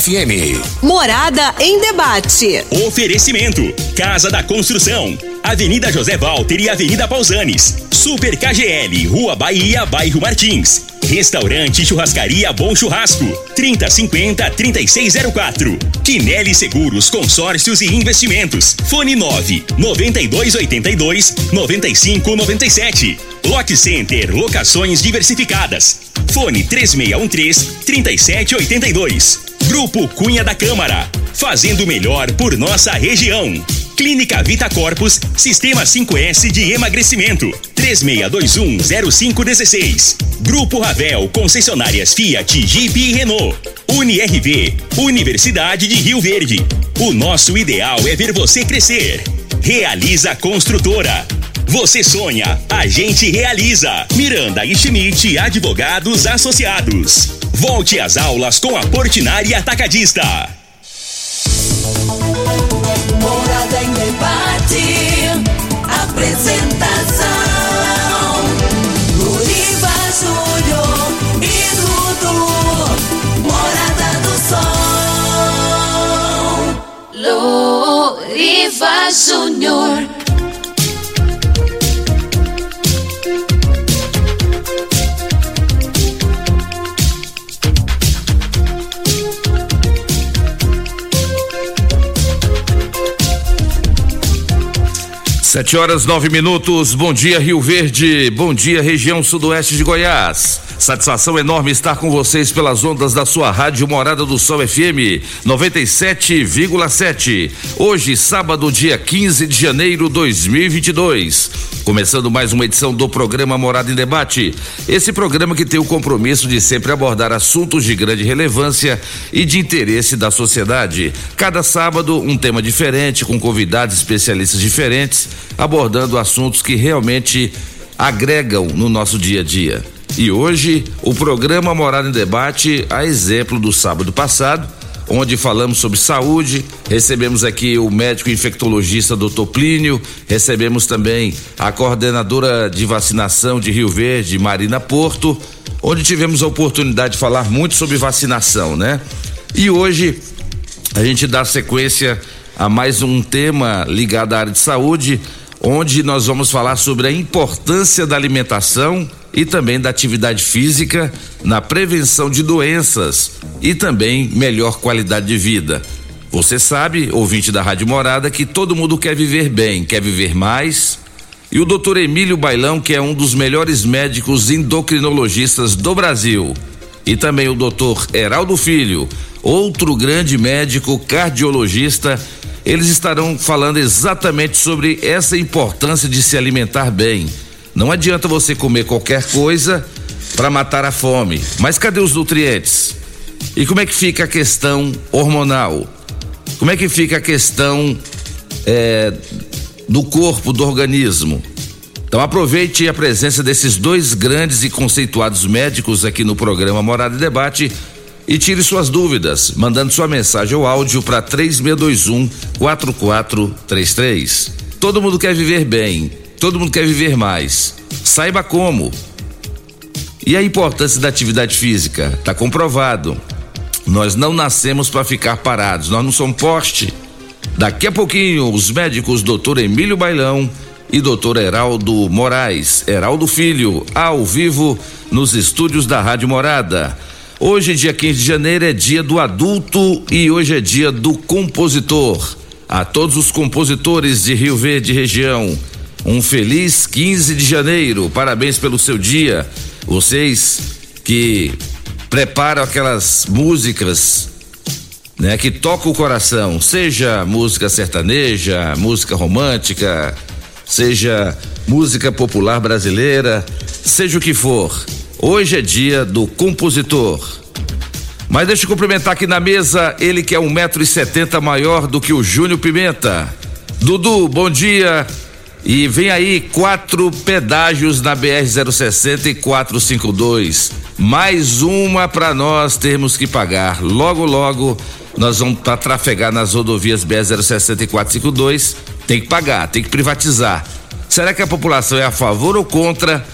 FM. Morada em debate. Oferecimento: Casa da Construção, Avenida José Walter e Avenida Pausanes. Super KGL, Rua Bahia, Bairro Martins. Restaurante Churrascaria Bom Churrasco. 3050 3604. Quinelli Seguros, Consórcios e Investimentos. Fone 9 9282 9597. Lock Center, locações diversificadas. Fone 3613 3782. Grupo Cunha da Câmara. Fazendo melhor por nossa região. Clínica Vita Corpus, Sistema 5S de emagrecimento. 36210516. Grupo Ravel, concessionárias Fiat, Jeep e Renault. UniRV, Universidade de Rio Verde. O nosso ideal é ver você crescer. Realiza Construtora. Você sonha, a gente realiza. Miranda e Schmidt Advogados Associados. Volte às aulas com a Portinari Atacadista. Morada em debate. Apresentação: Luriva Júnior e Dudu. Morada do Sol. Luriva Júnior. Sete horas nove minutos. Bom dia Rio Verde. Bom dia região sudoeste de Goiás. Satisfação enorme estar com vocês pelas ondas da sua rádio Morada do Sol FM 97,7. Hoje, sábado, dia 15 de janeiro 2022. Começando mais uma edição do programa Morada em Debate. Esse programa que tem o compromisso de sempre abordar assuntos de grande relevância e de interesse da sociedade. Cada sábado, um tema diferente, com convidados especialistas diferentes, abordando assuntos que realmente agregam no nosso dia a dia. E hoje, o programa Morada em Debate, a exemplo do sábado passado, onde falamos sobre saúde, recebemos aqui o médico infectologista Dr. Plínio, recebemos também a coordenadora de vacinação de Rio Verde, Marina Porto, onde tivemos a oportunidade de falar muito sobre vacinação, né? E hoje a gente dá sequência a mais um tema ligado à área de saúde, onde nós vamos falar sobre a importância da alimentação e também da atividade física na prevenção de doenças e também melhor qualidade de vida. Você sabe, ouvinte da Rádio Morada, que todo mundo quer viver bem, quer viver mais. E o doutor Emílio Bailão, que é um dos melhores médicos endocrinologistas do Brasil. E também o doutor Heraldo Filho, outro grande médico cardiologista. Eles estarão falando exatamente sobre essa importância de se alimentar bem não adianta você comer qualquer coisa para matar a fome. Mas cadê os nutrientes? E como é que fica a questão hormonal? Como é que fica a questão é, do corpo, do organismo? Então aproveite a presença desses dois grandes e conceituados médicos aqui no programa Morada e Debate e tire suas dúvidas, mandando sua mensagem ou áudio para 3621 4433. Todo mundo quer viver bem Todo mundo quer viver mais. Saiba como. E a importância da atividade física? Está comprovado. Nós não nascemos para ficar parados, nós não somos poste. Daqui a pouquinho, os médicos Dr. Emílio Bailão e Dr. Heraldo Moraes, Heraldo Filho, ao vivo nos estúdios da Rádio Morada. Hoje, dia 15 de janeiro, é dia do adulto e hoje é dia do compositor. A todos os compositores de Rio Verde região, um feliz 15 de janeiro. Parabéns pelo seu dia. Vocês que preparam aquelas músicas né, que tocam o coração, seja música sertaneja, música romântica, seja música popular brasileira, seja o que for. Hoje é dia do compositor. Mas deixa eu cumprimentar aqui na mesa ele que é um metro e setenta maior do que o Júnior Pimenta. Dudu, bom dia. E vem aí quatro pedágios na BR 060 e 452. Mais uma para nós termos que pagar. Logo, logo nós vamos para trafegar nas rodovias BR 060 e 452 Tem que pagar, tem que privatizar. Será que a população é a favor ou contra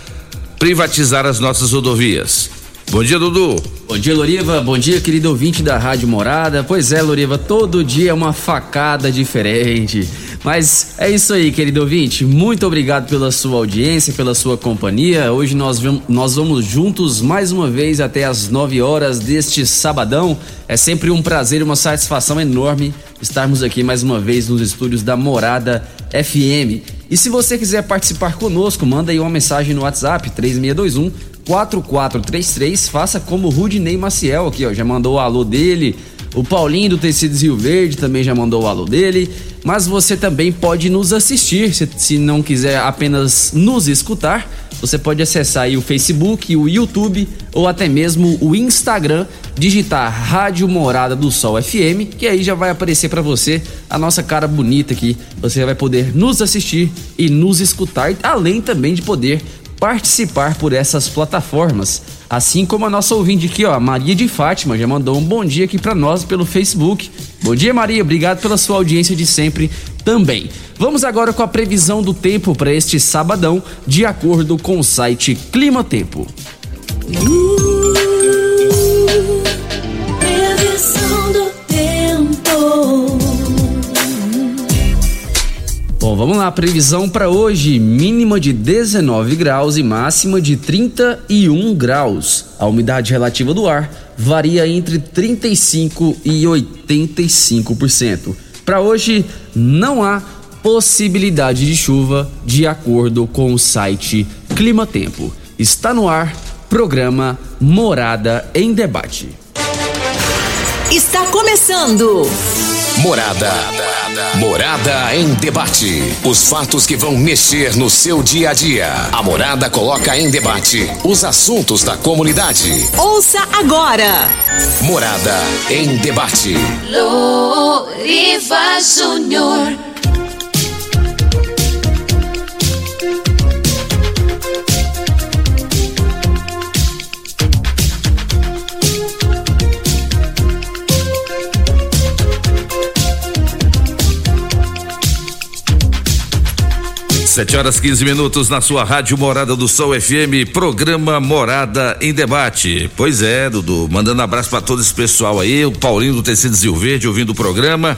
privatizar as nossas rodovias? Bom dia, Dudu. Bom dia, Loriva. Bom dia, querido ouvinte da Rádio Morada. Pois é, Loriva, todo dia é uma facada diferente. Mas é isso aí, querido ouvinte. Muito obrigado pela sua audiência, pela sua companhia. Hoje nós, nós vamos juntos mais uma vez até as 9 horas deste sabadão. É sempre um prazer uma satisfação enorme estarmos aqui mais uma vez nos estúdios da Morada FM. E se você quiser participar conosco, manda aí uma mensagem no WhatsApp 3621 4433. Faça como Rudinei Maciel aqui, ó. Já mandou o alô dele. O Paulinho do Tecidos Rio Verde também já mandou o alô dele. Mas você também pode nos assistir. Se, se não quiser apenas nos escutar, você pode acessar aí o Facebook, o YouTube ou até mesmo o Instagram, digitar Rádio Morada do Sol FM, que aí já vai aparecer para você a nossa cara bonita aqui. Você vai poder nos assistir e nos escutar, além também de poder participar por essas plataformas. Assim como a nossa ouvinte aqui, ó, Maria de Fátima, já mandou um bom dia aqui para nós pelo Facebook. Bom dia, Maria, obrigado pela sua audiência de sempre também. Vamos agora com a previsão do tempo para este sabadão, de acordo com o site Clima Tempo. Uh! Bom, vamos lá, previsão para hoje: mínima de 19 graus e máxima de 31 graus. A umidade relativa do ar varia entre 35 e 85%. Para hoje não há possibilidade de chuva, de acordo com o site Clima Tempo. Está no ar programa Morada em Debate. Está começando. Morada. Morada em debate. Os fatos que vão mexer no seu dia a dia. A Morada coloca em debate os assuntos da comunidade. Ouça agora. Morada em debate. Loriva Júnior. Sete horas 15 minutos na sua rádio Morada do Sol FM, programa Morada em Debate. Pois é, Dudu, mandando abraço para todo esse pessoal aí, o Paulinho do Tecidos Rio Verde ouvindo o programa,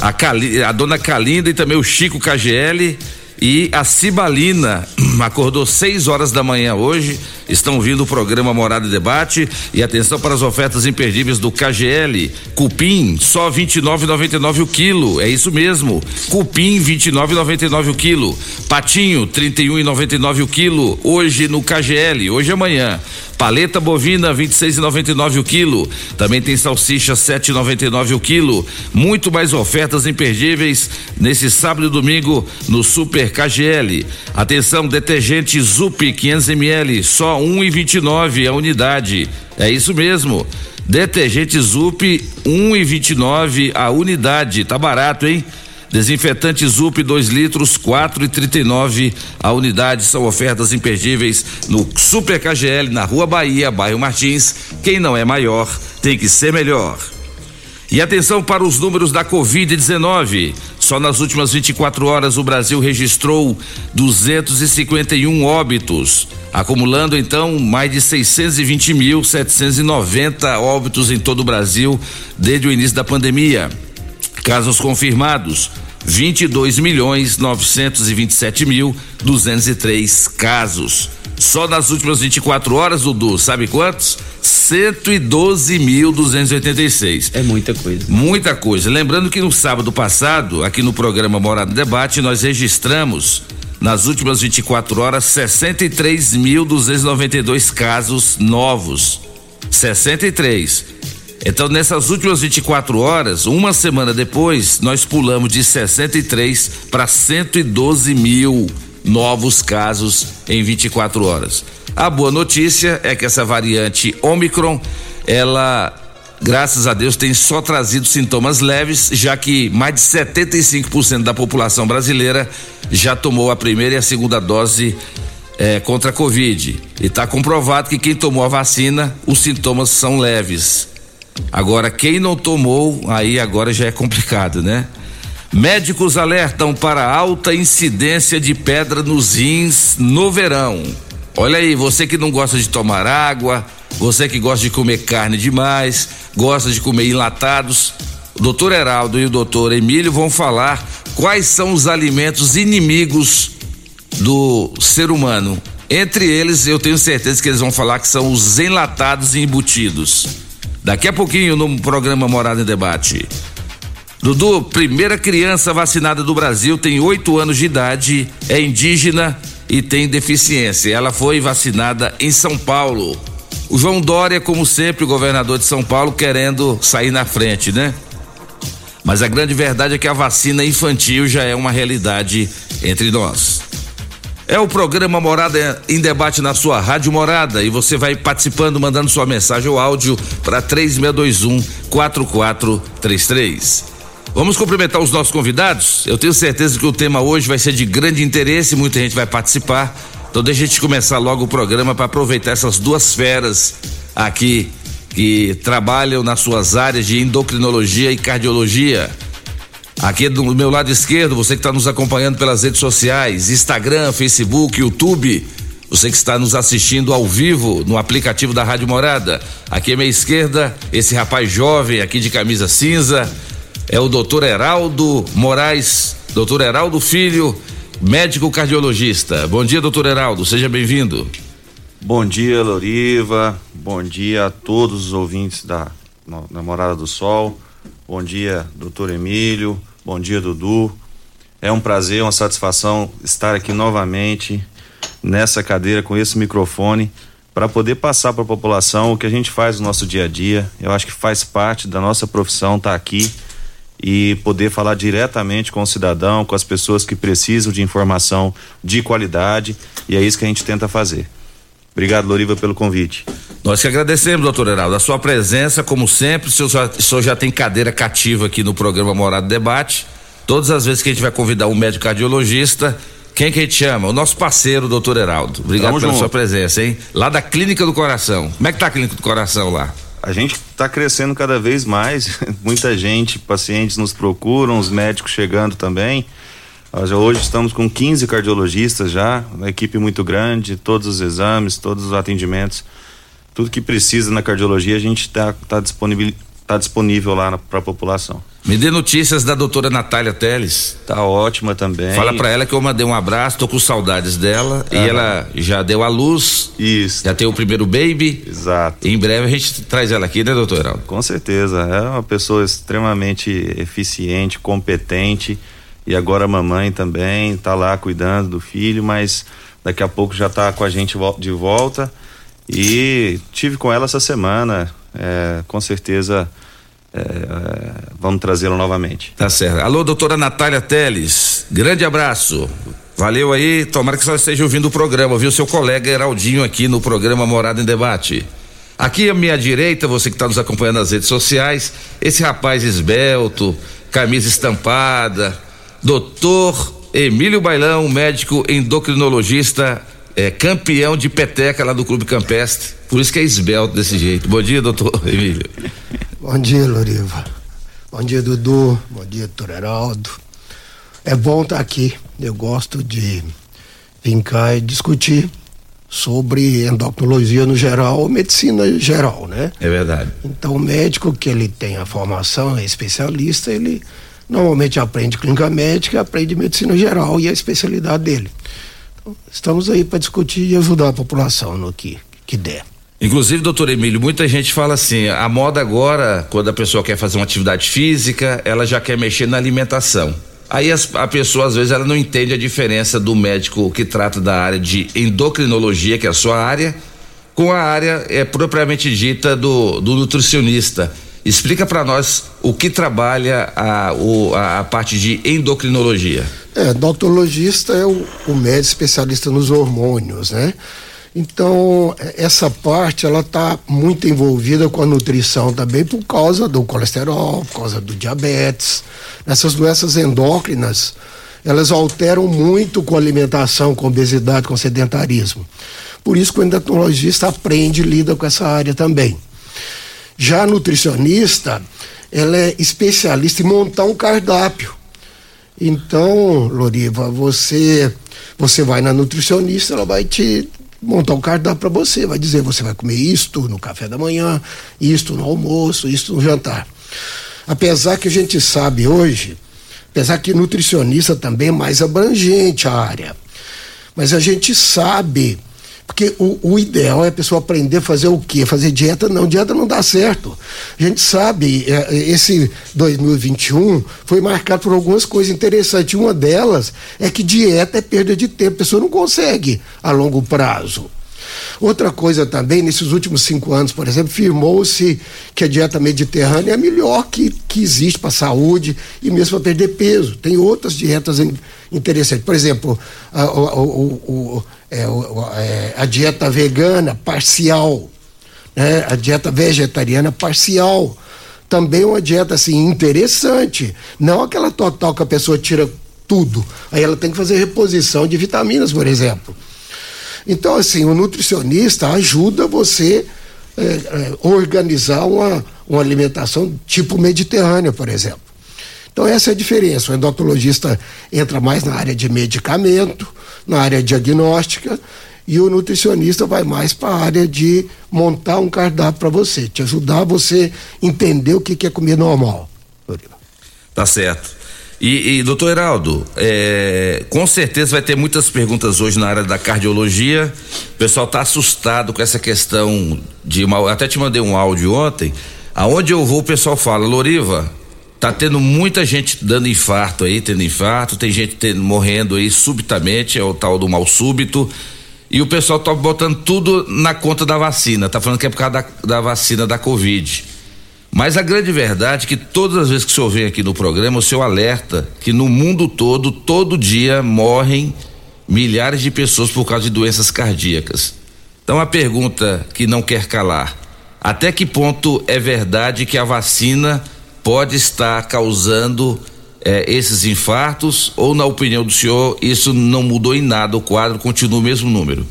a, Cali, a dona Calinda e também o Chico KGL e a Cibalina acordou 6 horas da manhã hoje. Estão vindo o programa Morada e Debate. E atenção para as ofertas imperdíveis do KGL. Cupim, só R$ 29,99 o quilo. É isso mesmo. Cupim, R$ 29,99 o quilo. Patinho, R$ 31,99 o quilo. Hoje no KGL, hoje e amanhã. Paleta bovina 26,99 o quilo. Também tem salsicha 7,99 o quilo. Muito mais ofertas imperdíveis nesse sábado e domingo no Super KGL. Atenção, detergente Zup 500 ml, só 1,29 a unidade. É isso mesmo. Detergente Zup 1,29 a unidade. Tá barato, hein? Desinfetante Zup 2 litros, quatro e trinta e nove a unidade. São ofertas imperdíveis no Super KGL, na Rua Bahia, bairro Martins. Quem não é maior tem que ser melhor. E atenção para os números da Covid-19. Só nas últimas 24 horas o Brasil registrou 251 óbitos, acumulando então mais de 620.790 óbitos em todo o Brasil desde o início da pandemia. Casos confirmados: 22 milhões 927 mil 203 casos. Só nas últimas 24 horas, Dudu, sabe quantos? 112.286. É muita coisa. Muita coisa. Lembrando que no sábado passado, aqui no programa Morada Debate, nós registramos nas últimas 24 horas 63.292 casos novos. 63. Então, nessas últimas 24 horas, uma semana depois, nós pulamos de 63 para 112 mil novos casos em 24 horas. A boa notícia é que essa variante Omicron, ela, graças a Deus, tem só trazido sintomas leves, já que mais de 75% da população brasileira já tomou a primeira e a segunda dose é, contra a Covid. E está comprovado que quem tomou a vacina, os sintomas são leves. Agora, quem não tomou, aí agora já é complicado, né? Médicos alertam para alta incidência de pedra nos rins no verão. Olha aí, você que não gosta de tomar água, você que gosta de comer carne demais, gosta de comer enlatados, o doutor Heraldo e o doutor Emílio vão falar quais são os alimentos inimigos do ser humano. Entre eles, eu tenho certeza que eles vão falar que são os enlatados e embutidos. Daqui a pouquinho no programa Morada em Debate. Dudu, primeira criança vacinada do Brasil, tem oito anos de idade, é indígena e tem deficiência. Ela foi vacinada em São Paulo. O João Dória, como sempre, o governador de São Paulo, querendo sair na frente, né? Mas a grande verdade é que a vacina infantil já é uma realidade entre nós. É o programa Morada em Debate na sua Rádio Morada e você vai participando, mandando sua mensagem ou áudio para 3621 4433. Vamos cumprimentar os nossos convidados. Eu tenho certeza que o tema hoje vai ser de grande interesse, muita gente vai participar. Então deixa a gente começar logo o programa para aproveitar essas duas feras aqui que trabalham nas suas áreas de endocrinologia e cardiologia. Aqui do meu lado esquerdo, você que está nos acompanhando pelas redes sociais, Instagram, Facebook, YouTube, você que está nos assistindo ao vivo no aplicativo da Rádio Morada. Aqui à minha esquerda, esse rapaz jovem aqui de camisa cinza, é o doutor Heraldo Moraes, doutor Heraldo Filho, médico cardiologista. Bom dia, doutor Heraldo, seja bem-vindo. Bom dia, Loriva. Bom dia a todos os ouvintes da Namorada do Sol. Bom dia, doutor Emílio. Bom dia, Dudu. É um prazer, uma satisfação estar aqui novamente nessa cadeira com esse microfone para poder passar para a população o que a gente faz no nosso dia a dia. Eu acho que faz parte da nossa profissão estar tá aqui e poder falar diretamente com o cidadão, com as pessoas que precisam de informação de qualidade, e é isso que a gente tenta fazer. Obrigado, Loriva, pelo convite. Nós que agradecemos, doutor Heraldo, a sua presença, como sempre, o senhor, já, o senhor já tem cadeira cativa aqui no programa Morado Debate. Todas as vezes que a gente vai convidar um médico cardiologista, quem que a gente chama? O nosso parceiro, doutor Heraldo. Obrigado Tamo pela junto. sua presença, hein? Lá da Clínica do Coração. Como é que tá a Clínica do Coração lá? a gente está crescendo cada vez mais. Muita gente, pacientes nos procuram, os médicos chegando também. Hoje estamos com 15 cardiologistas já, uma equipe muito grande, todos os exames, todos os atendimentos, tudo que precisa na cardiologia a gente está tá disponível, tá disponível lá para a população. Me dê notícias da doutora Natália Teles. Tá ótima também. Fala para ela que eu mandei um abraço, tô com saudades dela. E ela já deu a luz. Isso. Já tem o primeiro baby. Exato. em breve a gente traz ela aqui, né, doutor Heraldo? Com certeza. É uma pessoa extremamente eficiente, competente. E agora a mamãe também tá lá cuidando do filho, mas daqui a pouco já tá com a gente de volta. E tive com ela essa semana. É, com certeza é, é, vamos trazê-lo novamente. Tá certo. Alô, doutora Natália Teles, grande abraço. Valeu aí, tomara que você esteja ouvindo o programa, viu? Seu colega Heraldinho aqui no programa Morada em Debate. Aqui à minha direita, você que está nos acompanhando nas redes sociais, esse rapaz esbelto, camisa estampada, doutor Emílio Bailão, médico endocrinologista, é, campeão de peteca lá do Clube Campestre. Por isso que é esbelto desse jeito. Bom dia, doutor Emílio. Bom dia, Loriva. Bom dia, Dudu. Bom dia, doutor Heraldo. É bom estar aqui. Eu gosto de vir cá e discutir sobre endocrinologia no geral ou medicina geral, né? É verdade. Então, o médico que ele tem a formação, é especialista, ele normalmente aprende clínica médica, aprende medicina geral e a especialidade dele. Então, estamos aí para discutir e ajudar a população no que, que der. Inclusive, doutor Emílio, muita gente fala assim: a moda agora, quando a pessoa quer fazer uma atividade física, ela já quer mexer na alimentação. Aí as, a pessoa, às vezes, ela não entende a diferença do médico que trata da área de endocrinologia, que é a sua área, com a área é, propriamente dita do, do nutricionista. Explica para nós o que trabalha a, o, a, a, parte de endocrinologia. É, endocrinologista é o, o médico especialista nos hormônios, né? Então, essa parte ela está muito envolvida com a nutrição também por causa do colesterol, por causa do diabetes. Essas doenças endócrinas, elas alteram muito com alimentação, com obesidade, com sedentarismo. Por isso que o endocrinologista aprende e lida com essa área também. Já a nutricionista, ela é especialista em montar um cardápio Então, Loriva, você você vai na nutricionista, ela vai te montar um cardápio para você, vai dizer você vai comer isto no café da manhã, isto no almoço, isto no jantar. Apesar que a gente sabe hoje, apesar que nutricionista também é mais abrangente a área, mas a gente sabe porque o, o, ideal é a pessoa aprender a fazer o quê? Fazer dieta? Não, dieta não dá certo. A gente sabe, é, esse 2021 foi marcado por algumas coisas interessantes. Uma delas é que dieta é perda de tempo, a pessoa não consegue a longo prazo. Outra coisa também, nesses últimos cinco anos, por exemplo, firmou-se que a dieta mediterrânea é a melhor que, que existe para a saúde e mesmo para perder peso. Tem outras dietas interessantes. Por exemplo, a, o, o, é, é, a dieta vegana parcial, né? a dieta vegetariana parcial. Também uma dieta assim interessante, não aquela total que a pessoa tira tudo. Aí ela tem que fazer reposição de vitaminas, por exemplo. Então, assim, o nutricionista ajuda você é, é, organizar uma, uma alimentação tipo mediterrânea, por exemplo. Então, essa é a diferença. O endocrinologista entra mais na área de medicamento, na área diagnóstica, e o nutricionista vai mais para a área de montar um cardápio para você, te ajudar você entender o que, que é comer normal. Tá certo. E, e doutor Heraldo, é, com certeza vai ter muitas perguntas hoje na área da cardiologia. O pessoal está assustado com essa questão de uma. Até te mandei um áudio ontem. Aonde eu vou, o pessoal fala, Loriva, tá tendo muita gente dando infarto aí, tendo infarto, tem gente tendo, morrendo aí subitamente, é o tal do mal súbito. E o pessoal tá botando tudo na conta da vacina, tá falando que é por causa da, da vacina da Covid. Mas a grande verdade é que todas as vezes que o senhor vem aqui no programa, o senhor alerta que no mundo todo, todo dia, morrem milhares de pessoas por causa de doenças cardíacas. Então a pergunta que não quer calar: até que ponto é verdade que a vacina pode estar causando eh, esses infartos? Ou, na opinião do senhor, isso não mudou em nada, o quadro continua o mesmo número?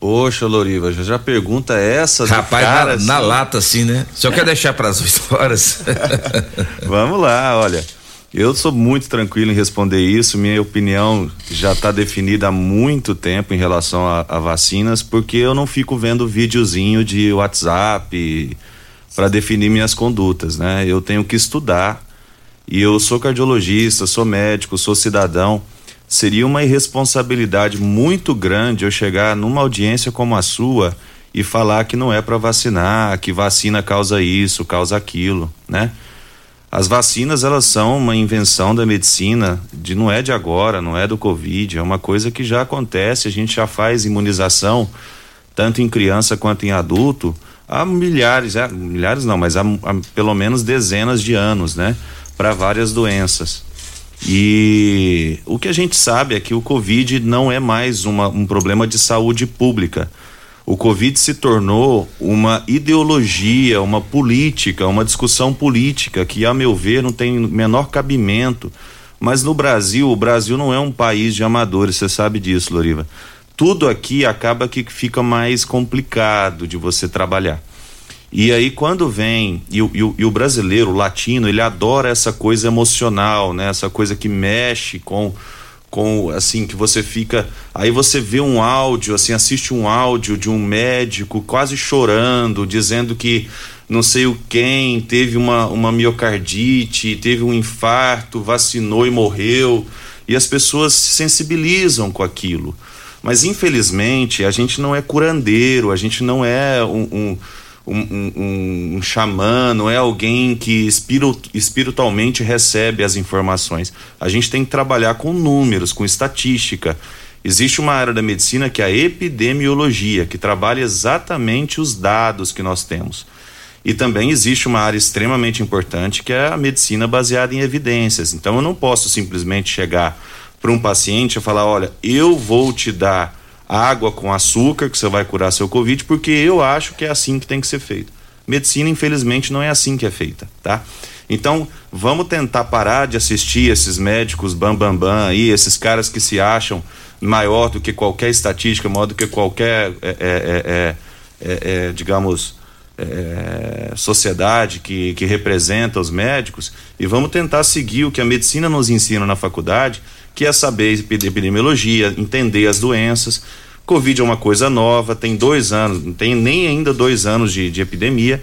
Poxa, Loriva, já pergunta essa Rapaz, cara, na, assim... na, lata assim, né? O senhor quer deixar para as 8 horas? Vamos lá, olha. Eu sou muito tranquilo em responder isso. Minha opinião já está definida há muito tempo em relação a, a, vacinas, porque eu não fico vendo videozinho de WhatsApp para definir minhas condutas, né? Eu tenho que estudar. E eu sou cardiologista, sou médico, sou cidadão seria uma irresponsabilidade muito grande eu chegar numa audiência como a sua e falar que não é para vacinar, que vacina causa isso, causa aquilo, né? As vacinas elas são uma invenção da medicina, de não é de agora, não é do Covid, é uma coisa que já acontece, a gente já faz imunização tanto em criança quanto em adulto há milhares, é, milhares não, mas há, há pelo menos dezenas de anos, né? Para várias doenças. E o que a gente sabe é que o Covid não é mais uma, um problema de saúde pública. O Covid se tornou uma ideologia, uma política, uma discussão política que, a meu ver, não tem menor cabimento. Mas no Brasil, o Brasil não é um país de amadores, você sabe disso, Loriva. Tudo aqui acaba que fica mais complicado de você trabalhar. E aí quando vem, e o, e e o brasileiro, o latino, ele adora essa coisa emocional, né? Essa coisa que mexe com com assim que você fica aí você vê um áudio assim assiste um áudio de um médico quase chorando dizendo que não sei o quem teve uma, uma miocardite teve um infarto vacinou e morreu e as pessoas se sensibilizam com aquilo mas infelizmente a gente não é curandeiro a gente não é um, um um, um, xamã, não é alguém que espiritualmente recebe as informações. A gente tem que trabalhar com números, com estatística. Existe uma área da medicina que é a epidemiologia, que trabalha exatamente os dados que nós temos. E também existe uma área extremamente importante que é a medicina baseada em evidências. Então eu não posso simplesmente chegar para um paciente e falar: olha, eu vou te dar água com açúcar, que você vai curar seu Covid, porque eu acho que é assim que tem que ser feito. Medicina, infelizmente, não é assim que é feita, tá? Então, vamos tentar parar de assistir esses médicos bambambam bam, bam aí, esses caras que se acham maior do que qualquer estatística, maior do que qualquer, é, é, é, digamos, é, sociedade que, que representa os médicos e vamos tentar seguir o que a medicina nos ensina na faculdade, que é saber epidemiologia, entender as doenças. Covid é uma coisa nova, tem dois anos, não tem nem ainda dois anos de, de epidemia.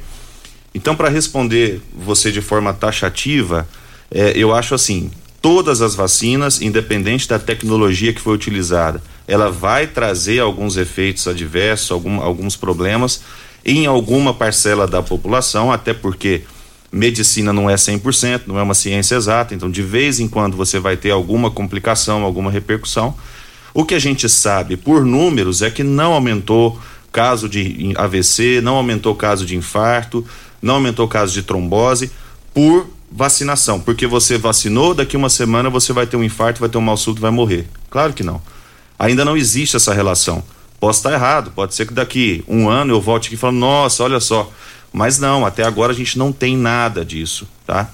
Então, para responder você de forma taxativa, é, eu acho assim: todas as vacinas, independente da tecnologia que foi utilizada, ela vai trazer alguns efeitos adversos, algum, alguns problemas em alguma parcela da população, até porque medicina não é 100%, não é uma ciência exata, então de vez em quando você vai ter alguma complicação, alguma repercussão. O que a gente sabe por números é que não aumentou caso de AVC, não aumentou caso de infarto, não aumentou caso de trombose por vacinação, porque você vacinou, daqui uma semana você vai ter um infarto, vai ter um mal súbito, vai morrer. Claro que não. Ainda não existe essa relação. Posso estar errado, pode ser que daqui um ano eu volte aqui falando, nossa, olha só. Mas não, até agora a gente não tem nada disso, tá?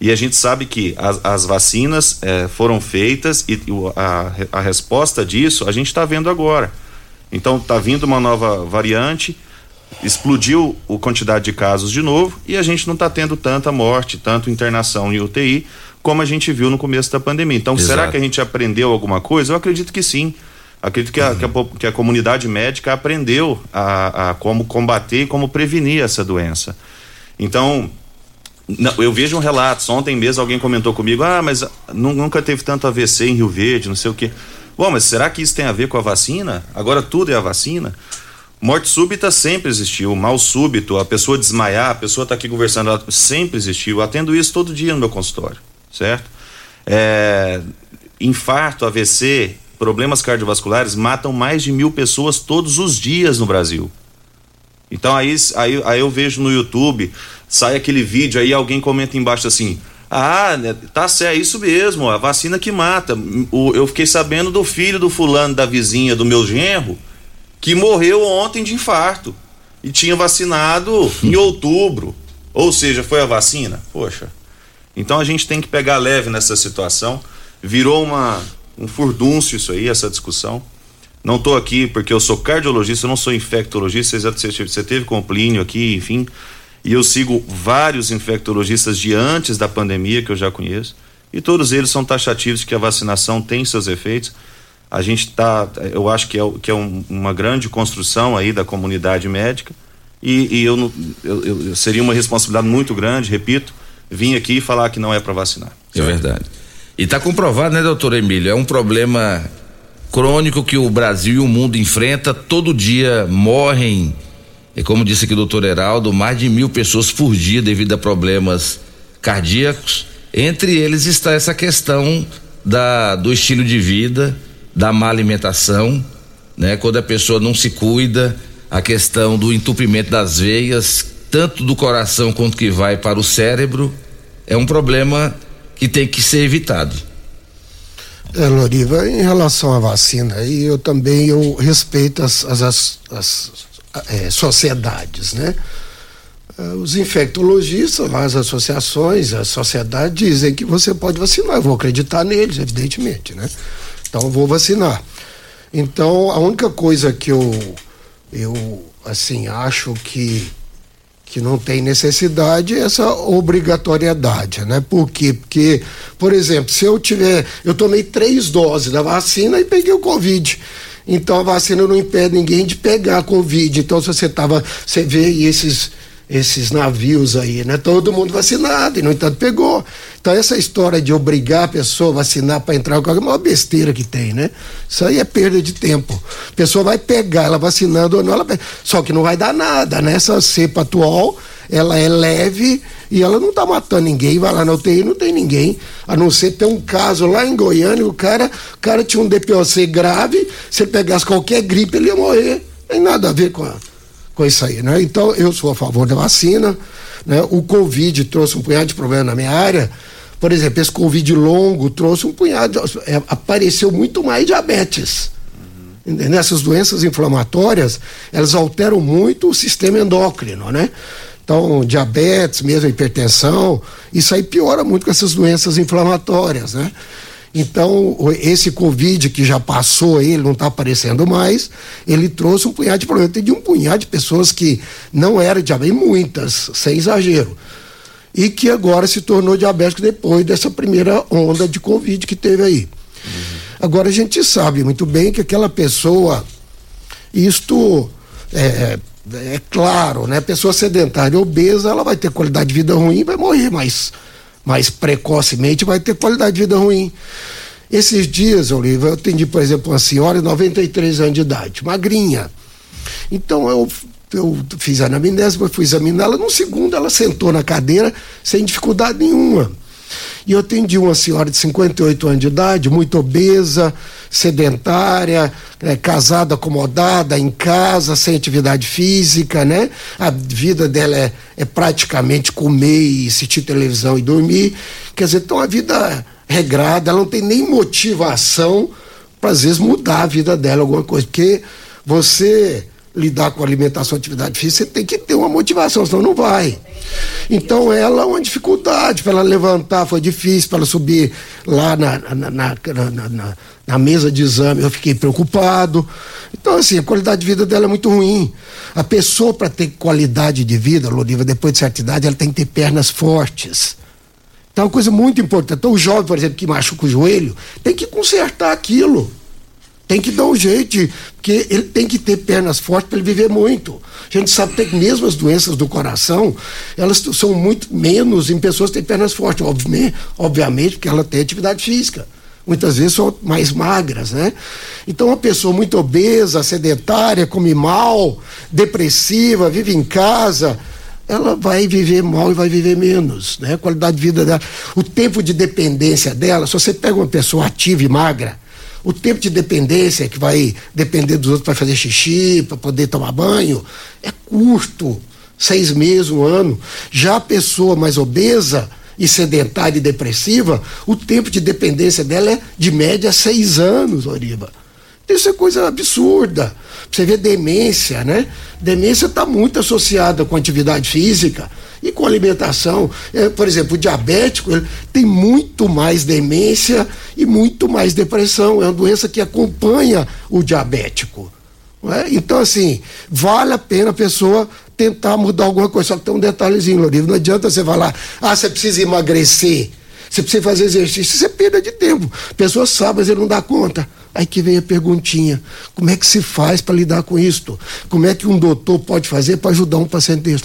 E a gente sabe que as, as vacinas eh, foram feitas e a, a resposta disso a gente está vendo agora. Então está vindo uma nova variante, explodiu a quantidade de casos de novo e a gente não está tendo tanta morte, tanto internação em UTI como a gente viu no começo da pandemia. Então, Exato. será que a gente aprendeu alguma coisa? Eu acredito que sim. Acredito que a, que a que a comunidade médica aprendeu a, a como combater e como prevenir essa doença. Então, não, eu vejo um relatos. Ontem mesmo alguém comentou comigo: ah, mas nu- nunca teve tanto AVC em Rio Verde, não sei o quê. Bom, mas será que isso tem a ver com a vacina? Agora tudo é a vacina? Morte súbita sempre existiu, mal súbito, a pessoa desmaiar, a pessoa está aqui conversando, sempre existiu. Eu atendo isso todo dia no meu consultório, certo? É, infarto, AVC, problemas cardiovasculares matam mais de mil pessoas todos os dias no Brasil. Então aí, aí, aí eu vejo no YouTube, sai aquele vídeo aí, alguém comenta embaixo assim. Ah, né, tá certo, é isso mesmo, a vacina que mata. O- eu fiquei sabendo do filho do fulano da vizinha do meu genro que morreu ontem de infarto e tinha vacinado em outubro. Ou seja, foi a vacina? Poxa. Então a gente tem que pegar leve nessa situação. Virou uma, um furdúncio isso aí, essa discussão. Não estou aqui porque eu sou cardiologista, eu não sou infectologista. Você, teve com o Plínio aqui, enfim. E eu sigo vários infectologistas de antes da pandemia que eu já conheço. E todos eles são taxativos que a vacinação tem seus efeitos. A gente está, eu acho que é, que é um- uma grande construção aí da comunidade médica. E, e eu, eu- eu- seria uma responsabilidade muito grande, repito, vir aqui falar que não é para vacinar. É verdade. E está comprovado, né, doutor Emílio? É um problema crônico que o Brasil e o mundo enfrenta. Todo dia morrem, e como disse aqui o doutor Heraldo, mais de mil pessoas por dia devido a problemas cardíacos. Entre eles está essa questão da, do estilo de vida, da má alimentação, né? Quando a pessoa não se cuida, a questão do entupimento das veias, tanto do coração quanto que vai para o cérebro, é um problema que tem que ser evitado. É, Loriva, em relação à vacina, eu também eu respeito as, as, as, as, eh, sociedades, né? Ah, Os infectologistas, as associações, as sociedades dizem que você pode vacinar. Eu vou acreditar neles, evidentemente, né? Então eu vou vacinar. Então a única coisa que eu, eu assim, acho que que não tem necessidade essa obrigatoriedade, né? Por quê? Porque, por exemplo, se eu tiver, eu tomei três doses da vacina e peguei o Covid. Então a vacina não impede ninguém de pegar a Covid. Então, se você tava, você vê esses esses navios aí, né? Todo mundo vacinado e no entanto pegou. Então essa história de obrigar a pessoa a vacinar para entrar com é uma besteira que tem, né? Isso aí é perda de tempo. A pessoa vai pegar, ela vacinando ou não, ela só que não vai dar nada, né? Essa cepa atual, ela é leve e ela não tá matando ninguém, vai lá na UTI não tem ninguém, a não ser ter um caso lá em Goiânia, o cara, o cara tinha um DPOC grave, se ele pegasse qualquer gripe ele ia morrer. Tem nada a ver com a com isso aí, né? Então eu sou a favor da vacina, né? O Covid trouxe um punhado de problemas na minha área. Por exemplo, esse Covid longo trouxe um punhado, de, é, apareceu muito mais diabetes. Entendeu? Essas doenças inflamatórias, elas alteram muito o sistema endócrino, né? Então, diabetes, mesmo hipertensão, isso aí piora muito com essas doenças inflamatórias, né? Então, esse Covid que já passou, ele não está aparecendo mais, ele trouxe um punhado de problemas. De um punhado de pessoas que não eram diabéticas, muitas, sem exagero, e que agora se tornou diabético depois dessa primeira onda de Covid que teve aí. Agora, a gente sabe muito bem que aquela pessoa, isto é, é claro, né? Pessoa sedentária obesa, ela vai ter qualidade de vida ruim, vai morrer mais, mais precocemente, vai ter qualidade de vida ruim. Esses dias, Oliva, eu atendi, por exemplo, uma senhora de 93 anos de idade, magrinha. Então eu, eu fiz a anamnese, fui examinar ela. No segundo, ela sentou na cadeira sem dificuldade nenhuma. E eu atendi uma senhora de 58 anos de idade, muito obesa, sedentária, eh, casada, acomodada, em casa, sem atividade física, né? A vida dela é, é praticamente comer e assistir televisão e dormir. Quer dizer, então a vida regrada, ela não tem nem motivação para às vezes mudar a vida dela, alguma coisa, porque você lidar com alimentação, atividade física, você tem que ter uma motivação, senão não vai. Então ela uma dificuldade para ela levantar, foi difícil para ela subir lá na, na, na, na, na- na mesa de exame, eu fiquei preocupado. Então, assim, a qualidade de vida dela é muito ruim. A pessoa, para ter qualidade de vida, Loriva, depois de certa idade, ela tem que ter pernas fortes. Então, é uma coisa muito importante. Então, o jovem, por exemplo, que machuca o joelho, tem que consertar aquilo. Tem que dar um jeito, porque ele tem que ter pernas fortes para ele viver muito. A gente sabe até que mesmo as doenças do coração, elas são muito menos em pessoas que têm pernas fortes, obviamente, obviamente porque ela tem atividade física. Muitas vezes são mais magras, né? Então, uma pessoa muito obesa, sedentária, come mal, depressiva, vive em casa, ela vai viver mal e vai viver menos, né? A qualidade de vida dela, o tempo de dependência dela, se você pega uma pessoa ativa e magra, o tempo de dependência que vai depender dos outros para fazer xixi, para poder tomar banho, é curto, seis meses, um ano. Já a pessoa mais obesa e sedentária e depressiva, o tempo de dependência dela é de média seis anos, Oriba. Isso é coisa absurda. Você vê demência, né? Demência está muito associada com atividade física e com alimentação. É, por exemplo, o diabético ele tem muito mais demência e muito mais depressão. É uma doença que acompanha o diabético. é? Então, assim, vale a pena a pessoa tentar mudar alguma coisa. Só que tem um detalhezinho, Lorivo. Não adianta você falar, ah, você precisa emagrecer, você precisa fazer exercício. Isso é perda de tempo. A pessoa sabe, mas ele não dá conta. Aí que vem a perguntinha: como é que se faz para lidar com isto? Como é que um doutor pode fazer para ajudar um paciente desse?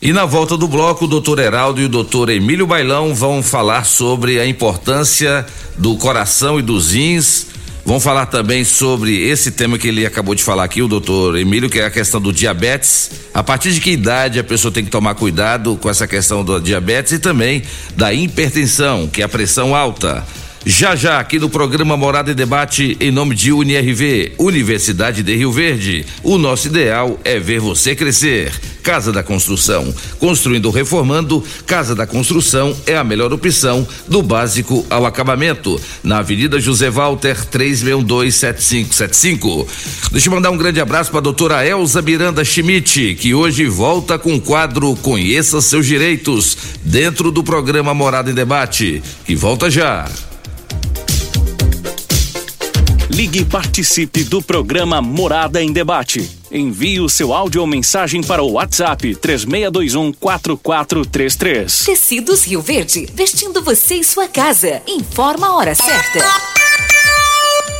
E na volta do bloco, o doutor Heraldo e o doutor Emílio Bailão vão falar sobre a importância do coração e dos rins. Vão falar também sobre esse tema que ele acabou de falar aqui, o doutor Emílio, que é a questão do diabetes. A partir de que idade a pessoa tem que tomar cuidado com essa questão do diabetes e também da hipertensão, que é a pressão alta. Já já aqui no programa Morada e Debate em nome de UniRV, Universidade de Rio Verde. O nosso ideal é ver você crescer. Casa da Construção, construindo ou reformando, Casa da Construção é a melhor opção do básico ao acabamento. Na Avenida José Walter 3627575. Deixa eu mandar um grande abraço para a doutora Elza Miranda Schmidt, que hoje volta com o quadro Conheça seus direitos, dentro do programa Morada em Debate, que volta já. Ligue e participe do programa Morada em Debate. Envie o seu áudio ou mensagem para o WhatsApp 3621 4433. Tecidos Rio Verde, vestindo você e sua casa. Informa a hora certa.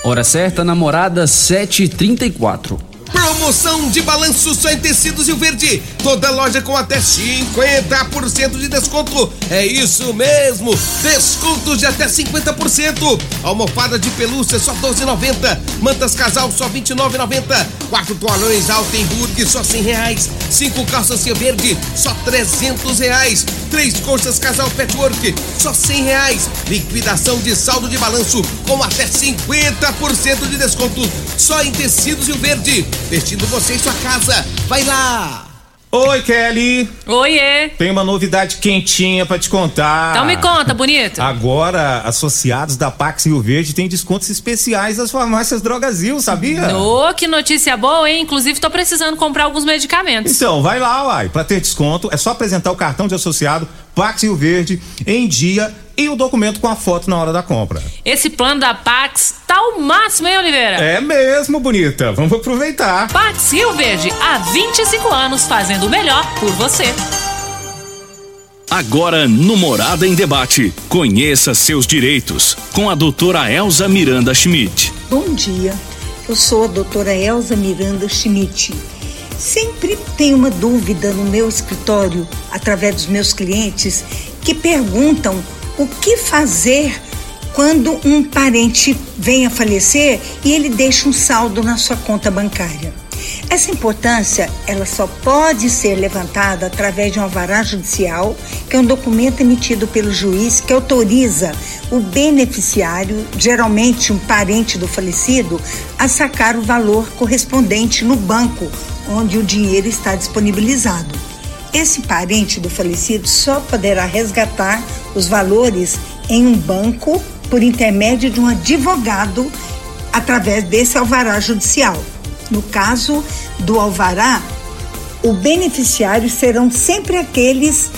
Hora certa, namorada 7h34. Promoção de balanço só em tecidos Rio Verde. Toda loja com até 50% de desconto. É isso mesmo. Descontos de até 50%. Almofada de pelúcia só 12,90. Mantas casal só 29,90. Quatro toalhões Altenburg só 100 reais. Cinco calças Rio Verde só 300 reais. Três colchas casal Patchwork só 100 reais. Liquidação de saldo de balanço com até 50% de desconto. Só em tecidos Rio Verde. Vestindo você em sua casa. Vai lá! Oi, Kelly. Oiê! Tem uma novidade quentinha pra te contar. Então me conta, bonito. Agora, associados da Pax Rio Verde têm descontos especiais das farmácias Drogazil, sabia? Ô, que notícia boa, hein? Inclusive, tô precisando comprar alguns medicamentos. Então, vai lá, uai. Pra ter desconto, é só apresentar o cartão de associado Pax Rio Verde em dia e o documento com a foto na hora da compra. Esse plano da Pax tá o máximo, hein, Oliveira? É mesmo, bonita. Vamos aproveitar. Pax Rio Verde, há 25 anos fazendo o melhor por você. Agora no Morada em Debate, conheça seus direitos com a doutora Elza Miranda Schmidt. Bom dia, eu sou a doutora Elza Miranda Schmidt. Sempre tenho uma dúvida no meu escritório, através dos meus clientes, que perguntam o que fazer quando um parente vem a falecer e ele deixa um saldo na sua conta bancária. Essa importância, ela só pode ser levantada através de um alvará judicial, que é um documento emitido pelo juiz que autoriza o beneficiário, geralmente um parente do falecido, a sacar o valor correspondente no banco onde o dinheiro está disponibilizado. Esse parente do falecido só poderá resgatar os valores em um banco por intermédio de um advogado através desse alvará judicial. No caso do alvará, o beneficiário serão sempre aqueles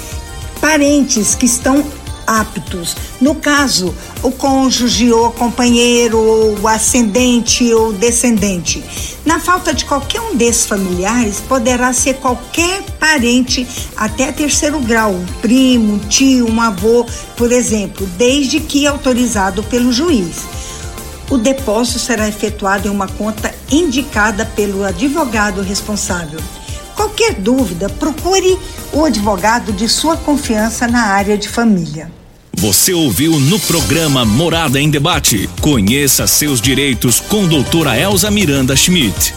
parentes que estão aptos. No caso, o cônjuge ou companheiro, ou ascendente ou descendente. Na falta de qualquer um desses familiares, poderá ser qualquer parente até terceiro grau, um primo, um tio, um avô, por exemplo, desde que autorizado pelo juiz. O depósito será efetuado em uma conta indicada pelo advogado responsável. Qualquer dúvida, procure o advogado de sua confiança na área de família. Você ouviu no programa Morada em Debate. Conheça seus direitos com doutora Elza Miranda Schmidt.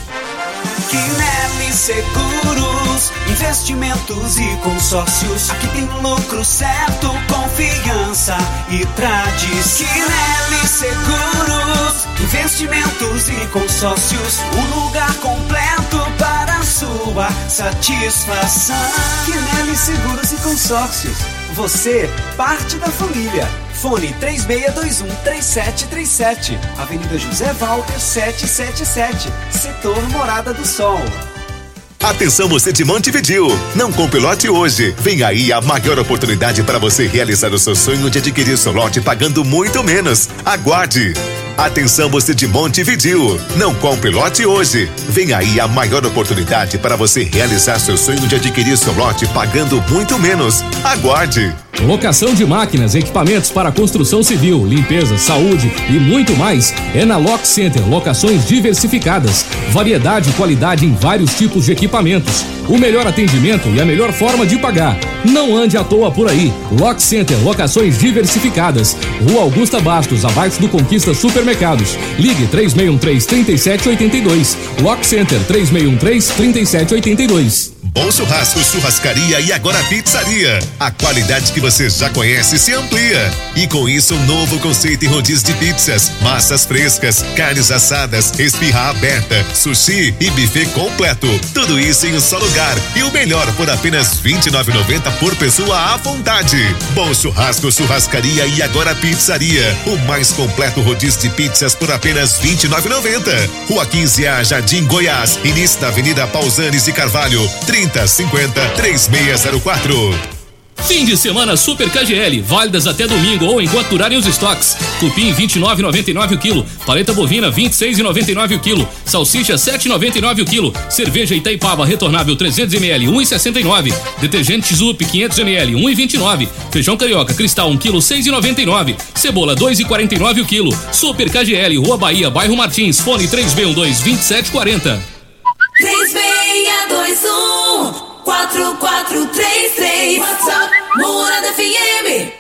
Quinelli Seguros, investimentos e consórcios. Aqui tem lucro certo, confiança e tradição. Quinelli Seguros, investimentos e consórcios. Um lugar completo para sua satisfação. Quinelli Seguros e Consórcios. Você, parte da família. Fone 36213737. Avenida José Walter 777. Setor Morada do Sol. Atenção você de Montevidil, não compre lote hoje. Vem aí a maior oportunidade para você realizar o seu sonho de adquirir seu lote pagando muito menos. Aguarde. Atenção você de Montevidil, não compre lote hoje. Vem aí a maior oportunidade para você realizar seu sonho de adquirir seu lote pagando muito menos. Aguarde. Locação de máquinas, equipamentos para construção civil, limpeza, saúde e muito mais é na Lock Center. Locações diversificadas, variedade e qualidade em vários tipos de equipamentos, o melhor atendimento e a melhor forma de pagar. Não ande à toa por aí. Lock Center, locações diversificadas. Rua Augusta Bastos, abaixo do Conquista Supermercados. Ligue 3613-3782. Lock Center 3613-3782. Bom Churrasco, Churrascaria e agora Pizzaria. A qualidade que você já conhece se amplia. E com isso, um novo conceito em rodízio de pizzas, massas frescas, carnes assadas, espirra aberta, sushi e buffet completo. Tudo isso em um só lugar. E o melhor por apenas R$ 29,90 por pessoa à vontade. Bom Churrasco, Churrascaria e agora Pizzaria. O mais completo rodízio de pizzas por apenas R$ 29,90. Rua 15A, Jardim Goiás. Início da Avenida Pausanes e Carvalho. 3050 3604. Fim de semana Super KGL, válidas até domingo ou enquanto durarem os estoques. Cupim 29,99 o quilo, paleta bovina 26,99 o quilo, salsicha 7,99 o quilo, cerveja Itaipava retornável 300 ml 1,69, detergente Zup 500 ml 1,29, feijão carioca cristal 1 quilo 6,99, cebola 2,49 o quilo. Super KGL, Rua Bahia, bairro Martins, fone 3B12 2740. 3621 4433 WhatsApp Morada FM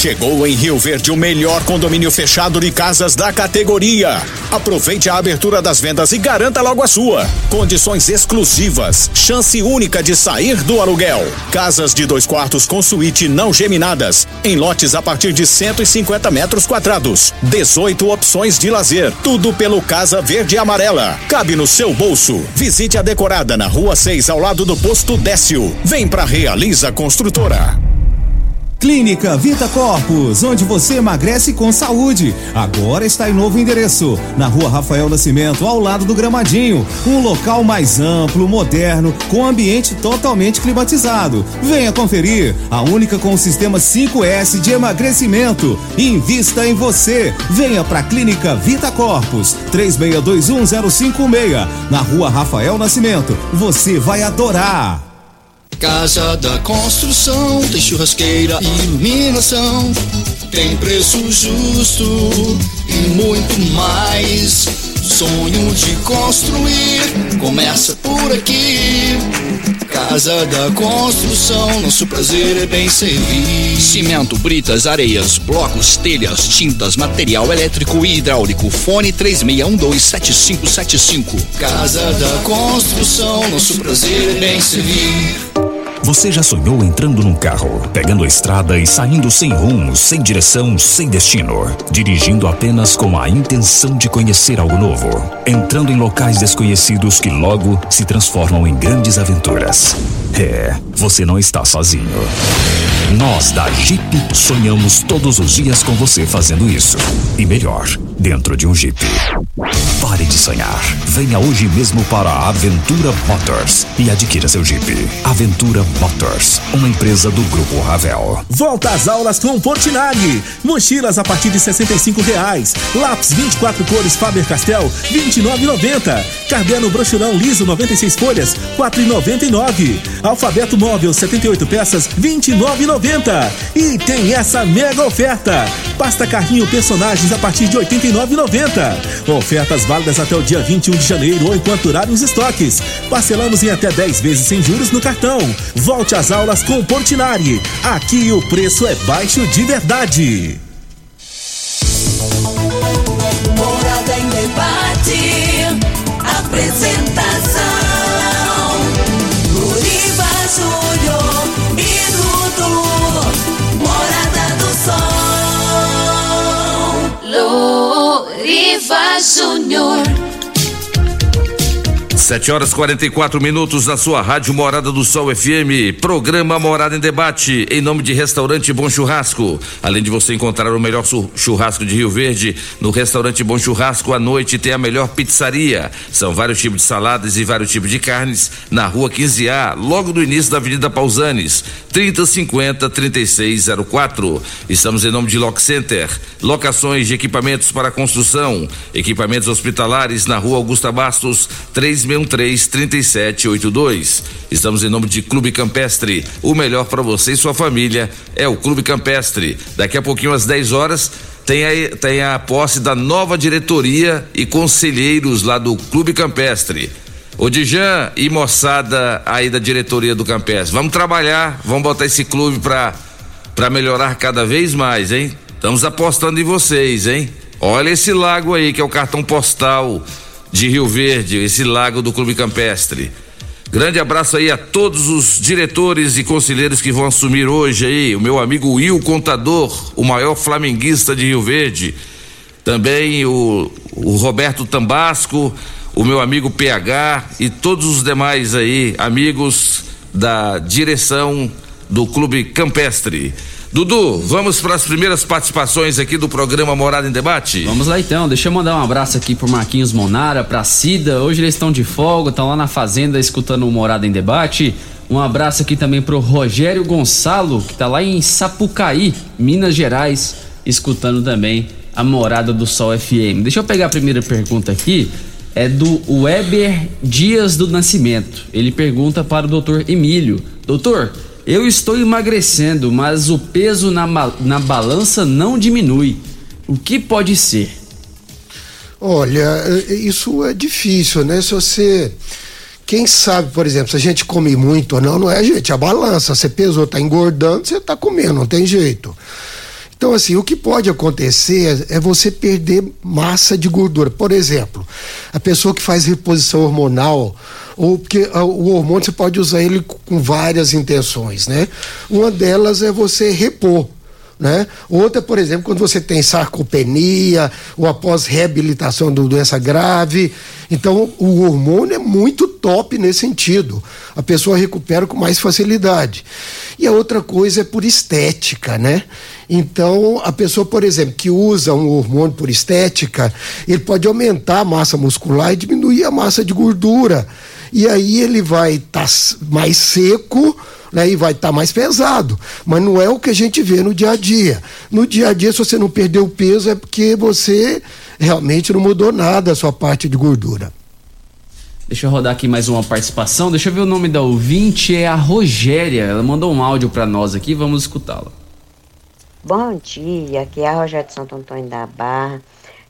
Chegou em Rio Verde o melhor condomínio fechado de casas da categoria. Aproveite a abertura das vendas e garanta logo a sua. Condições exclusivas, chance única de sair do aluguel. Casas de dois quartos com suíte não geminadas, em lotes a partir de 150 metros quadrados. 18 opções de lazer, tudo pelo Casa Verde e Amarela. Cabe no seu bolso. Visite a decorada na Rua 6, ao lado do posto Décio. Vem pra Realiza Construtora. Clínica Vita Corpus, onde você emagrece com saúde. Agora está em novo endereço, na rua Rafael Nascimento, ao lado do Gramadinho. Um local mais amplo, moderno, com ambiente totalmente climatizado. Venha conferir, a única com o sistema 5S de emagrecimento. Invista em você. Venha para a Clínica Vita Corpus, 36210556, na rua Rafael Nascimento. Você vai adorar. Casa da Construção tem churrasqueira e iluminação, tem preço justo e muito mais. Sonho de construir começa por aqui. Casa da Construção, nosso prazer é bem servir. Cimento, britas, areias, blocos, telhas, tintas, material elétrico e hidráulico. Fone 36127575. Casa da Construção, nosso prazer é bem servir. Você já sonhou entrando num carro, pegando a estrada e saindo sem rumo, sem direção, sem destino, dirigindo apenas com a intenção de conhecer algo novo, entrando em locais desconhecidos que logo se transformam em grandes aventuras? É, você não está sozinho. Nós da Jeep sonhamos todos os dias com você fazendo isso. E melhor, dentro de um Jeep. Pare de sonhar. Venha hoje mesmo para a Aventura Motors e adquira seu Jeep. Aventura Motors, uma empresa do Grupo Ravel. Volta às aulas com Portinari. Mochilas a partir de 65 reais. Lápis 24 cores Faber-Castell, R$ 29,90. Caderno brochurão liso 96 folhas, R$ 4,99. Alfabeto móvel 78 peças, R$ 29,90. E tem essa mega oferta. Pasta carrinho personagens a partir de R$ 89,90. Ofertas válidas até o dia 21 de janeiro ou enquanto durarem os estoques. Parcelamos em até 10 vezes sem juros no cartão. Volte às aulas com Portinari. Aqui o preço é baixo de verdade. Morada em debate. Apresentação. Sol. Luriva Júnior. 7 horas 44 minutos na sua rádio Morada do Sol FM, programa Morada em Debate, em nome de Restaurante Bom Churrasco. Além de você encontrar o melhor churrasco de Rio Verde, no Restaurante Bom Churrasco à noite tem a melhor pizzaria. São vários tipos de saladas e vários tipos de carnes na rua 15A, logo no início da Avenida Pausanes, 3050 3604. Estamos em nome de Lock Center, locações de equipamentos para construção, equipamentos hospitalares na rua Augusta Bastos, 3613-3782. Estamos em nome de Clube Campestre. O melhor para você e sua família é o Clube Campestre. Daqui a pouquinho, às 10 horas, tem a, tem a posse da nova diretoria e conselheiros lá do Clube Campestre. Ô Dijan e moçada aí da diretoria do Campestre, vamos trabalhar, vamos botar esse clube pra, pra melhorar cada vez mais, hein? Estamos apostando em vocês, hein? Olha esse lago aí que é o cartão postal de Rio Verde, esse lago do Clube Campestre. Grande abraço aí a todos os diretores e conselheiros que vão assumir hoje aí. O meu amigo Will Contador, o maior flamenguista de Rio Verde. Também o, o Roberto Tambasco, o meu amigo PH e todos os demais aí, amigos da direção do Clube Campestre. Dudu, vamos para as primeiras participações aqui do programa Morada em Debate? Vamos lá então, deixa eu mandar um abraço aqui pro Marquinhos Monara, pra Cida. Hoje eles estão de folga, estão lá na fazenda escutando o Morada em Debate. Um abraço aqui também pro Rogério Gonçalo, que tá lá em Sapucaí, Minas Gerais, escutando também a Morada do Sol FM. Deixa eu pegar a primeira pergunta aqui. É do Weber Dias do Nascimento. Ele pergunta para o doutor Emílio: Doutor, eu estou emagrecendo, mas o peso na, na balança não diminui. O que pode ser? Olha, eh, isso é difícil, né? Se você. Quem sabe, por exemplo, se a gente come muito ou não, não é a gente, é a balança. Você pesou, tá engordando, você tá comendo, não tem jeito. Então, assim, o que pode acontecer é você perder massa de gordura. Por exemplo, a pessoa que faz reposição hormonal, ou porque ah, o hormônio você pode usar ele com várias intenções, né? Uma delas é você repor né? Outra, por exemplo, quando você tem sarcopenia ou após reabilitação de doença grave. Então, o hormônio é muito top nesse sentido. A pessoa recupera com mais facilidade. E a outra coisa é por estética, né? Então, a pessoa, por exemplo, que usa um hormônio por estética, ele pode aumentar a massa muscular e diminuir a massa de gordura. E aí ele vai estar mais seco, né, e vai estar mais pesado. Mas não é o que a gente vê no dia a dia. No dia a dia, se você não perdeu peso, é porque você realmente não mudou nada a sua parte de gordura. Deixa eu rodar aqui mais uma participação. Deixa eu ver o nome da ouvinte, é a Rogéria. Ela mandou um áudio para nós aqui, vamos escutá-la. Bom dia, aqui é a Rogéria de Santo Antônio da Barra.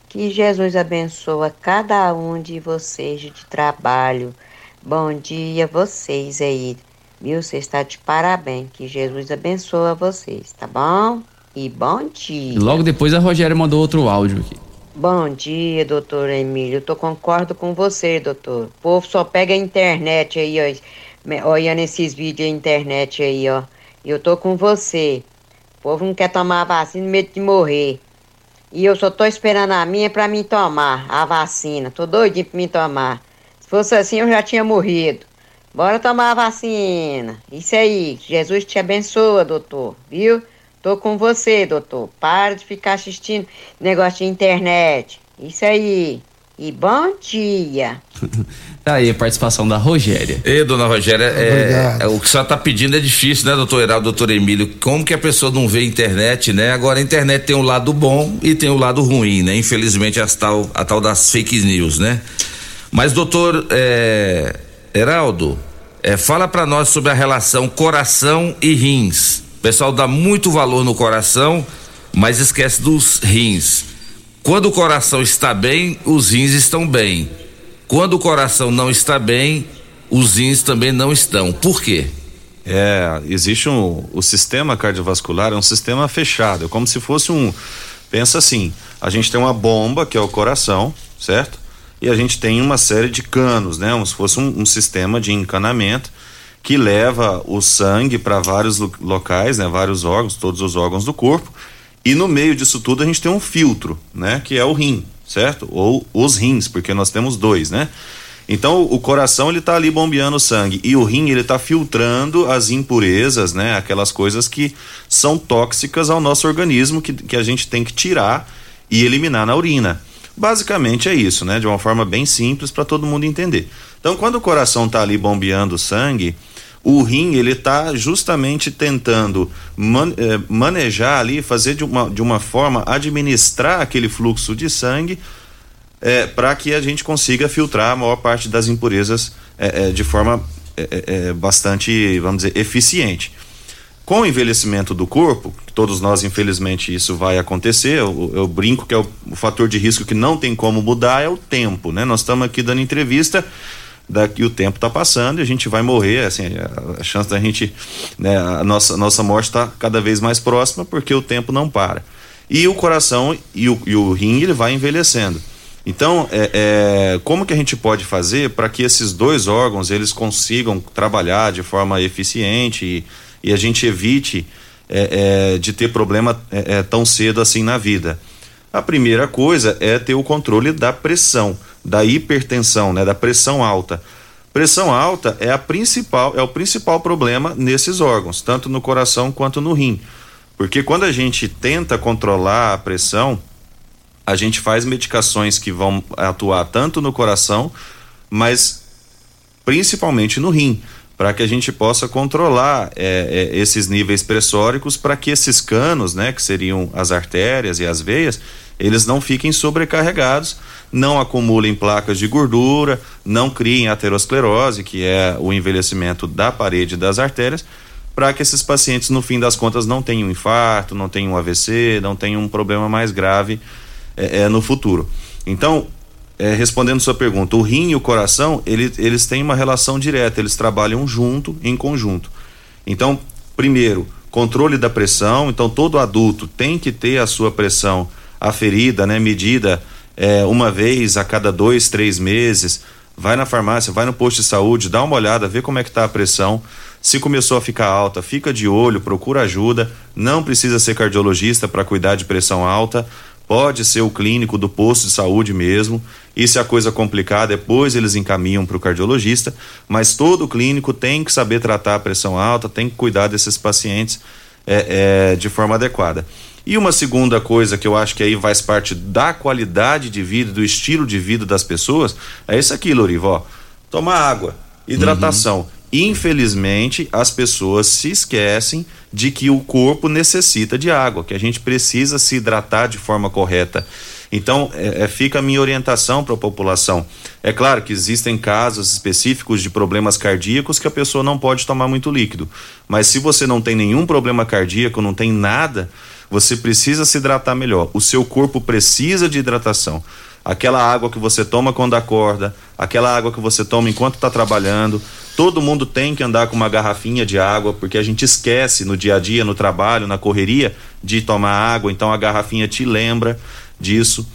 Que Jesus abençoa cada um de vocês de trabalho. Bom dia vocês aí, viu? Você está de parabéns. Que Jesus abençoa vocês, tá bom? E bom dia. Logo depois a Rogéria mandou outro áudio aqui. Bom dia, doutor Emílio. Eu tô, concordo com você, doutor. O povo só pega a internet aí, ó. me- Olhando esses vídeos na internet aí, ó. E eu tô com você. O povo não quer tomar a vacina, medo de morrer. E eu só tô esperando a minha pra mim tomar a vacina. Tô doidinho pra mim tomar. Se fosse assim, eu já tinha morrido. Bora tomar a vacina. Isso aí. Jesus te abençoa, doutor. Viu? Tô com você, doutor. Para de ficar assistindo negócio de internet. Isso aí. E bom dia. Tá aí a participação da Rogéria. Ei, dona Rogéria, é, é, o que a senhora tá pedindo é difícil, né, doutor Heraldo, doutor Emílio? Como que a pessoa não vê internet, né? Agora a internet tem um lado bom e tem o um lado ruim, né? Infelizmente as tal, a tal das fake news, né? Mas, doutor é, Heraldo, é, fala pra nós sobre a relação coração e rins. O pessoal dá muito valor no coração, mas esquece dos rins. Quando o coração está bem, os rins estão bem. Quando o coração não está bem, os rins também não estão. Por quê? É, existe um. O sistema cardiovascular é um sistema fechado, é como se fosse um. Pensa assim: a gente tem uma bomba, que é o coração, certo? E a gente tem uma série de canos, né? Como se fosse um, um sistema de encanamento que leva o sangue para vários lo- locais, né? Vários órgãos, todos os órgãos do corpo. E no meio disso tudo a gente tem um filtro, né? Que é o rim, certo? Ou os rins, porque nós temos dois, né? Então o coração ele tá ali bombeando o sangue e o rim ele tá filtrando as impurezas, né? Aquelas coisas que são tóxicas ao nosso organismo que, que a gente tem que tirar e eliminar na urina. Basicamente é isso, né? De uma forma bem simples para todo mundo entender. Então quando o coração tá ali bombeando sangue, o rim ele tá justamente tentando man- eh, manejar ali, fazer de uma, de uma forma administrar aquele fluxo de sangue é, para que a gente consiga filtrar a maior parte das impurezas é, de forma bastante, vamos dizer, eficiente. Com o envelhecimento do corpo, todos nós, infelizmente, isso vai acontecer. Eu, eu brinco que é o, o fator de risco que não tem como mudar é o tempo, né? Nós estamos aqui dando entrevista, daqui o tempo está passando e a gente vai morrer, assim, a, chance da gente, né, a nossa, nossa morte está cada vez mais próxima porque o tempo não para. E o coração e o, e o rim, ele vai envelhecendo. Então, é, é, como que a gente pode fazer para que esses dois órgãos eles consigam trabalhar de forma eficiente e, e a gente evite é, é, de ter problema é, é, tão cedo assim na vida? A primeira coisa é ter o controle da pressão, da hipertensão, né, da pressão alta. Pressão alta é a principal, é o principal problema nesses órgãos, tanto no coração quanto no rim. Porque quando a gente tenta controlar a pressão, a gente faz medicações que vão atuar tanto no coração, mas principalmente no rim, para que a gente possa controlar é, é, esses níveis pressóricos, para que esses canos, né, que seriam as artérias e as veias, eles não fiquem sobrecarregados, não acumulem placas de gordura, não criem aterosclerose, que é o envelhecimento da parede das artérias, para que esses pacientes, no fim das contas, não tenham infarto, não tenham AVC, não tenham um problema mais grave é, é, no futuro. Então, é, respondendo sua pergunta, o rim e o coração, ele, eles têm uma relação direta, eles trabalham junto, em conjunto. Então, primeiro, controle da pressão, então todo adulto tem que ter a sua pressão aferida, né, medida é, uma vez a cada dois, três meses. Vai na farmácia, vai no posto de saúde, dá uma olhada, vê como é que está a pressão. Se começou a ficar alta, fica de olho, procura ajuda. Não precisa ser cardiologista para cuidar de pressão alta pode ser o clínico do posto de saúde mesmo. E se a coisa complicar, depois eles encaminham para o cardiologista. Mas todo clínico tem que saber tratar a pressão alta, tem que cuidar desses pacientes é, é, de forma adequada. E uma segunda coisa que eu acho que aí faz parte da qualidade de vida, do estilo de vida das pessoas, é isso aqui, Loriva, ó. Tomar água, hidratação. Infelizmente, as pessoas se esquecem de que o corpo necessita de água, que a gente precisa se hidratar de forma correta. Então, é, é, fica a minha orientação para a população. É claro que existem casos específicos de problemas cardíacos que a pessoa não pode tomar muito líquido. Mas se você não tem nenhum problema cardíaco, não tem nada, você precisa se hidratar melhor. O seu corpo precisa de hidratação. Aquela água que você toma quando acorda, aquela água que você toma enquanto está trabalhando. Todo mundo tem que andar com uma garrafinha de água, porque a gente esquece no dia a dia, no trabalho, na correria, de tomar água. Então a garrafinha te lembra disso.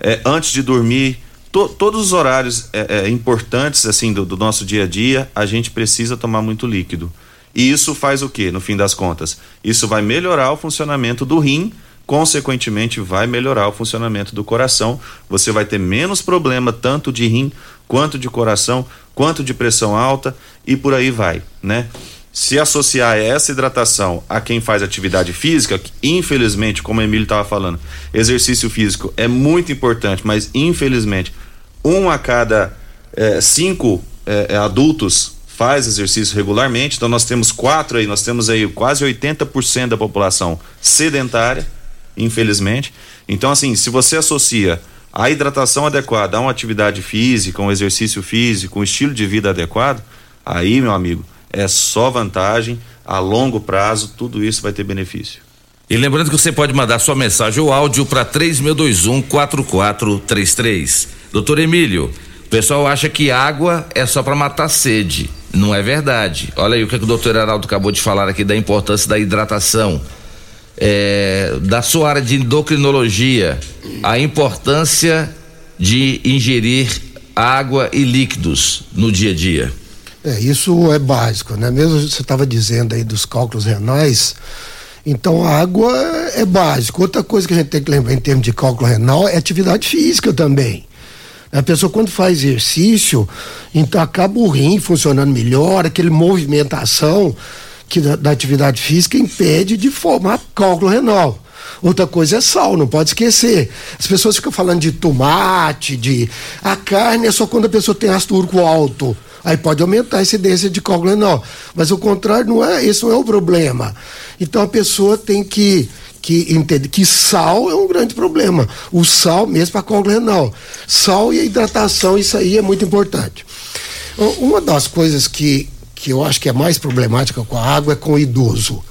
É, antes de dormir, to, todos os horários é, é, importantes assim do, do nosso dia a dia, a gente precisa tomar muito líquido. E isso faz o que, no fim das contas? Isso vai melhorar o funcionamento do rim, consequentemente, vai melhorar o funcionamento do coração. Você vai ter menos problema, tanto de rim, quanto de coração, quanto de pressão alta e por aí vai, né? Se associar essa hidratação a quem faz atividade física, que, infelizmente, como o Emílio estava falando, exercício físico é muito importante, mas infelizmente, um a cada eh, cinco eh, adultos faz exercício regularmente, então nós temos quatro aí, nós temos aí quase 80% da população sedentária, infelizmente. Então, assim, se você associa a hidratação adequada a uma atividade física, um exercício físico, um estilo de vida adequado, aí, meu amigo, é só vantagem, a longo prazo, tudo isso vai ter benefício. E lembrando que você pode mandar sua mensagem ou áudio para 3621 4433. Doutor Emílio, o pessoal acha que água é só para matar sede. Não é verdade. Olha aí o que, que o doutor Heraldo acabou de falar aqui da importância da hidratação. É, da sua área de endocrinologia, a importância de ingerir água e líquidos no dia a dia. É, isso é básico, né? Mesmo você estava dizendo aí dos cálculos renais, então a água é básico. Outra coisa que a gente tem que lembrar em termos de cálculo renal é atividade física também. A pessoa quando faz exercício, então acaba o rim funcionando melhor, aquele movimentação que da, da atividade física impede de formar cálculo renal. Outra coisa é sal, não pode esquecer. As pessoas ficam falando de tomate, de. A carne é só quando a pessoa tem ácido úrico alto. Aí pode aumentar a incidência de cálculo renal. Mas o contrário não é, esse não é o problema. Então a pessoa tem que que entende que sal é um grande problema. O sal, mesmo para cálculo renal. Sal e a hidratação, isso aí é muito importante. Uma das coisas que, que eu acho que é mais problemática com a água é com o idoso.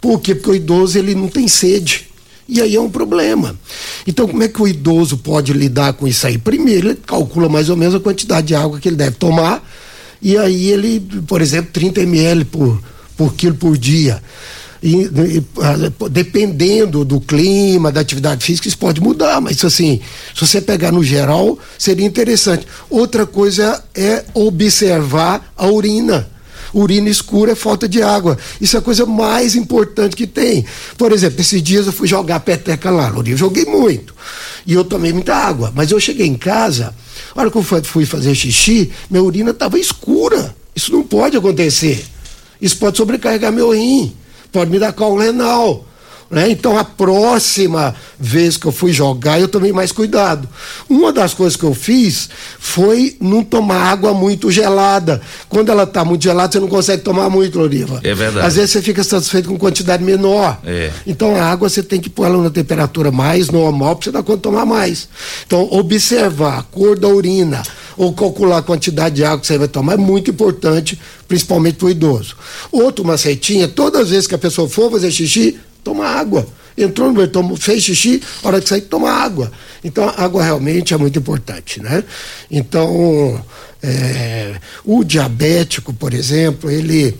Por quê? Porque o idoso ele não tem sede. E aí é um problema. Então, como é que o idoso pode lidar com isso aí? Primeiro, ele calcula mais ou menos a quantidade de água que ele deve tomar. E aí ele, por exemplo, 30 ml por, por quilo por dia. E, e, dependendo do clima, da atividade física, isso pode mudar, mas assim, se você pegar no geral, seria interessante. Outra coisa é observar a urina. Urina escura é falta de água. Isso é a coisa mais importante que tem. Por exemplo, esses dias eu fui jogar peteca lá, eu joguei muito. E eu tomei muita água. Mas eu cheguei em casa, a hora que eu fui fazer xixi, minha urina estava escura. Isso não pode acontecer. Isso pode sobrecarregar meu rim pode me dar cálculo renal. Né? Então, a próxima vez que eu fui jogar, eu tomei mais cuidado. Uma das coisas que eu fiz foi não tomar água muito gelada. Quando ela está muito gelada, você não consegue tomar muito, Loriva. É verdade. Às vezes você fica satisfeito com quantidade menor. É. Então, a água você tem que pôr ela na temperatura mais normal para você dar conta de tomar mais. Então, observar a cor da urina ou calcular a quantidade de água que você vai tomar é muito importante, principalmente para o idoso. Outro macetinha, todas as vezes que a pessoa for fazer xixi, toma água. Entrou no banheiro, fez xixi, hora de sair, toma água. Então, a água realmente é muito importante, né? Então, é, o diabético, por exemplo, ele,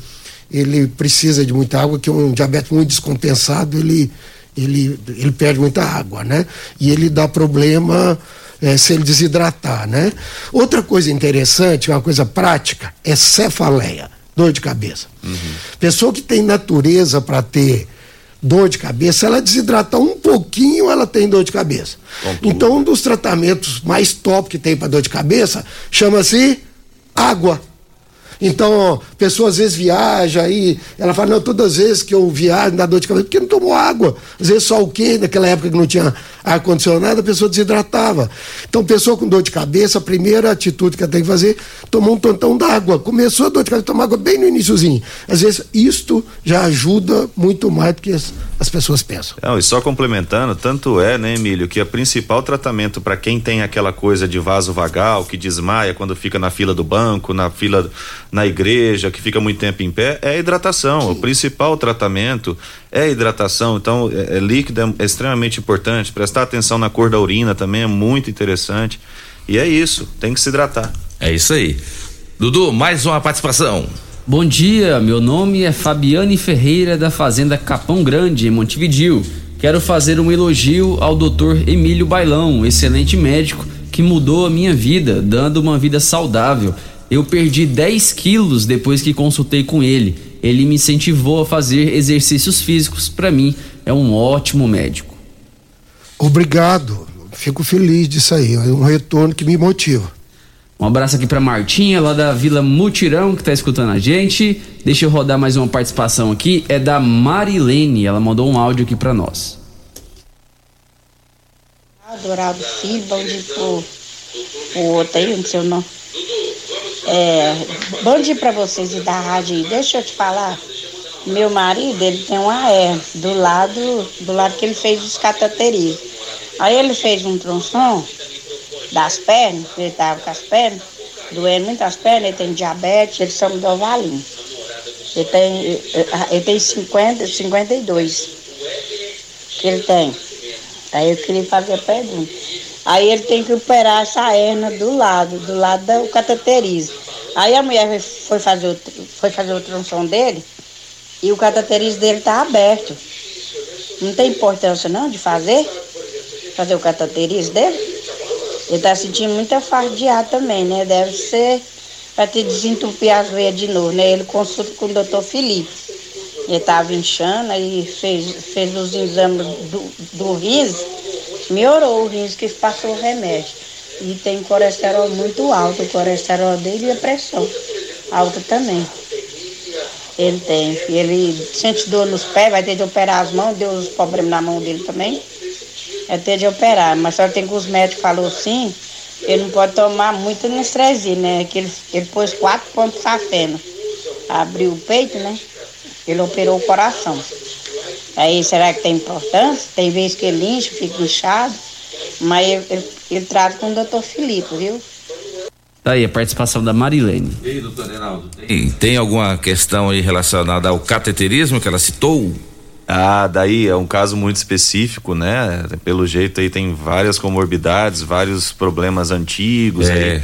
ele precisa de muita água, que um diabético muito descompensado, ele, ele, ele perde muita água, né? E ele dá problema é, se ele desidratar, né? Outra coisa interessante, uma coisa prática, é cefaleia, dor de cabeça. Uhum. Pessoa que tem natureza para ter dor de cabeça, ela desidratar um pouquinho, ela tem dor de cabeça. Então, um dos tratamentos mais top que tem para dor de cabeça chama-se água. Então, ó, pessoa às vezes viaja e ela fala, não, todas as vezes que eu viajo dá dor de cabeça, porque não tomou água. Às vezes o quê? Naquela época que não tinha ar-condicionado, a pessoa desidratava. Então, pessoa com dor de cabeça, a primeira atitude que ela tem que fazer tomar um tontão d'água. Começou a dor de cabeça, tomar água bem no iníciozinho. Às vezes, isto já ajuda muito mais do que as, as pessoas pensam. Não, e só complementando, tanto é, né, Emílio, que o principal tratamento para quem tem aquela coisa de vaso vagal, que desmaia quando fica na fila do banco, na fila na igreja, que fica muito tempo em pé, é a hidratação. O principal tratamento é a hidratação. Então, é, é líquido é, é extremamente importante. Prestar atenção na cor da urina também é muito interessante. E é isso, tem que se hidratar. É isso aí. Dudu, mais uma participação. Bom dia, meu nome é Fabiane Ferreira da Fazenda Capão Grande, em Montevidil. Quero fazer um elogio ao Dr. Emílio Bailão, excelente médico que mudou a minha vida, dando uma vida saudável. Eu perdi 10 quilos depois que consultei com ele. Ele me incentivou a fazer exercícios físicos. Para mim, é um ótimo médico. Obrigado. Fico feliz disso aí. É um retorno que me motiva. Um abraço aqui pra Martinha, lá da Vila Mutirão, que tá escutando a gente. Deixa eu rodar mais uma participação aqui. É da Marilene. Ela mandou um áudio aqui pra nós. Adorado filho, bom dia pro, pro outro aí, não sei o nome. É, bom dia pra vocês e da rádio aí. Deixa eu te falar. Meu marido, ele tem um AR do lado, do lado que ele fez os cataterismos. Aí ele fez um tronção das pernas, ele tava com as pernas, doendo muito as pernas, ele tem diabetes, ele só mudou valinho. Ele tem, ele tem 50, 52 que ele tem. Aí eu queria fazer a pergunta. Aí ele tem que operar essa hernia do lado, do lado do cateterismo. Aí a mulher foi fazer o, foi fazer o tronção dele e o cateterismo dele tá aberto. Não tem importância não de fazer? Fazer o cateterismo dele? Ele tá sentindo muita falta de ar também, né? Deve ser para te desentupir as veias de novo, né? Ele consulta com o doutor Felipe. Ele estava inchando, aí fez, fez os exames do, do rins, melhorou o rins que passou o remédio. E tem colesterol muito alto, o colesterol dele e a pressão alta também. Ele tem. Ele sente dor nos pés, vai ter de operar as mãos, deu os problemas na mão dele também. É ter de operar, mas só tem que os médicos falou sim, ele não pode tomar muito anestesia, né? Que ele, ele pôs quatro pontos safena. Abriu o peito, né? Ele operou o coração. Aí será que tem importância? Tem vezes que ele incha, fica inchado, mas ele, ele, ele trata com o doutor Filipe, viu? Tá aí a participação da Marilene. E aí, doutor Reinaldo? Tem, tem alguma questão aí relacionada ao cateterismo que ela citou? Ah, daí é um caso muito específico, né? Pelo jeito aí tem várias comorbidades, vários problemas antigos É. aí.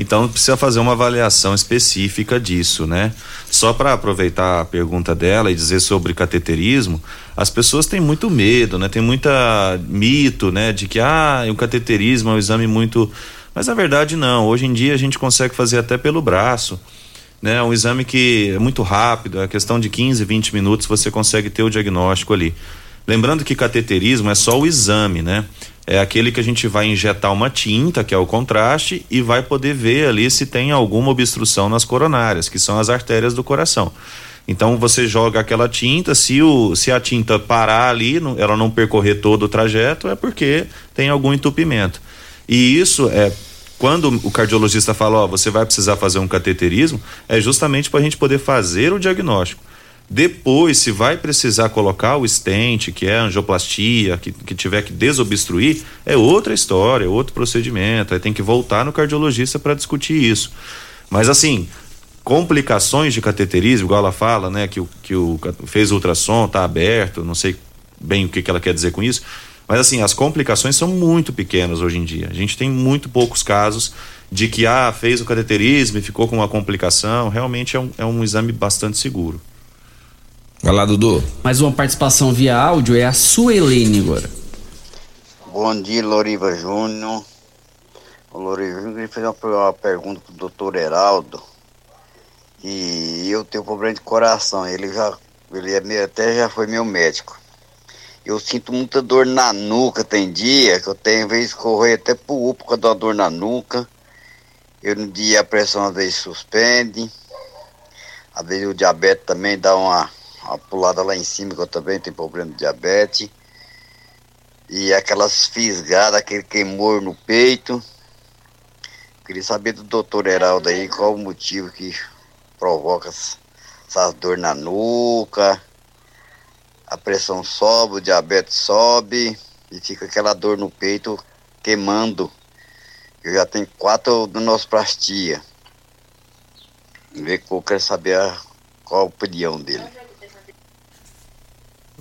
Então precisa fazer uma avaliação específica disso, né? Só para aproveitar a pergunta dela e dizer sobre cateterismo, as pessoas têm muito medo, né? Tem muita mito, né? De que ah, o cateterismo é um exame muito, mas na verdade não. Hoje em dia a gente consegue fazer até pelo braço né? Um exame que é muito rápido, é questão de 15, 20 minutos você consegue ter o diagnóstico ali. Lembrando que cateterismo é só o exame, né? É aquele que a gente vai injetar uma tinta, que é o contraste, e vai poder ver ali se tem alguma obstrução nas coronárias, que são as artérias do coração. Então você joga aquela tinta, se, o, se a tinta parar ali, não- ela não percorrer todo o trajeto, é porque tem algum entupimento. E isso é quando o cardiologista fala, ó, você vai precisar fazer um cateterismo, é justamente para a gente poder fazer o diagnóstico. Depois, se vai precisar colocar o stent, que é angioplastia, que, que tiver que desobstruir, é outra história, é outro procedimento. Aí tem que voltar no cardiologista para discutir isso. Mas assim, complicações de cateterismo, igual ela fala, né, que o, que o fez ultrassom, tá aberto, não sei bem o que, que ela quer dizer com isso, mas assim, as complicações são muito pequenas hoje em dia. A gente tem muito poucos casos de que, ah, fez o cateterismo e ficou com uma complicação. Realmente é um, é um exame bastante seguro. Vai lá, Dudu. Mais uma participação via áudio é a Suelene agora. Bom dia, Loriva Júnior. Ô, Loriva Júnior, eu queria fazer uma, uma pergunta pro doutor Heraldo. E eu tenho problema de coração. Ele já, ele é meu- até já foi meu médico. Eu sinto muita dor na nuca, tem dia que eu tenho vez de correr até pro UPA com a dor na nuca. Eu no dia a pressão às vezes suspende. Às vezes o diabetes também dá uma, uma pulada lá em cima, que eu também tenho problema de diabetes. E aquelas fisgadas, aquele queimor no peito. Queria saber do doutor Heraldo aí qual o motivo que provoca essas dores na nuca, a pressão sobe, o diabetes sobe e fica aquela dor no peito queimando. Eu já tenho quatro donosplastia. Vê que eu quero saber a, qual a opinião dele.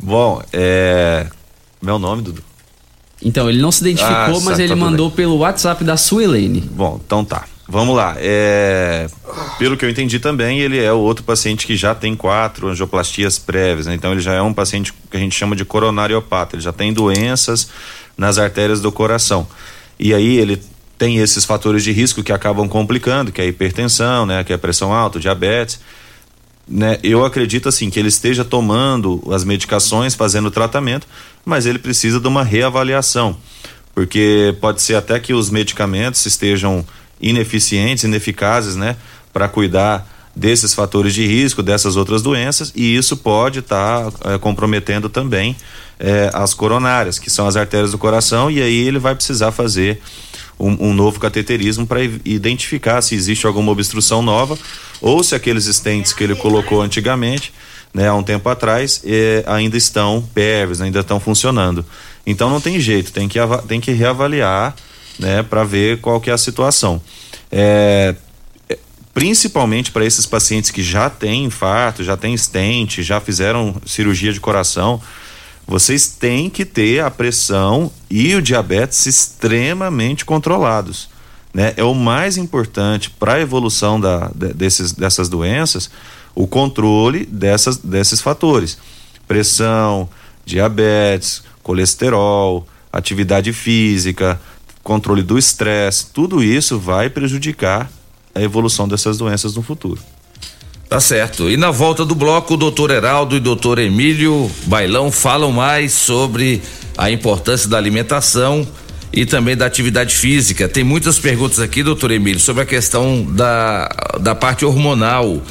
Bom, é. Meu nome, Dudu? Então, ele não se identificou, Ah, mas ele tá mandou pelo WhatsApp da Suelene. Bom, então tá. Vamos lá. É, Pelo que eu entendi também, ele é o outro paciente que já tem quatro angioplastias prévias, né? Então ele já é um paciente que a gente chama de coronariopata. Ele já tem doenças nas artérias do coração. E aí ele tem esses fatores de risco que acabam complicando, que é a hipertensão, né? Que é a pressão alta, diabetes. Né? Eu acredito assim que ele esteja tomando as medicações, fazendo o tratamento, mas ele precisa de uma reavaliação, porque pode ser até que os medicamentos estejam ineficientes, ineficazes, né, para cuidar desses fatores de risco, dessas outras doenças, e isso pode estar comprometendo também eh, as coronárias, que são as artérias do coração, e aí ele vai precisar fazer um, um novo cateterismo para identificar se existe alguma obstrução nova ou se aqueles estentes que ele colocou antigamente, né, há um tempo atrás, eh, ainda estão pérvios, ainda estão funcionando. Então não tem jeito, tem que, tem que reavaliar, né, para ver qual que é a situação. É, é, principalmente para esses pacientes que já têm infarto, já têm stent, já fizeram cirurgia de coração, vocês têm que ter a pressão e o diabetes extremamente controlados. Né? É o mais importante para a evolução da, de- desses, dessas doenças, o controle dessas, desses fatores. Pressão, diabetes, colesterol, atividade física, controle do estresse, tudo isso vai prejudicar a evolução dessas doenças no futuro. Tá certo. E na volta do bloco, o doutor Heraldo e doutor Emílio Bailão falam mais sobre a importância da alimentação e também da atividade física. Tem muitas perguntas aqui, doutor Emílio, sobre a questão da, da parte hormonal.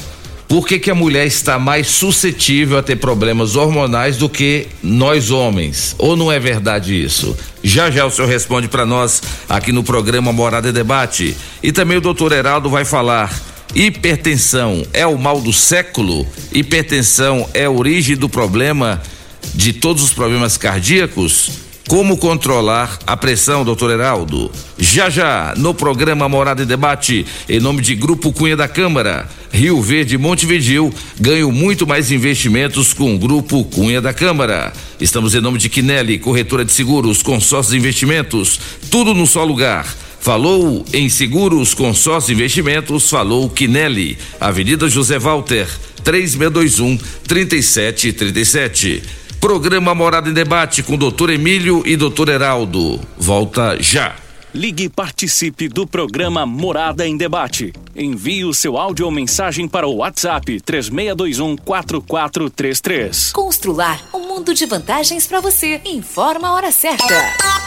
Por que, que a mulher está mais suscetível a ter problemas hormonais do que nós homens? Ou não é verdade isso? Já já o senhor responde para nós aqui no programa Morada e Debate. E também o doutor Heraldo vai falar Hipertensão é o mal do século? Hipertensão é a origem do problema de todos os problemas cardíacos? Como controlar a pressão, doutor Heraldo? Já já, no programa Morada e Debate, em nome de Grupo Cunha da Câmara, Rio Verde e Montevidil, ganho muito mais investimentos com o Grupo Cunha da Câmara. Estamos em nome de Quinelli, corretora de seguros, consórcios e investimentos, tudo no só lugar. Falou em seguros, consórcios e investimentos, falou Quinelli, Avenida José Walter, 3621 3737. Programa Morada em Debate com doutor Emílio e doutor Heraldo. Volta já. Ligue e participe do programa Morada em Debate. Envie o seu áudio ou mensagem para o WhatsApp 3621 4433. Constrular um mundo de vantagens para você. Informa a hora certa.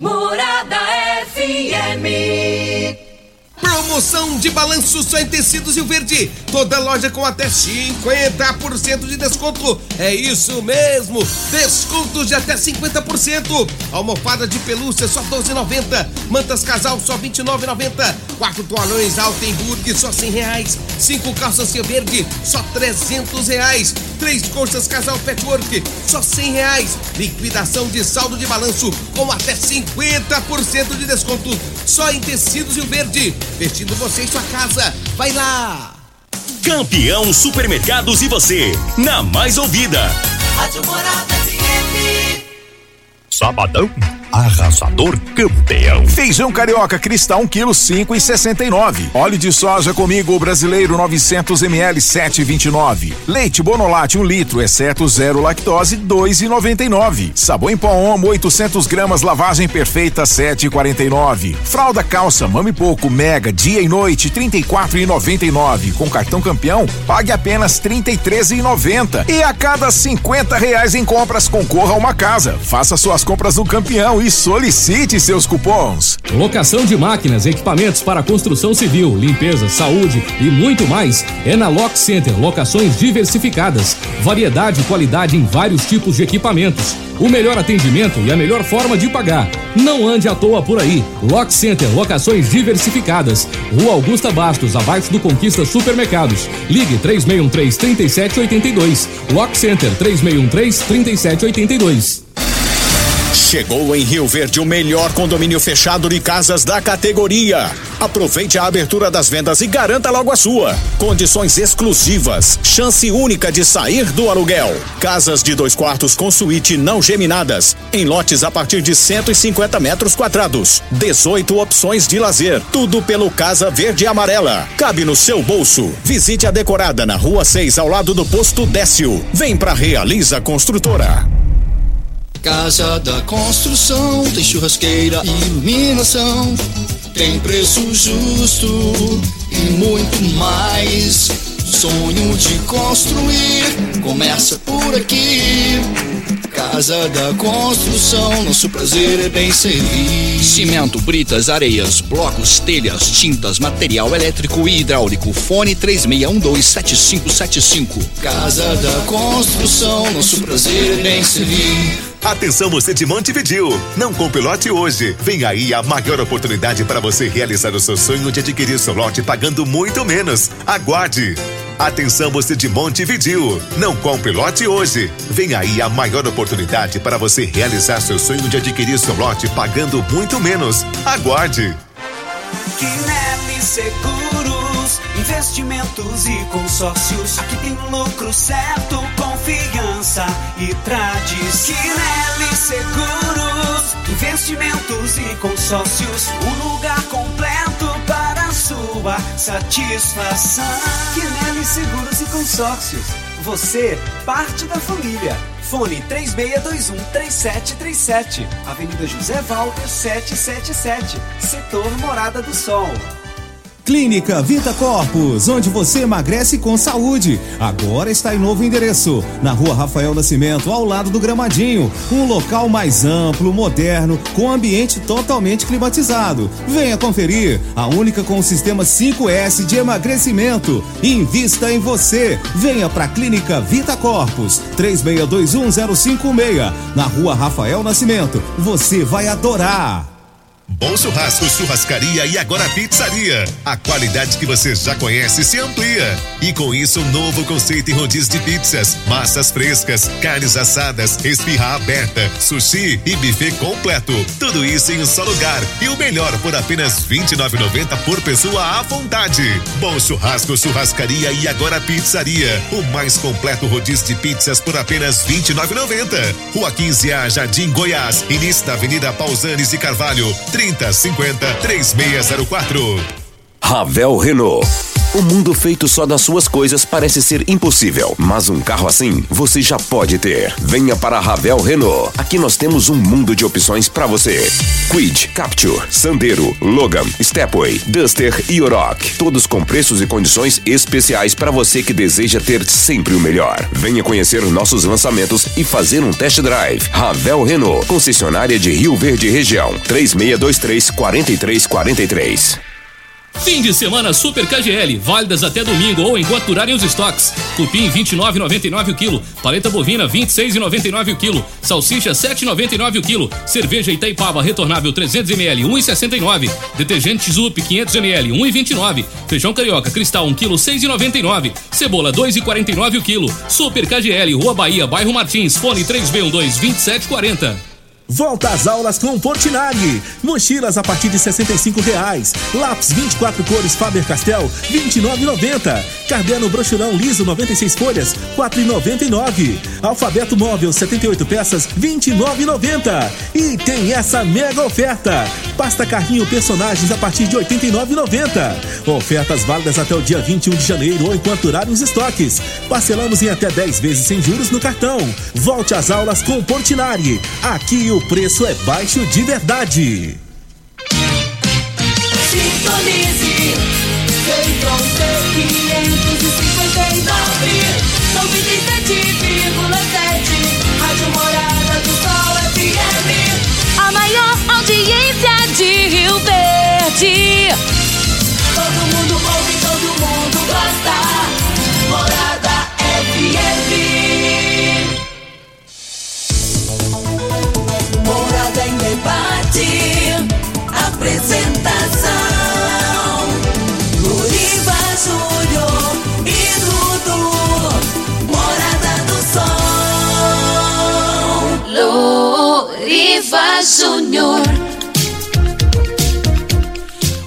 Morada FM. Promoção de balanço só em tecidos e o verde. Toda loja com até 50% de desconto. É isso mesmo. Descontos de até 50%. Almofada de pelúcia só 12,90. Mantas casal só 29,90. Quatro toalhões Altenburg só 100 reais. Cinco calças Cia verde só 300 reais. Três colchas casal patchwork só 100 reais. Liquidação de saldo de balanço com até 50% de desconto. Só em tecidos e o verde. Vestindo você em sua casa. Vai lá! Campeão Supermercados e você, na mais ouvida. Rádio Morada FM. Sabadão arrasador campeão. Feijão carioca cristal 1 kg 5 e 69. Óleo de soja comigo brasileiro 900 ml 7,29. Leite Bonolate 1 um litro exceto zero lactose 2,99. Sabão em pó Omo 800 gramas lavagem perfeita 7,49. Fralda calça mame pouco mega dia e noite 34,99. Com cartão campeão pague apenas 33,90. E a cada 50 reais em compras concorra a uma casa. Faça suas compras no campeão e solicite seus cupons. Locação de máquinas, equipamentos para construção civil, limpeza, saúde e muito mais é na Lock Center. Locações diversificadas, variedade e qualidade em vários tipos de equipamentos. O melhor atendimento e a melhor forma de pagar. Não ande à toa por aí. Lock Center, locações diversificadas. Rua Augusta Bastos, abaixo do Conquista Supermercados. Ligue 3613 3782. Lock Center 3613 3782. Chegou em Rio Verde o melhor condomínio fechado de casas da categoria. Aproveite a abertura das vendas e garanta logo a sua. Condições exclusivas, chance única de sair do aluguel. Casas de dois quartos com suíte não geminadas, em lotes a partir de 150 metros quadrados. 18 opções de lazer, tudo pelo Casa Verde e Amarela. Cabe no seu bolso. Visite a decorada na Rua 6, ao lado do posto Décio. Vem pra Realiza Construtora. Casa da construção, tem churrasqueira iluminação, tem preço justo e muito mais. Sonho de construir começa por aqui. Casa da construção, nosso prazer é bem servir. Cimento, britas, areias, blocos, telhas, tintas, material elétrico e hidráulico. Fone 36127575. Casa da construção, nosso prazer é bem servir. Atenção você de Montevidil, não compre lote hoje. Vem aí a maior oportunidade para você realizar o seu sonho de adquirir seu lote pagando muito menos. Aguarde. Atenção você de Montevidil, não compre lote hoje. Vem aí a maior oportunidade para você realizar seu sonho de adquirir seu lote pagando muito menos. Aguarde. Quinelli Seguros, investimentos e consórcios. Aqui tem lucro certo, confiança e tradição. Quinelli Seguros, investimentos e consórcios. Um lugar completo para sua satisfação. Quinelli Seguros e Consórcios. Você, parte da família. Fone 3621-3737. Avenida José Walter 777. Setor Morada do Sol. Clínica Vita Corpus, onde você emagrece com saúde. Agora está em novo endereço, na rua Rafael Nascimento, ao lado do Gramadinho. Um local mais amplo, moderno, com ambiente totalmente climatizado. Venha conferir, a única com o sistema 5S de emagrecimento. Invista em você. Venha para a Clínica Vita Corpus, 36210556, na rua Rafael Nascimento. Você vai adorar. Bom Churrasco, Churrascaria e agora Pizzaria. A qualidade que você já conhece se amplia. E com isso, um novo conceito em rodízio de pizzas, massas frescas, carnes assadas, espirra aberta, sushi e buffet completo. Tudo isso em um só lugar. E o melhor por apenas R$ 29,90 por pessoa à vontade. Bom Churrasco, Churrascaria e agora Pizzaria. O mais completo rodízio de pizzas por apenas R$ 29,90. Rua 15A, Jardim Goiás. Início da Avenida Pausanes e Carvalho. 3050 3604. Ravel Renault. O mundo feito só das suas coisas parece ser impossível, mas um carro assim você já pode ter. Venha para a Ravel Renault. Aqui nós temos um mundo de opções para você. Quid, Capture, Sandero, Logan, Stepway, Duster e Oroch. Todos com preços e condições especiais para você que deseja ter sempre o melhor. Venha conhecer nossos lançamentos e fazer um test drive. Ravel Renault, concessionária de Rio Verde Região. 3623 4343. Fim de semana Super KGL, válidas até domingo ou enquanto durarem os estoques. Cupim 29,99 o quilo, paleta bovina 26,99 o quilo, salsicha 7,99 o quilo, cerveja Itaipava retornável 300 ml 1,69, detergente Zup 500 ml 1,29, feijão carioca cristal 1 quilo 6,99, cebola 2,49 o quilo. Super KGL, Rua Bahia, bairro Martins, fone 3B12 2740. Volta às aulas com Portinari. Mochilas a partir de 65 reais. Lápis 24 cores Faber-Castell 29,90. Caderno brochurão liso 96 folhas 4,99. Alfabeto móvel 78 peças 29,90. E tem essa mega oferta. Pasta carrinho personagens a partir de 89,90. Ofertas válidas até o dia 21 de janeiro ou enquanto durarem os estoques. Parcelamos em até 10 vezes sem juros no cartão. Volte às aulas com Portinari. Aqui o preço é baixo de verdade. Sintonize, Feitron T559, 97,7, Rádio Morada do Sol FM. A maior audiência de Rio Verde. Todo mundo ouve, todo mundo gosta. Morada FM. Loriva Júnior.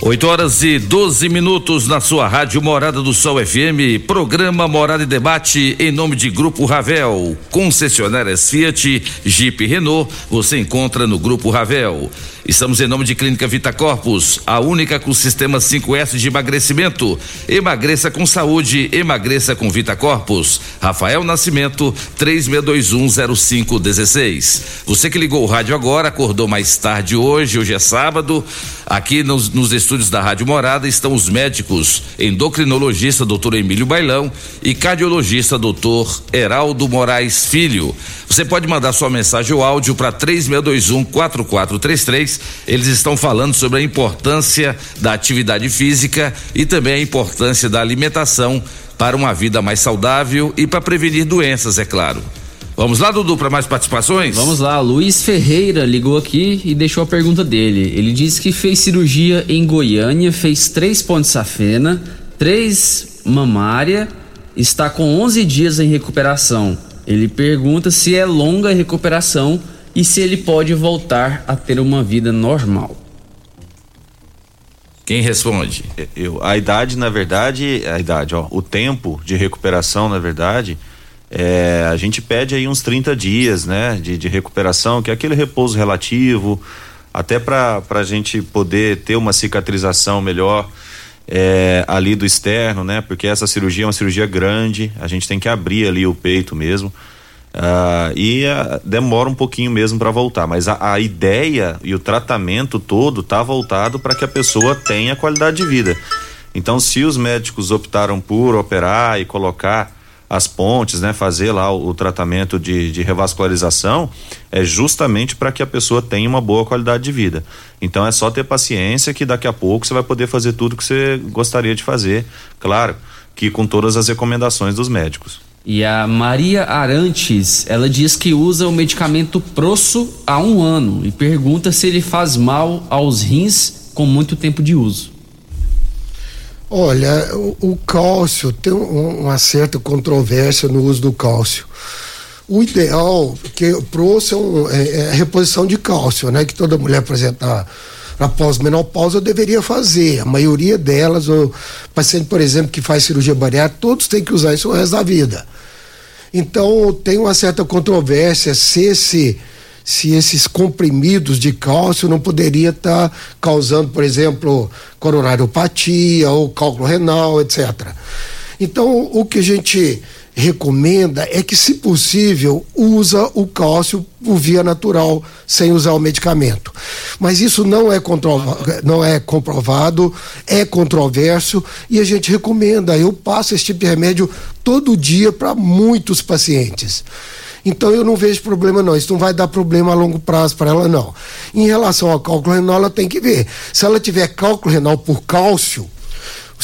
8 horas e 12 minutos na sua rádio Morada do Sol FM, programa Morada e Debate em nome de Grupo Ravel, concessionárias Fiat, Jeep Renault, você encontra no Grupo Ravel. Estamos em nome de Clínica Vita Corpus, a única com sistema 5S de emagrecimento. Emagreça com saúde, emagreça com Vita Corpus. Rafael Nascimento, 36210516. Você que ligou o rádio agora, acordou mais tarde hoje, hoje é sábado. Aqui nos, nos estúdios da Rádio Morada estão os médicos, endocrinologista doutor Emílio Bailão e cardiologista doutor Heraldo Moraes Filho. Você pode mandar sua mensagem ou áudio para 36214433. Eles estão falando sobre a importância da atividade física e também a importância da alimentação para uma vida mais saudável e para prevenir doenças, é claro. Vamos lá, Dudu, para mais participações? Vamos lá, Luiz Ferreira ligou aqui e deixou a pergunta dele. Ele disse que fez cirurgia em Goiânia, fez três pontos safena, três mamária, está com 11 dias em recuperação. Ele pergunta se é longa a recuperação e se ele pode voltar a ter uma vida normal. Quem responde? Eu, a idade, na verdade, a idade, ó, o tempo de recuperação, na verdade, é, a gente pede aí uns 30 dias, né, de, de recuperação, que é aquele repouso relativo, até para a gente poder ter uma cicatrização melhor é, ali do externo, né, porque essa cirurgia é uma cirurgia grande, a gente tem que abrir ali o peito mesmo. Ah, e ah, demora um pouquinho mesmo para voltar, mas a, a ideia e o tratamento todo tá voltado para que a pessoa tenha qualidade de vida. Então, se os médicos optaram por operar e colocar as pontes, né, fazer lá o, o tratamento de, de revascularização, é justamente para que a pessoa tenha uma boa qualidade de vida. Então é só ter paciência que daqui a pouco você vai poder fazer tudo que você gostaria de fazer, claro, que com todas as recomendações dos médicos. E a Maria Arantes, ela diz que usa o medicamento Prosso há um ano e pergunta se ele faz mal aos rins com muito tempo de uso. Olha, o, o cálcio tem um- uma certa controvérsia no uso do cálcio. O ideal, porque o PROS é, um- é- é a reposição de cálcio, né? Que toda mulher, por exemplo, na, na pós-menopausa deveria fazer. A maioria delas, o paciente, por exemplo, que faz cirurgia bariátrica, todos têm que usar isso o resto da vida. Então tem uma certa controvérsia se esse se esses comprimidos de cálcio não poderia estar causando, por exemplo, coronariopatia ou cálculo renal, etc. Então o que a gente recomenda é que, se possível, usa o cálcio por via natural, sem usar o medicamento. Mas isso não é, não é comprovado, é controverso e a gente recomenda. Eu passo esse tipo de remédio todo dia para muitos pacientes. Então eu não vejo problema não, isso não vai dar problema a longo prazo para ela não. Em relação ao cálculo renal, ela tem que ver. Se ela tiver cálculo renal por cálcio,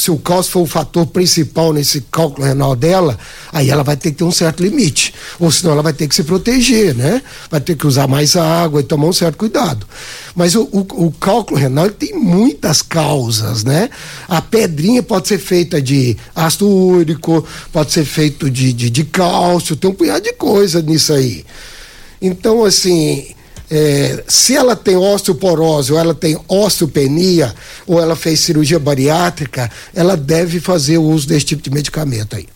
se o cálcio for o fator principal nesse cálculo renal dela, aí ela vai ter que ter um certo limite. Ou senão ela vai ter que se proteger, né? Vai ter que usar mais água e tomar um certo cuidado. Mas o, o- o cálculo renal tem muitas causas, né? A pedrinha pode ser feita de ácido úrico, pode ser feito de, de, de cálcio, tem um punhado de coisa nisso aí. Então, assim, é, se ela tem osteoporose, ou ela tem osteopenia, ou ela fez cirurgia bariátrica, ela deve fazer o uso desse tipo de medicamento aí.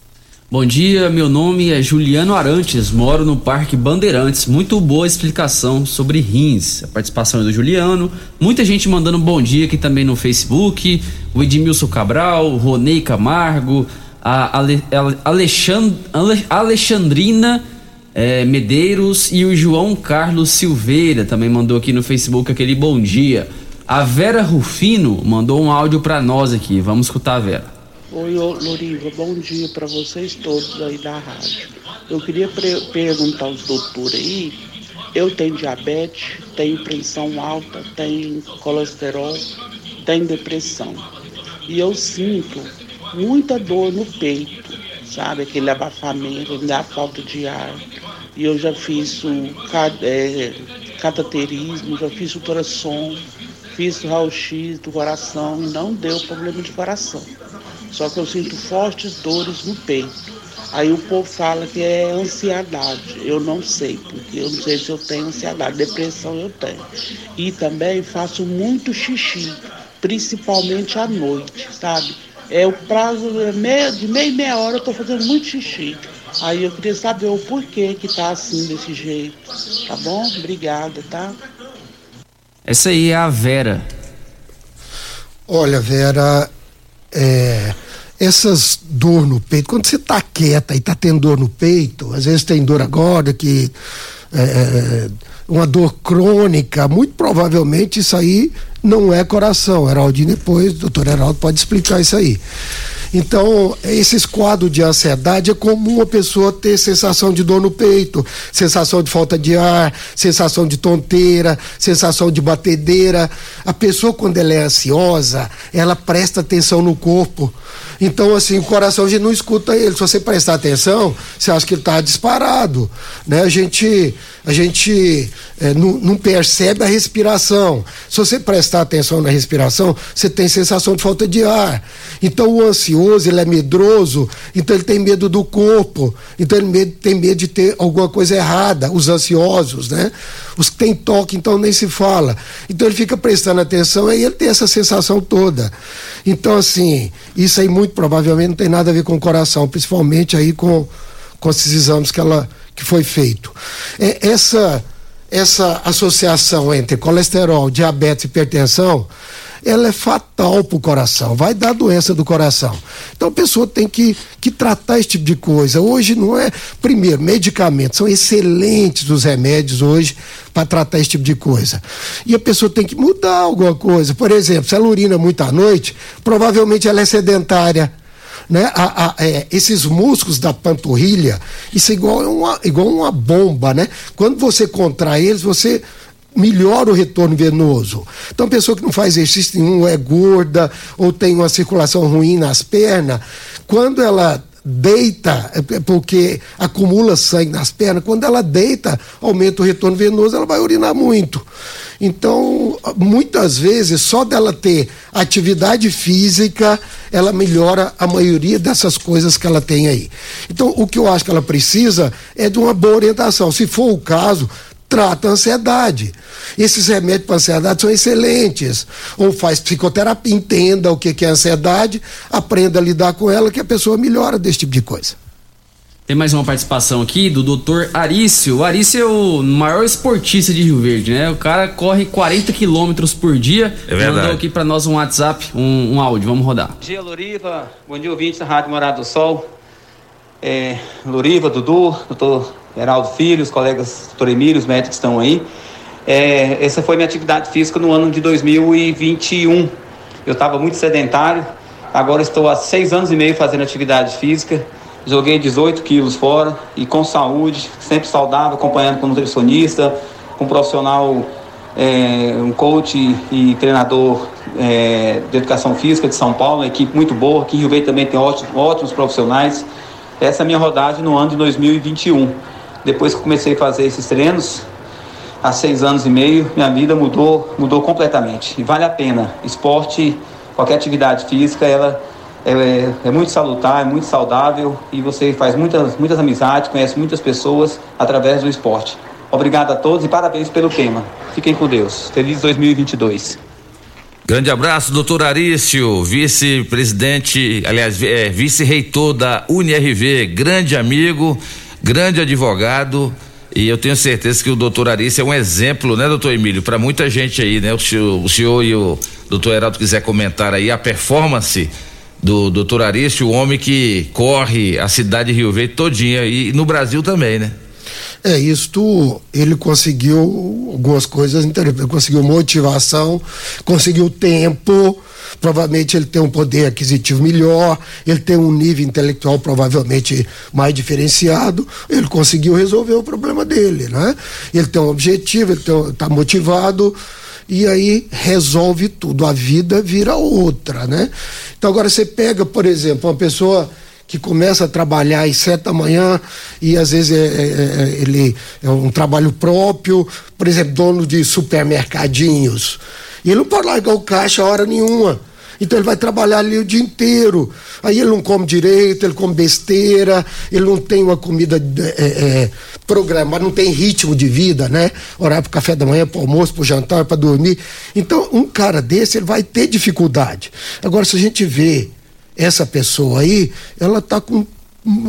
Bom dia, meu nome é Juliano Arantes, moro no Parque Bandeirantes. Muito boa explicação sobre rins. A participação é do Juliano. Muita gente mandando bom dia aqui também no Facebook. O Edmilson Cabral, Ronei Camargo, a Ale, Ale, Alexand, Ale, Alexandrina eh, Medeiros e o João Carlos Silveira também mandou aqui no Facebook aquele bom dia. A Vera Rufino mandou um áudio para nós aqui. Vamos escutar a Vera. Oi, Loriva, bom dia para vocês todos aí da rádio. Eu queria perguntar aos doutores aí. Eu tenho diabetes, tenho pressão alta, tenho colesterol, tenho depressão. E eu sinto muita dor no peito, sabe? Aquele abafamento, me dá falta de ar. E eu já fiz o é, cateterismo, já fiz ultrassom, fiz raio-x do coração não deu problema de coração. Só que eu sinto fortes dores no peito. Aí o povo fala que é ansiedade. Eu não sei, porque eu não sei se eu tenho ansiedade. Depressão eu tenho. E também faço muito xixi, principalmente à noite, sabe? É o prazo é meia, de meia e meia hora eu tô fazendo muito xixi. Aí eu queria saber o porquê que tá assim desse jeito. Tá bom? Obrigada, tá? Essa aí é a Vera. Olha, Vera, é, essas dor no peito, quando você tá quieta e tá tendo dor no peito, às vezes tem dor agora, que é, uma dor crônica, muito provavelmente isso aí não é coração. Heraldinho depois, doutor Heraldo pode explicar isso aí. Então, esses quadros de ansiedade é comum a pessoa ter sensação de dor no peito, sensação de falta de ar, sensação de tonteira, sensação de batedeira. A pessoa, quando ela é ansiosa, ela presta atenção no corpo. Então, assim, o coração a gente não escuta ele. Se você prestar atenção, você acha que ele está disparado. Né? A gente, a gente eh, não, não percebe a respiração. Se você prestar atenção na respiração, você tem sensação de falta de ar. Então, o ansioso, ele é medroso, então ele tem medo do corpo, então ele tem medo de ter alguma coisa errada. Os ansiosos, né? Os que têm toque, então nem se fala. Então ele fica prestando atenção e ele tem essa sensação toda. Então, assim, isso aí muito provavelmente não tem nada a ver com o coração, principalmente aí com, com esses exames que ela que foi feito. É, essa essa associação entre colesterol, diabetes e hipertensão, ela é fatal para o coração, vai dar doença do coração. Então a pessoa tem que, que tratar esse tipo de coisa. Hoje não é, primeiro, medicamentos, são excelentes os remédios hoje para tratar esse tipo de coisa. E a pessoa tem que mudar alguma coisa. Por exemplo, se ela urina muito à noite, provavelmente ela é sedentária né? A- a- é, esses músculos da panturrilha, isso é igual uma, igual uma bomba, né? Quando você contrai eles, você melhora o retorno venoso. Então, pessoa que não faz exercício nenhum, é gorda, ou tem uma circulação ruim nas pernas, quando ela deita, é porque acumula sangue nas pernas, quando ela deita, aumenta o retorno venoso, ela vai urinar muito. Então, muitas vezes, só dela ter atividade física, ela melhora a maioria dessas coisas que ela tem aí. Então, o que eu acho que ela precisa é de uma boa orientação. Se for o caso, trata a ansiedade. Esses remédios para ansiedade são excelentes. Ou faz psicoterapia, entenda o que é ansiedade, aprenda a lidar com ela, que a pessoa melhora desse tipo de coisa. Tem mais uma participação aqui do doutor Arício. O Arício é o maior esportista de Rio Verde, né? O cara corre 40 quilômetros por dia. É verdade. Mandou aqui pra nós um WhatsApp, um, um áudio. Vamos rodar. Bom dia, Loriva. Bom dia, ouvintes da Rádio Morada do Sol. É, Loriva, Dudu, doutor Heraldo Filho, os colegas doutor Emílio, os médicos estão aí. É, essa foi minha atividade física no ano de 2021. Eu estava muito sedentário, agora estou há seis anos e meio fazendo atividade física. Joguei 18 quilos fora e com saúde, sempre saudável, acompanhando com nutricionista, com um profissional, é, um coach e treinador é, de educação física de São Paulo, uma equipe muito boa. Aqui em Rio Verde também tem ótimos, ótimos profissionais. Essa é a minha rodagem no ano de 2021. Depois que comecei a fazer esses treinos, há seis anos e meio, minha vida mudou, mudou completamente. E vale a pena. Esporte, qualquer atividade física, ela é, é muito salutar, é muito saudável e você faz muitas, muitas amizades, conhece muitas pessoas através do esporte. Obrigado a todos e parabéns pelo tema. Fiquem com Deus. Feliz 2022. Grande abraço, doutor Arício, vice-presidente, aliás, é, vice-reitor da UniRV, grande amigo, grande advogado. E eu tenho certeza que o doutor Arício é um exemplo, né, doutor Emílio, para muita gente aí, né? O senhor, o senhor e o doutor Heraldo quiser comentar aí a performance do doutor Arício, o homem que corre a cidade de Rio Verde todinha e no Brasil também, né? É, isto ele conseguiu algumas coisas interessantes, conseguiu motivação, conseguiu tempo, provavelmente ele tem um poder aquisitivo melhor, ele tem um nível intelectual provavelmente mais diferenciado, ele conseguiu resolver o problema dele, né? Ele tem um objetivo, ele está motivado, e aí resolve tudo, a vida vira outra, né? Então agora você pega, por exemplo, uma pessoa que começa a trabalhar às sete da manhã e às vezes é, é, é, ele é um trabalho próprio, por exemplo, dono de supermercadinhos. E ele não pode largar o caixa a hora nenhuma. Então ele vai trabalhar ali o dia inteiro. Aí ele não come direito, ele come besteira, ele não tem uma comida é, é, programada, não tem ritmo de vida, né? Horário para café da manhã, para almoço, para jantar, para dormir. Então, um cara desse, ele vai ter dificuldade. Agora, se a gente vê essa pessoa aí, ela está com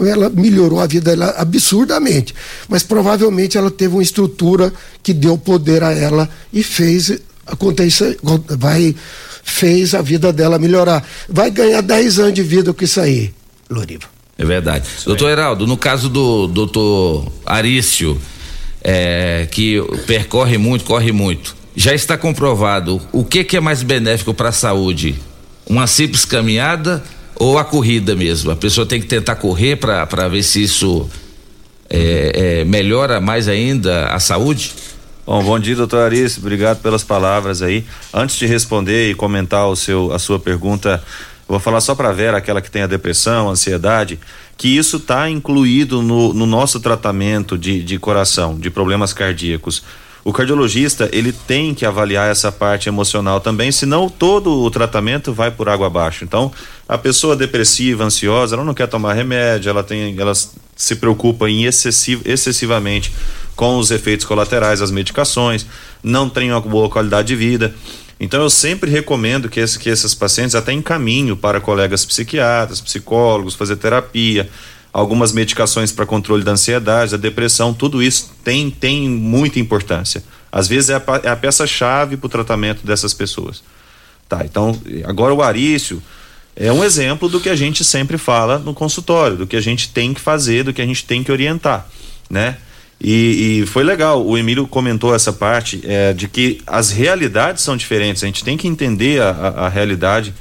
ela melhorou a vida dela absurdamente, mas provavelmente ela teve uma estrutura que deu poder a ela e fez acontecer, vai fez a vida dela melhorar. Vai ganhar 10 anos de vida com isso aí, Loriva. É verdade. Isso doutor aí. Heraldo, no caso do doutor Arício, é, que percorre muito, corre muito, já está comprovado o que, que é mais benéfico para a saúde? Uma simples caminhada ou a corrida mesmo? A pessoa tem que tentar correr para ver se isso é, é, melhora mais ainda a saúde? Bom, bom dia, doutor Aris. Obrigado pelas palavras aí. Antes de responder e comentar o seu, a sua pergunta, vou falar só para Vera, aquela que tem a depressão, ansiedade, que isso está incluído no, no, nosso tratamento de, de coração, de problemas cardíacos. O cardiologista ele tem que avaliar essa parte emocional também, senão todo o tratamento vai por água abaixo. Então, a pessoa depressiva, ansiosa, ela não quer tomar remédio, ela tem, ela se preocupa em excessiv, excessivamente com os efeitos colaterais das medicações, não tem uma boa qualidade de vida. Então eu sempre recomendo que, esse, que esses pacientes até encaminhem para colegas psiquiatras, psicólogos, fazer terapia, algumas medicações para controle da ansiedade, da depressão, tudo isso tem, tem muita importância. Às vezes é a, é a peça-chave para o tratamento dessas pessoas. Tá, então agora o Arício é um exemplo do que a gente sempre fala no consultório, do que a gente tem que fazer, do que a gente tem que orientar, né? E, e, foi legal, o Emílio comentou essa parte é, de que as realidades são diferentes, a gente tem que entender a, a, a realidade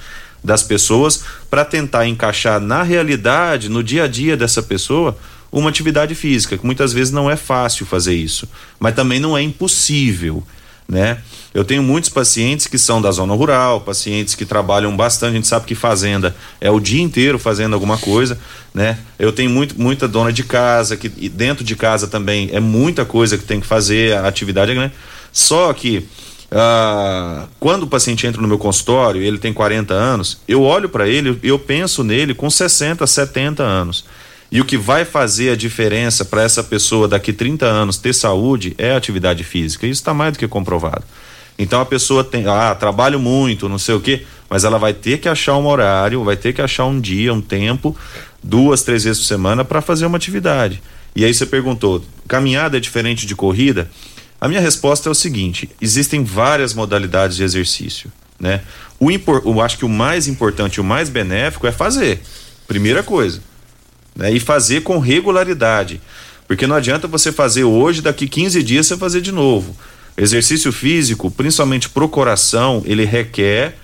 das pessoas para tentar encaixar na realidade, no dia a dia dessa pessoa, uma atividade física, que muitas vezes não é fácil fazer isso, mas também não é impossível né? Eu tenho muitos pacientes que são da zona rural, pacientes que trabalham bastante, a gente sabe que fazenda é o dia inteiro fazendo alguma coisa, né? Eu tenho muito, muita dona de casa, que dentro de casa também é muita coisa que tem que fazer, a atividade é grande. Só que ah, quando o paciente entra no meu consultório, ele tem 40 anos, eu olho para ele, eu penso nele com 60, 70 anos. E o que vai fazer a diferença para essa pessoa daqui 30 anos ter saúde é a atividade física. Isso está mais do que comprovado. Então a pessoa tem, ah, trabalho muito, não sei o quê, mas ela vai ter que achar um horário, vai ter que achar um dia, um tempo, duas, três vezes por semana para fazer uma atividade. E aí você perguntou, caminhada é diferente de corrida? A minha resposta é o seguinte: existem várias modalidades de exercício, né? O eu acho que o mais importante, o mais benéfico é fazer. Primeira coisa né? E fazer com regularidade. Porque não adianta você fazer hoje, daqui 15 dias você fazer de novo. Exercício físico, principalmente pro coração, ele requer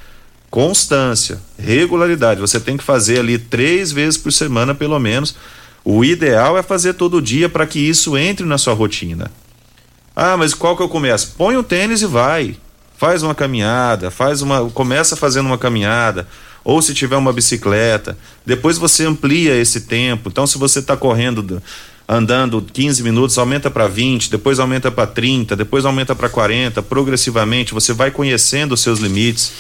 constância, regularidade. Você tem que fazer ali três vezes por semana, pelo menos. O ideal é fazer todo dia para que isso entre na sua rotina. Ah, mas qual que eu começo? Põe o tênis e vai. Faz uma caminhada, faz uma, começa fazendo uma caminhada ou se tiver uma bicicleta. Depois você amplia esse tempo. Então, se você está correndo, andando 15 minutos, aumenta para 20, depois aumenta para 30, depois aumenta para 40, progressivamente. Você vai conhecendo os seus limites.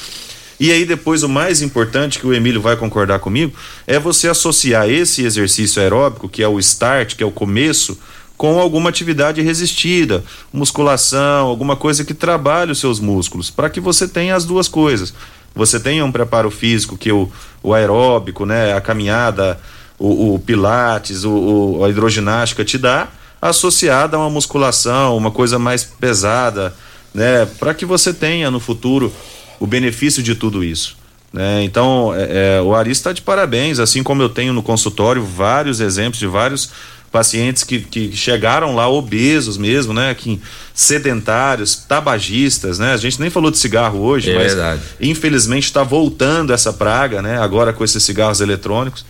E aí, depois, o mais importante que o Emílio vai concordar comigo é você associar esse exercício aeróbico, que é o start, que é o começo, com alguma atividade resistida, musculação, alguma coisa que trabalhe os seus músculos, para que você tenha as duas coisas. Você tenha um preparo físico, que o, o aeróbico, né, a caminhada, o, o pilates, o, o, a hidroginástica te dá, associada a uma musculação, uma coisa mais pesada, né, para que você tenha no futuro o benefício de tudo isso. Né? Então, é, é, o Ari está de parabéns, assim como eu tenho no consultório vários exemplos de vários pacientes que, que chegaram lá obesos mesmo, né? Que, sedentários, tabagistas, né? A gente nem falou de cigarro hoje, É mas verdade. infelizmente está voltando essa praga, né? Agora com esses cigarros eletrônicos.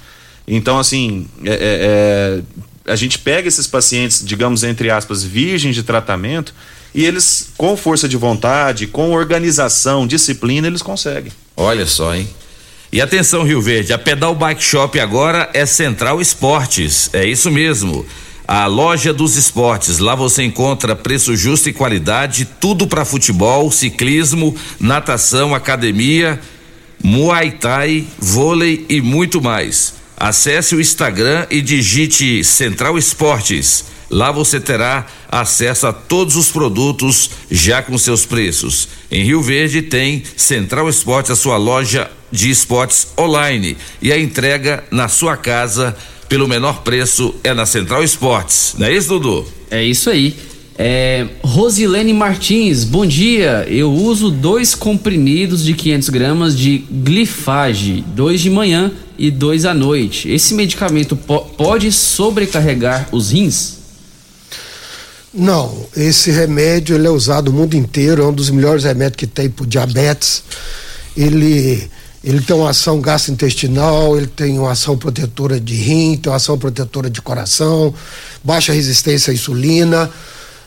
Então, assim, é- é- é, a gente pega esses pacientes, digamos, entre aspas, virgens de tratamento, e eles, com força de vontade, com organização, disciplina, eles conseguem. Olha só, hein? E atenção, Rio Verde, a Pedal Bike Shop agora é Central Esportes. É isso mesmo. A loja dos esportes. Lá você encontra preço justo e qualidade, tudo para futebol, ciclismo, natação, academia, Muay Thai, vôlei e muito mais. Acesse o Instagram e digite Central Esportes. Lá você terá acesso a todos os produtos já com seus preços. Em Rio Verde tem Central Esportes, a sua loja de esportes online. E a entrega na sua casa pelo menor preço é na Central Esportes. Não é isso, Dudu? É isso aí. É, Rosilene Martins, bom dia. Eu uso dois comprimidos de 500 gramas de glifage, dois de manhã e dois à noite. Esse medicamento po- pode sobrecarregar os rins? Não, esse remédio ele é usado no mundo inteiro, é um dos melhores remédios que tem para diabetes. Ele, ele tem uma ação gastrointestinal, ele tem uma ação protetora de rim, tem uma ação protetora de coração, baixa resistência à insulina,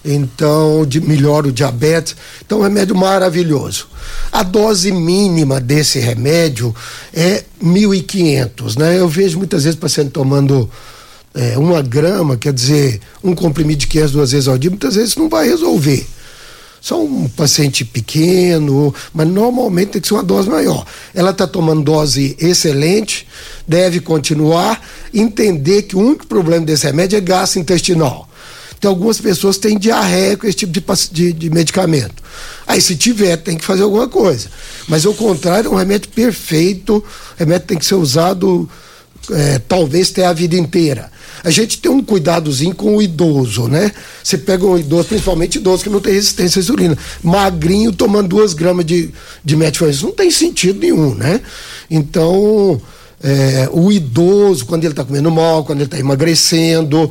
então de, melhora o diabetes. Então, é um remédio maravilhoso. A dose mínima desse remédio é 1.500, né? Eu vejo muitas vezes paciente tomando é, uma grama, quer dizer, um comprimido de 500 duas vezes ao dia, muitas vezes não vai resolver. Só um paciente pequeno, mas normalmente tem que ser uma dose maior. Ela está tomando dose excelente, deve continuar, entender que o único problema desse remédio é gastrointestinal. Então, algumas pessoas têm diarreia com esse tipo de, de, de medicamento. Aí, se tiver, tem que fazer alguma coisa. Mas, ao contrário, é um remédio perfeito, o remédio tem que ser usado é, talvez até a vida inteira. A gente tem um cuidadozinho com o idoso, né? Você pega um idoso, principalmente idoso que não tem resistência à insulina, magrinho tomando duas gramas de, de metformina, não tem sentido nenhum, né? Então, é, o idoso, quando ele está comendo mal, quando ele está emagrecendo,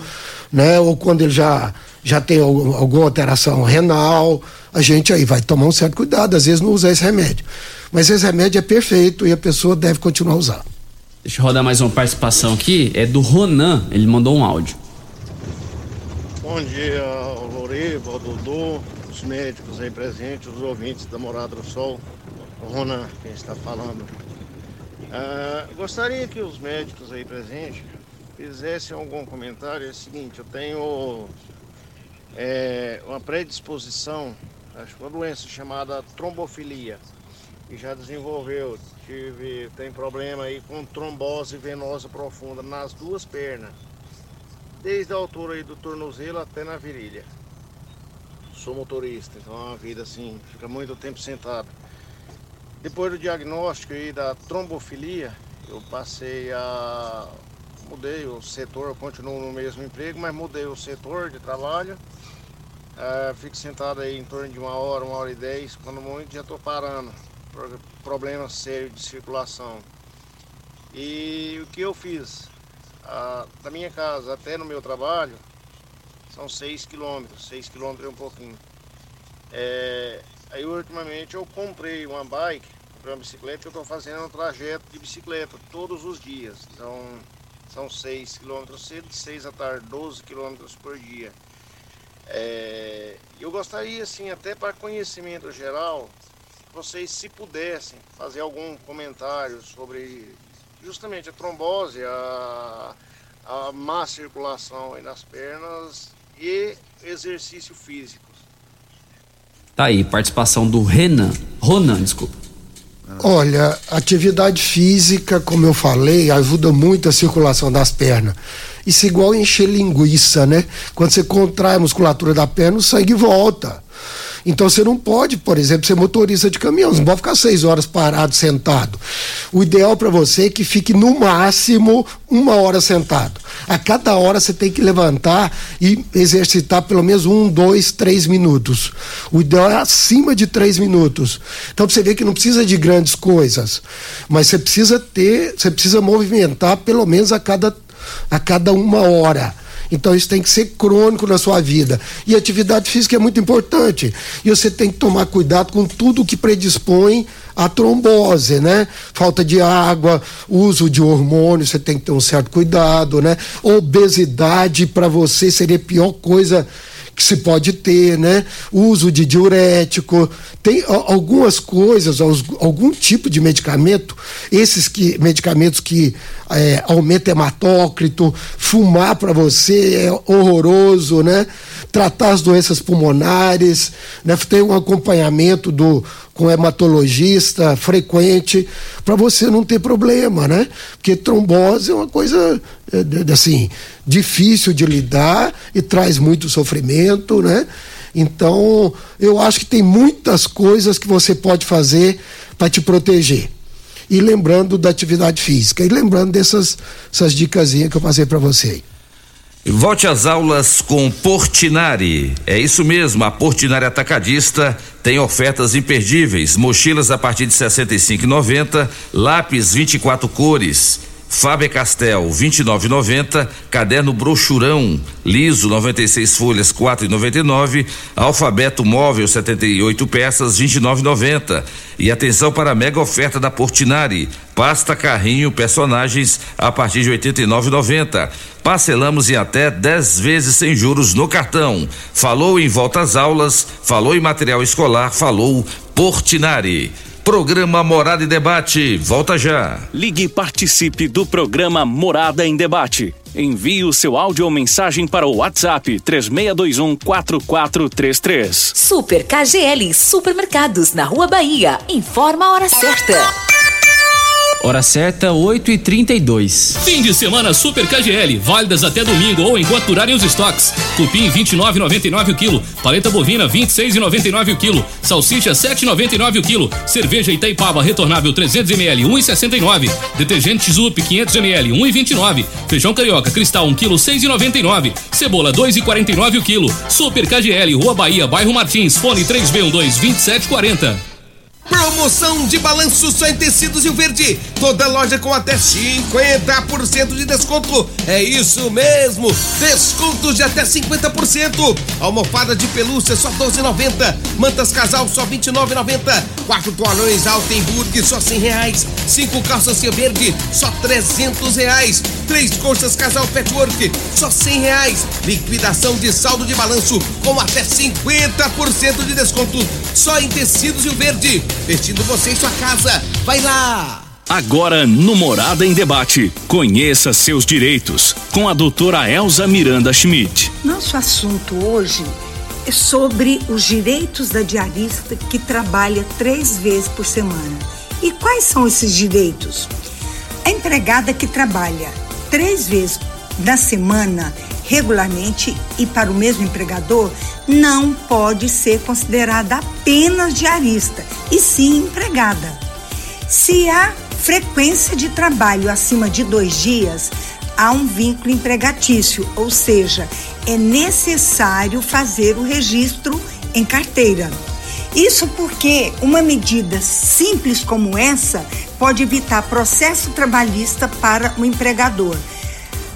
né? Ou quando ele já, já tem algum- alguma alteração renal, a gente aí vai tomar um certo cuidado, às vezes não usar esse remédio. Mas esse remédio é perfeito e a pessoa deve continuar usar. Deixa eu rodar mais uma participação aqui. É do Ronan, ele mandou um áudio. Bom dia, Loriva, Dudu, os médicos aí presentes, os ouvintes da Morada do Sol. O Ronan, quem está falando. Ah, gostaria que os médicos aí presentes fizessem algum comentário. É o seguinte, eu tenho é, uma predisposição, acho uma doença chamada trombofilia, que já desenvolveu. Tive, tem problema aí com trombose venosa profunda nas duas pernas desde a altura aí do tornozelo até na virilha. Sou motorista, então é uma vida assim, fica muito tempo sentado. Depois do diagnóstico aí da trombofilia, eu passei a. mudei o setor, continuo no mesmo emprego, mas mudei o setor de trabalho. Ah, fico sentado aí em torno de uma hora, uma hora e dez, quando muito já estou parando. Pro- Problema sério de circulação. E o que eu fiz? Ah, da minha casa até no meu trabalho são 6 quilômetros, 6 quilômetros e um pouquinho. É, aí ultimamente eu comprei uma bike, comprei uma bicicleta, eu estou fazendo um trajeto de bicicleta todos os dias. Então são 6 quilômetros cedo, de 6 à tarde, 12 quilômetros por dia. É, eu gostaria assim, até para conhecimento geral, vocês se pudessem fazer algum comentário sobre justamente a trombose, a, a má circulação aí nas pernas e exercício físico. Tá aí, participação do Renan. Ronan, desculpa. Olha, atividade física, como eu falei, ajuda muito a circulação das pernas. Isso é igual encher linguiça, né? Quando você contrai a musculatura da perna, o sangue volta. Então você não pode, por exemplo, ser motorista de caminhão, você não pode ficar seis horas parado, sentado. O ideal para você é que fique no máximo uma hora sentado. A cada hora você tem que levantar e exercitar pelo menos um, dois, três minutos. O ideal é acima de três minutos. Então você vê que não precisa de grandes coisas, mas você precisa ter, você precisa movimentar pelo menos a cada, a cada uma hora. Então isso tem que ser crônico na sua vida. E atividade física é muito importante. E você tem que tomar cuidado com tudo que predispõe à trombose, né? Falta de água, uso de hormônio, você tem que ter um certo cuidado, né? Obesidade para você seria a pior coisa que se pode ter, né? Uso de diurético, tem algumas coisas, algum tipo de medicamento, esses que medicamentos que é, aumentam hematócrito, fumar para você é horroroso, né? Tratar as doenças pulmonares, né? Ter um acompanhamento do com hematologista frequente para você não ter problema, né? Porque trombose é uma coisa é, assim difícil de lidar e traz muito sofrimento, né? Então eu acho que tem muitas coisas que você pode fazer para te proteger. E lembrando da atividade física e lembrando dessas essas dicasinhas que eu passei para você. Volte às aulas com Portinari. É isso mesmo, a Portinari Atacadista tem ofertas imperdíveis. Mochilas a partir de R$ 65,90, lápis 24 cores. Faber Castell 29,90, caderno brochurão liso 96 folhas 4,99, alfabeto móvel 78 peças 29,90. E atenção para a mega oferta da Portinari, pasta carrinho personagens a partir de 89,90. Parcelamos em até 10 vezes sem juros no cartão. Falou em volta às aulas, falou em material escolar, falou Portinari. Programa Morada e Debate, volta já. Ligue e participe do programa Morada em Debate. Envie o seu áudio ou mensagem para o WhatsApp 3621 4433. Super KGL Supermercados na Rua Bahia. Informa a hora certa. Hora certa, 8 e 32 Fim de semana Super KGL, válidas até domingo ou enquanto durarem os estoques. Cupim 29,99 o quilo, paleta bovina 26,99 o quilo, salsicha 7,99 o quilo, cerveja Itaipava retornável 300 ml 1,69, detergente Zup 500 ml 1,29, feijão carioca cristal 1 quilo 6,99, cebola 2,49 o quilo. Super KGL, Rua Bahia, bairro Martins, fone 3B12 2740. Promoção de balanço só em tecidos Rio Verde. Toda loja com até 50% de desconto. É isso mesmo. Descontos de até 50%. Almofada de pelúcia só 12,90. Mantas casal só 29,90. Quatro toalhões Altenburg só 100 reais. Cinco calças Rio Verde só 300 reais. Três colchas casal Petwork só 100 reais. Liquidação de saldo de balanço com até 50% de desconto. Só em tecidos Rio Verde. Vestindo você em sua casa. Vai lá! Agora no Morada em Debate. Conheça seus direitos com a doutora Elza Miranda Schmidt. Nosso assunto hoje é sobre os direitos da diarista que trabalha três vezes por semana. E quais são esses direitos? A empregada que trabalha três vezes na semana regularmente e para o mesmo empregador não pode ser considerada apenas diarista, e sim empregada. Se há frequência de trabalho acima de dois dias, há um vínculo empregatício, ou seja, é necessário fazer o registro em carteira. Isso porque uma medida simples como essa pode evitar processo trabalhista para o empregador.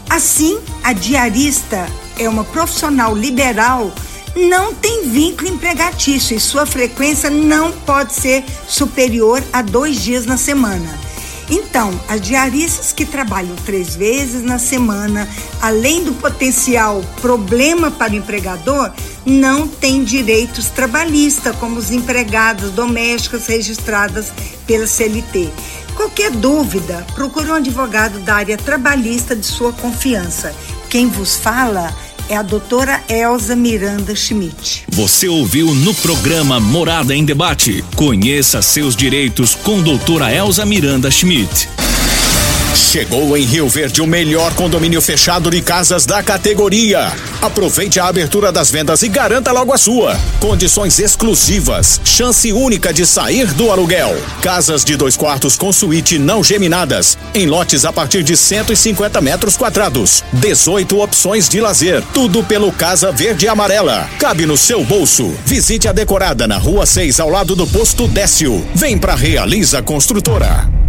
Assim, a diarista é uma profissional liberal, não tem vínculo empregatício e sua frequência não pode ser superior a dois dias na semana. Então, as diaristas que trabalham três vezes na semana, além do potencial problema para o empregador, não têm direitos trabalhistas, como os empregadas domésticas registradas pela CLT. Qualquer dúvida, procure um advogado da área trabalhista de sua confiança. Quem vos fala é a doutora Elza Miranda Schmidt. Você ouviu no programa Morada em Debate. Conheça seus direitos com doutora Elza Miranda Schmidt. Chegou em Rio Verde o melhor condomínio fechado de casas da categoria. Aproveite a abertura das vendas e garanta logo a sua. Condições exclusivas, chance única de sair do aluguel. Casas de dois quartos com suíte não geminadas, em lotes a partir de 150 metros quadrados. 18 opções de lazer, tudo pelo Casa Verde e Amarela. Cabe no seu bolso. Visite a decorada na Rua 6, ao lado do posto Décio. Vem pra Realiza Construtora.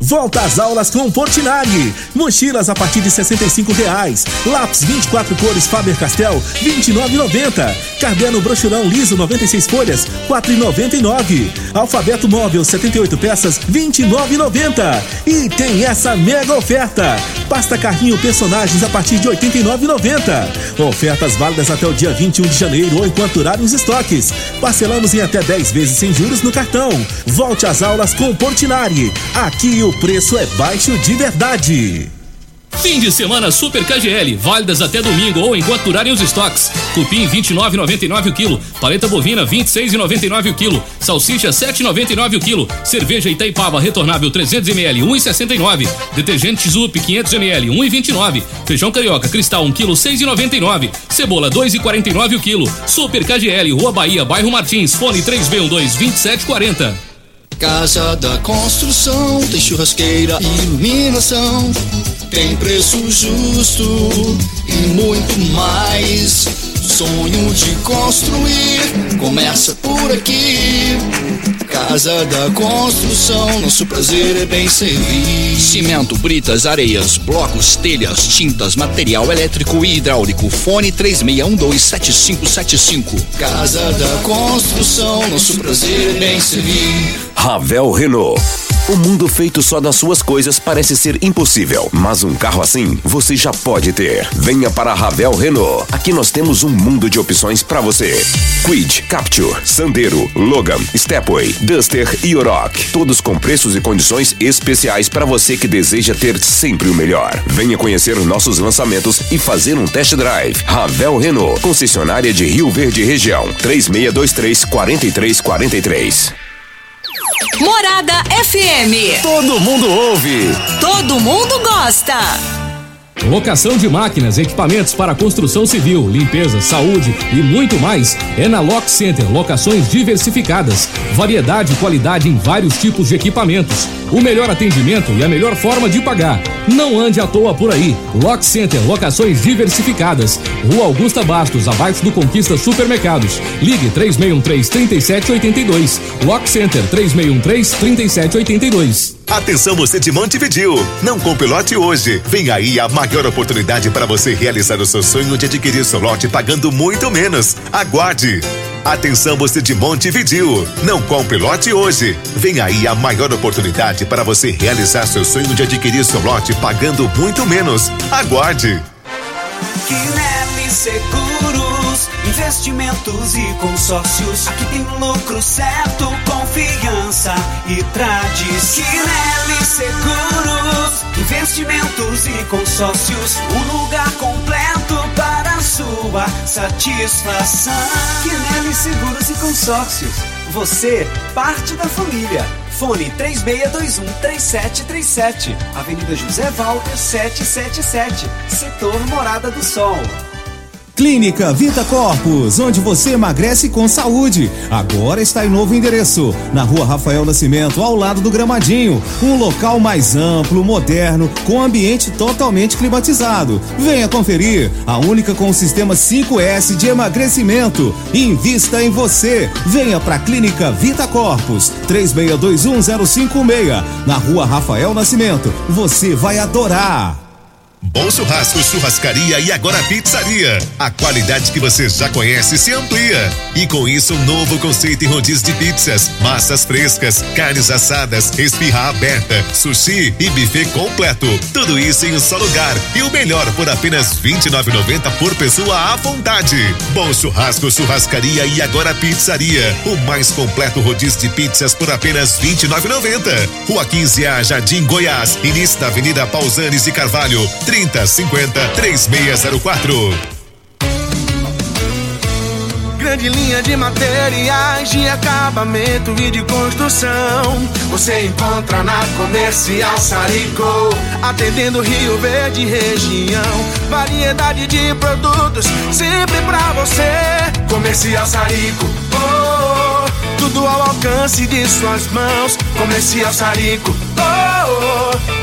Volta às aulas com Portinari. Mochilas a partir de 65 reais. Lápis 24 cores Faber-Castell 29,90. Caderno brochurão liso 96 folhas 4,99. Alfabeto móvel 78 peças 29,90. E tem essa mega oferta. Pasta carrinho personagens a partir de 89,90. Ofertas válidas até o dia 21 de janeiro ou enquanto durarem os estoques. Parcelamos em até 10 vezes sem juros no cartão. Volte às aulas com Portinari. Aqui o preço é baixo de verdade. Fim de semana Super KGL, válidas até domingo ou enquanto durarem os estoques. Cupim 29,99 o quilo, paleta bovina 26,99 o quilo, salsicha 7,99 o quilo, cerveja Itaipava retornável 300 ml 1,69, detergente Zup 500 ml 1,29, feijão carioca cristal 1 quilo 6,99, cebola 2,49 o quilo. Super KGL, Rua Bahia, bairro Martins, fone 3B12 2740. Casa da Construção tem churrasqueira iluminação. Tem preço justo e muito mais. Sonho de construir começa por aqui. Casa da Construção, nosso prazer é bem servir. Cimento, britas, areias, blocos, telhas, tintas, material elétrico e hidráulico. Fone 36127575. Casa da Construção, nosso prazer é bem servir. Ravel Renault. O mundo feito só das suas coisas parece ser impossível, mas um carro assim você já pode ter. Venha para a Ravel Renault. Aqui nós temos um mundo de opções para você. Quid, Capture, Sandero, Logan, Stepway, Duster e Oroch. Todos com preços e condições especiais para você que deseja ter sempre o melhor. Venha conhecer nossos lançamentos e fazer um test drive. Ravel Renault, concessionária de Rio Verde Região. 3623 4343. Morada FM. Todo mundo ouve. Todo mundo gosta. Locação de máquinas, equipamentos para construção civil, limpeza, saúde e muito mais é na Lock Center. Locações diversificadas, variedade e qualidade em vários tipos de equipamentos, o melhor atendimento e a melhor forma de pagar. Não ande à toa por aí. Lock Center, locações diversificadas. Rua Augusta Bastos, abaixo do Conquista Supermercados. Ligue 3613-3782. Lock Center 3613-3782. Atenção você de Montevidil, não compre lote hoje. Vem aí a maior oportunidade para você realizar o seu sonho de adquirir seu lote pagando muito menos. Aguarde. Atenção você de Montevidil, não compre lote hoje. Vem aí a maior oportunidade para você realizar seu sonho de adquirir seu lote pagando muito menos. Aguarde. Quinelli Seguros, investimentos e consórcios. Aqui tem lucro certo, confiança e tradição. Quinelli Seguros, investimentos e consórcios. Um lugar completo para sua satisfação. Quinelli Seguros e Consórcios. Você, parte da família. Fone 3621-3737. Avenida José Walter 777. Setor Morada do Sol. Clínica Vita Corpus, onde você emagrece com saúde. Agora está em novo endereço, na rua Rafael Nascimento, ao lado do Gramadinho. Um local mais amplo, moderno, com ambiente totalmente climatizado. Venha conferir, a única com o sistema 5S de emagrecimento. Invista em você. Venha para Clínica Vita Corpus, 36210556, na rua Rafael Nascimento. Você vai adorar. Bom Churrasco, Churrascaria e agora Pizzaria. A qualidade que você já conhece se amplia. E com isso, um novo conceito em rodízio de pizzas, massas frescas, carnes assadas, espirra aberta, sushi e buffet completo. Tudo isso em um só lugar. E o melhor por apenas R$ 29,90 por pessoa à vontade. Bom Churrasco, Churrascaria e agora Pizzaria. O mais completo rodízio de pizzas por apenas R$ 29,90. Rua 15 A, Jardim Goiás. Início da Avenida Pausanes e Carvalho. 30 50 3604. grande linha de materiais de acabamento e de construção. Você encontra na Comercial Sarico, atendendo Rio Verde região. Variedade de produtos sempre pra você. Comercial Sarico, oh, tudo ao alcance de suas mãos. Comercial Sarico, oh,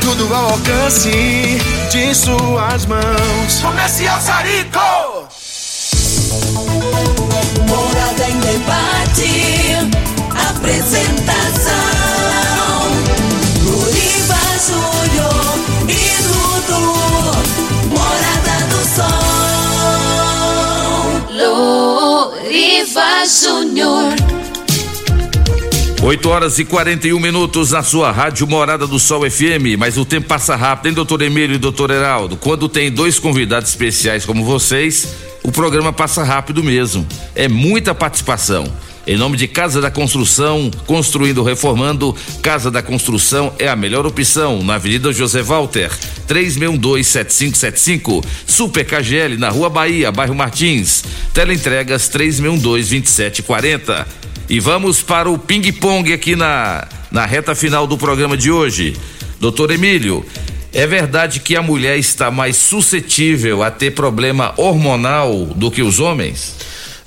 tudo ao alcance de suas mãos. Comercial Sarico. Morada em debate. Apresentação: Luriva Júnior e Dudu. Morada do Sol. Luriva Júnior. 8 horas e 41 minutos na sua rádio Morada do Sol FM, mas o tempo passa rápido, hein, doutor Emílio e doutor Heraldo? Quando tem dois convidados especiais como vocês, o programa passa rápido mesmo. É muita participação. Em nome de Casa da Construção, construindo, reformando, Casa da Construção é a melhor opção na Avenida José Walter, 3627575, Super KGL na Rua Bahia, bairro Martins. Teleentregas 3622740. E vamos para o ping-pong aqui na, na reta final do programa de hoje. Doutor Emílio, é verdade que a mulher está mais suscetível a ter problema hormonal do que os homens?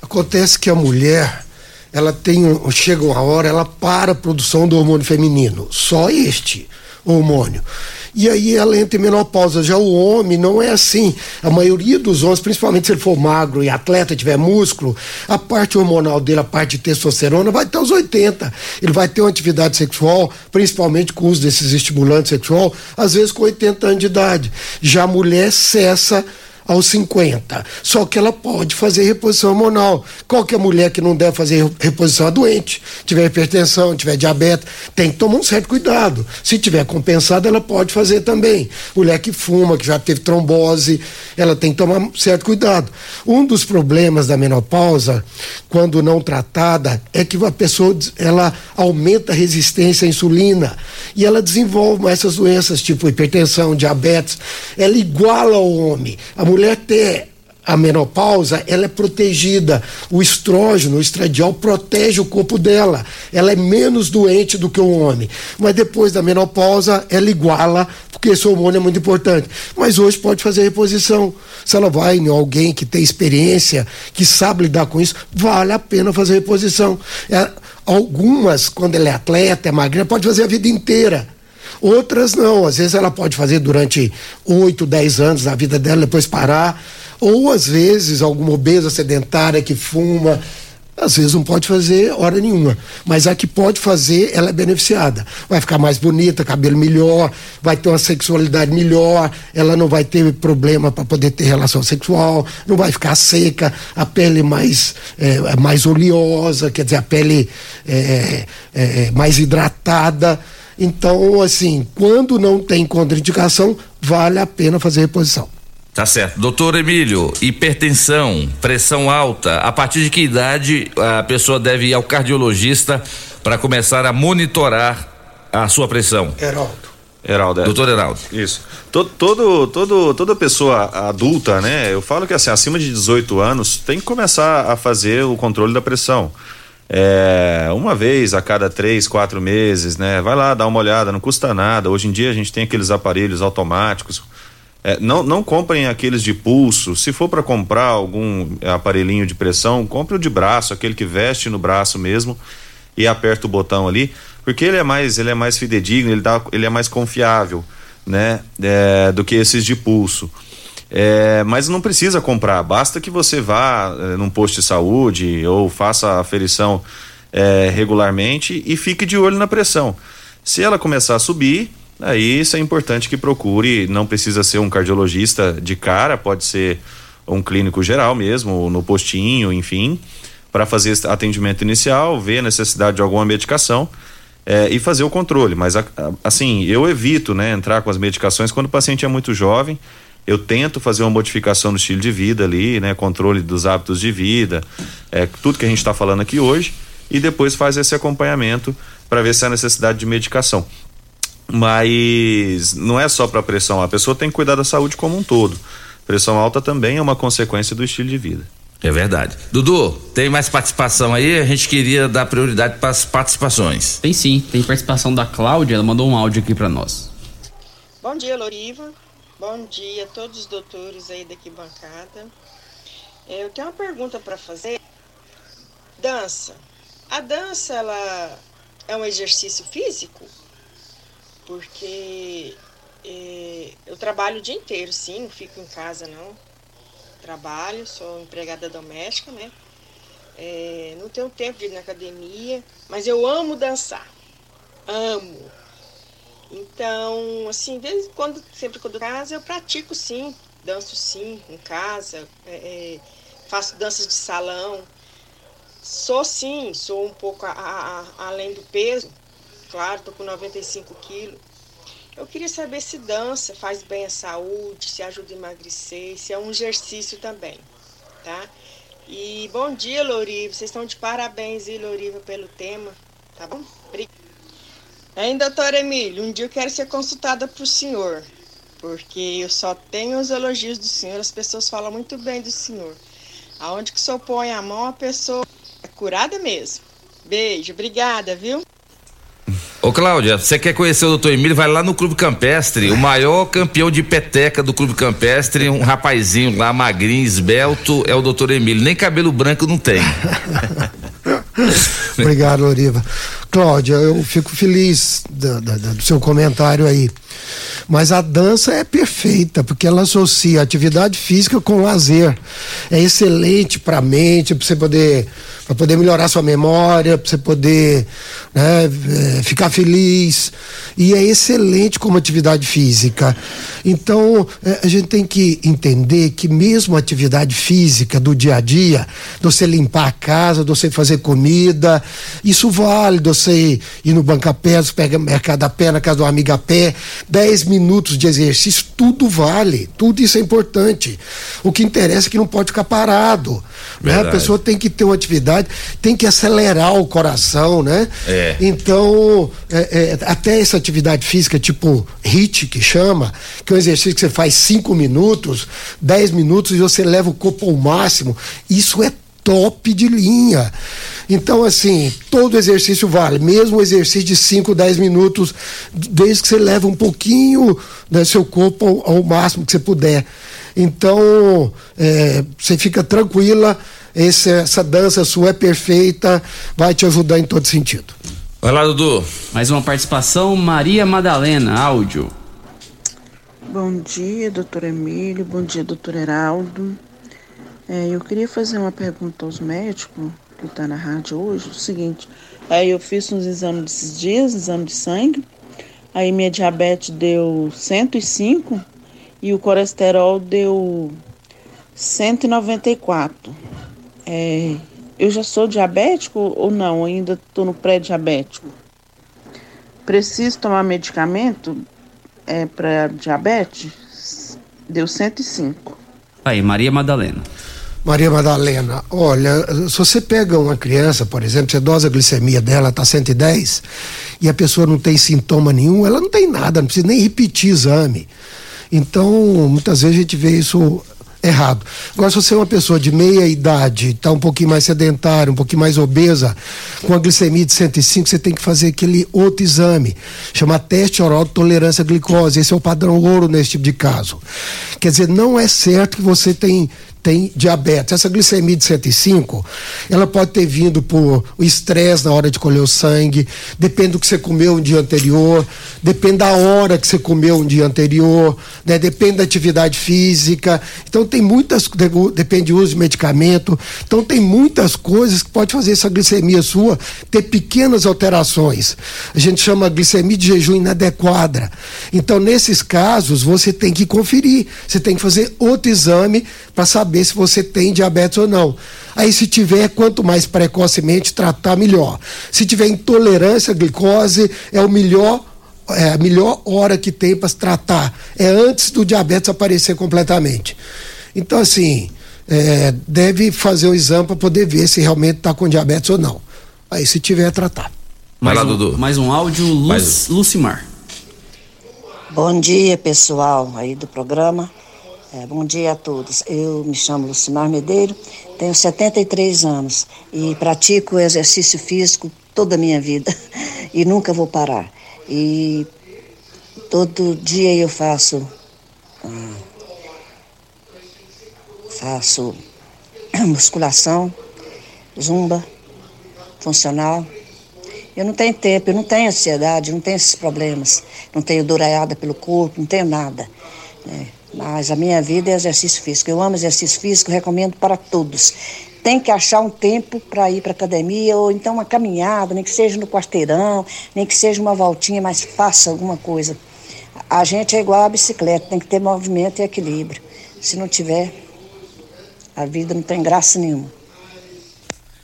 Acontece que a mulher, ela tem, chega uma hora, ela para a produção do hormônio feminino, só este hormônio. E aí ela entra em menopausa. Já o homem não é assim. A maioria dos homens, principalmente se ele for magro e atleta, tiver músculo, a parte hormonal dele, a parte de testosterona, vai até os 80. Ele vai ter uma atividade sexual, principalmente com o uso desses estimulantes sexual, às vezes com 80 anos de idade. Já a mulher cessa aos 50. Só que ela pode fazer reposição hormonal. Qualquer mulher que não deve fazer reposição é doente. Tiver hipertensão, tiver diabetes, tem que tomar um certo cuidado. Se tiver compensado, ela pode fazer também. Mulher que fuma, que já teve trombose, ela tem que tomar um certo cuidado. Um dos problemas da menopausa, quando não tratada, é que a pessoa ela aumenta a resistência à insulina e ela desenvolve essas doenças, tipo hipertensão, diabetes. Ela iguala ao homem. A mulher ter a menopausa, ela é protegida. O estrógeno, o estradiol, protege o corpo dela. Ela é menos doente do que o homem. Mas depois da menopausa, ela iguala, porque esse hormônio é muito importante. Mas hoje pode fazer reposição. Se ela vai em alguém que tem experiência, que sabe lidar com isso, vale a pena fazer reposição. É, algumas, quando ela é atleta, é magrinha, pode fazer a vida inteira. Outras não, às vezes ela pode fazer durante 8, 10 anos da vida dela, depois parar. Ou às vezes alguma obesa sedentária que fuma, às vezes não pode fazer hora nenhuma. Mas a que pode fazer, ela é beneficiada. Vai ficar mais bonita, cabelo melhor, vai ter uma sexualidade melhor, ela não vai ter problema para poder ter relação sexual, não vai ficar seca, a pele mais, é, mais oleosa, quer dizer, a pele é, é, mais hidratada. Então, assim, quando não tem contraindicação, vale a pena fazer reposição. Tá certo. Doutor Emílio, hipertensão, pressão alta, a partir de que idade a pessoa deve ir ao cardiologista para começar a monitorar a sua pressão? Heraldo. Heraldo, é. Doutor Heraldo. Isso. Todo, todo, todo, toda pessoa adulta, né? Eu falo que assim, acima de 18 anos, tem que começar a fazer o controle da pressão. É, uma vez a cada três, quatro meses, né? Vai lá, dá uma olhada, não custa nada. Hoje em dia a gente tem aqueles aparelhos automáticos. É, não, não comprem aqueles de pulso. Se for para comprar algum aparelhinho de pressão, compre o de braço, aquele que veste no braço mesmo e aperta o botão ali, porque ele é mais, ele é mais fidedigno, ele, dá, ele é mais confiável, né? É, do que esses de pulso. É, mas não precisa comprar, basta que você vá é, num posto de saúde ou faça aferição é, regularmente e fique de olho na pressão. Se ela começar a subir, aí isso é importante que procure, não precisa ser um cardiologista de cara, pode ser um clínico geral mesmo, no postinho, enfim, para fazer atendimento inicial, ver a necessidade de alguma medicação é, e fazer o controle. Mas assim, eu evito né, entrar com as medicações quando o paciente é muito jovem. Eu tento fazer uma modificação no estilo de vida ali, né? Controle dos hábitos de vida, é, tudo que a gente está falando aqui hoje, e depois faz esse acompanhamento para ver se há necessidade de medicação. Mas não é só para pressão, a pessoa tem que cuidar da saúde como um todo. Pressão alta também é uma consequência do estilo de vida. É verdade. Dudu, tem mais participação aí? A gente queria dar prioridade para as participações. Tem sim, tem participação da Cláudia, ela mandou um áudio aqui para nós. Bom dia, Loriva. Bom dia a todos os doutores aí daqui bancada. É, Eu tenho uma pergunta para fazer. Dança. A dança, ela é um exercício físico? Porque é, eu trabalho o dia inteiro, sim, não fico em casa, não. Trabalho, sou empregada doméstica, né? É, não tenho tempo de ir na academia, mas eu amo dançar. Amo. Então, assim, de vez em quando, sempre quando casa, eu pratico sim, danço sim, em casa, é, é, faço danças de salão. Sou sim, sou um pouco a- a- a- além do peso, claro, tô com 95 quilos. Eu queria saber se dança faz bem à saúde, se ajuda a emagrecer, se é um exercício também, tá? E bom dia, Loriva. Vocês estão de parabéns, Loriva, pelo tema, tá bom? Obrigada. Hein, doutor Emílio, um dia eu quero ser consultada por senhor, porque eu só tenho os elogios do senhor, as pessoas falam muito bem do senhor. Aonde que o senhor põe a mão, a pessoa é curada mesmo. Beijo, obrigada, viu? Ô Cláudia, você quer conhecer o doutor Emílio? Vai lá no Clube Campestre, o maior campeão de peteca do Clube Campestre, um rapazinho lá, magrinho, esbelto, é o doutor Emílio. Nem cabelo branco não tem. Obrigado, Loriva. Cláudia, eu fico feliz da- da- da- do seu comentário aí. Mas a dança é perfeita, porque ela associa atividade física com lazer. É excelente para a mente, para você poder, pra poder melhorar sua memória, para você poder né, eh, ficar feliz. E é excelente como atividade física. Então, eh, a gente tem que entender que mesmo a atividade física do dia a dia, de você limpar a casa, de você fazer comida, isso vale, de você ir no banco a pé, pega mercado a pé, na casa do amigo a pé, 10 minutos de exercício, tudo vale, tudo isso é importante. O que interessa é que não pode ficar parado. Né? A pessoa tem que ter uma atividade, tem que acelerar o coração, né? É. Então, é, é, até essa atividade física, tipo HIIT, que chama, que é um exercício que você faz 5 minutos, 10 minutos e você leva o corpo ao máximo, isso é top de linha. Então, assim, todo exercício vale, mesmo o exercício de 5, 10 minutos, desde que você leve um pouquinho do seu corpo ao, ao máximo que você puder. Então, é, você fica tranquila, esse- essa dança sua é perfeita, vai te ajudar em todo sentido. Vai lá, Dudu. Mais uma participação, Maria Madalena, áudio. Bom dia, doutor Emílio. Bom dia, doutor Heraldo. É, eu queria fazer uma pergunta aos médicos que está na rádio hoje. O seguinte, aí eu fiz uns exames desses dias, exame de sangue. Aí minha diabetes deu 105 e o colesterol deu 194. É, eu já sou diabético ou não? Ainda estou no pré-diabético? Preciso tomar medicamento é, para diabetes? Deu 105. Aí, Maria Madalena. Maria Madalena, olha, se você pega uma criança, por exemplo, você dosa a glicemia dela, tá 110, e a pessoa não tem sintoma nenhum, ela não tem nada, não precisa nem repetir exame. Então, muitas vezes a gente vê isso errado. Agora, se você é uma pessoa de meia idade, está um pouquinho mais sedentária, um pouquinho mais obesa, com a glicemia de 105, você tem que fazer aquele outro exame, chama teste oral de tolerância à glicose. Esse é o padrão ouro nesse tipo de caso. Quer dizer, não é certo que você tem tem diabetes. Essa glicemia de 105, ela pode ter vindo por o estresse na hora de colher o sangue, depende do que você comeu um dia anterior, depende da hora que você comeu um dia anterior, né? depende da atividade física. Então tem muitas, depende do uso de medicamento. Então tem muitas coisas que pode fazer essa glicemia sua ter pequenas alterações. A gente chama glicemia de jejum inadequada. Então nesses casos você tem que conferir, você tem que fazer outro exame para saber se você tem diabetes ou não. Aí, se tiver, quanto mais precocemente tratar, melhor. Se tiver intolerância à glicose, é o melhor. É a melhor hora que tem para se tratar. É antes do diabetes aparecer completamente. Então, assim, é, deve fazer o exame para poder ver se realmente está com diabetes ou não. Aí, se tiver, tratar. Mais, um, mais um áudio, Luz, Lucimar. Bom dia, pessoal aí do programa. É, bom dia a todos. Eu me chamo Lucimar Medeiro, tenho 73 anos e pratico exercício físico toda a minha vida e nunca vou parar. E todo dia eu faço ah, faço musculação, zumba, funcional. Eu não tenho tempo, eu não tenho ansiedade, não tenho esses problemas, não tenho doreada pelo corpo, não tenho nada. né? Mas a minha vida é exercício físico. Eu amo exercício físico, recomendo para todos. Tem que achar um tempo para ir para academia ou então uma caminhada, nem que seja no quarteirão, nem que seja uma voltinha, mas faça alguma coisa. A gente é igual a bicicleta, tem que ter movimento e equilíbrio. Se não tiver, a vida não tem graça nenhuma.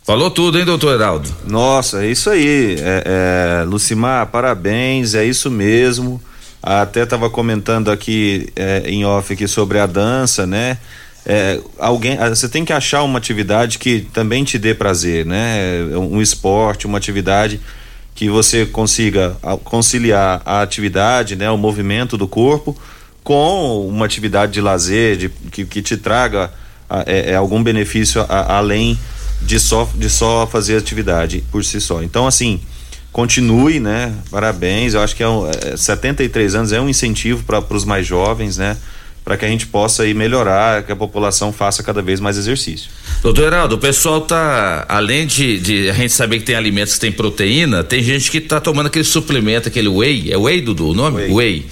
Falou tudo, hein, doutor Heraldo? Nossa, é isso aí. É, é, Lucimar, parabéns, é isso mesmo. Até estava comentando aqui é, em off aqui sobre a dança, né? É, alguém, ah, você tem que achar uma atividade que também te dê prazer, né? Um esporte, uma atividade que você consiga ah, conciliar a atividade, né? O movimento do corpo com uma atividade de lazer, de, que, que te traga ah, é, é, algum benefício a- além de só, de só fazer atividade por si só. Então, assim, continue, né? Parabéns. Eu acho que é, um, é 73 anos é um incentivo para os mais jovens, né? Para que a gente possa aí melhorar, que a população faça cada vez mais exercício. Doutor Heraldo, o pessoal tá, além de, de a gente saber que tem alimentos que tem proteína, tem gente que tá tomando aquele suplemento, aquele whey, é whey, Dudu, o nome? Whey.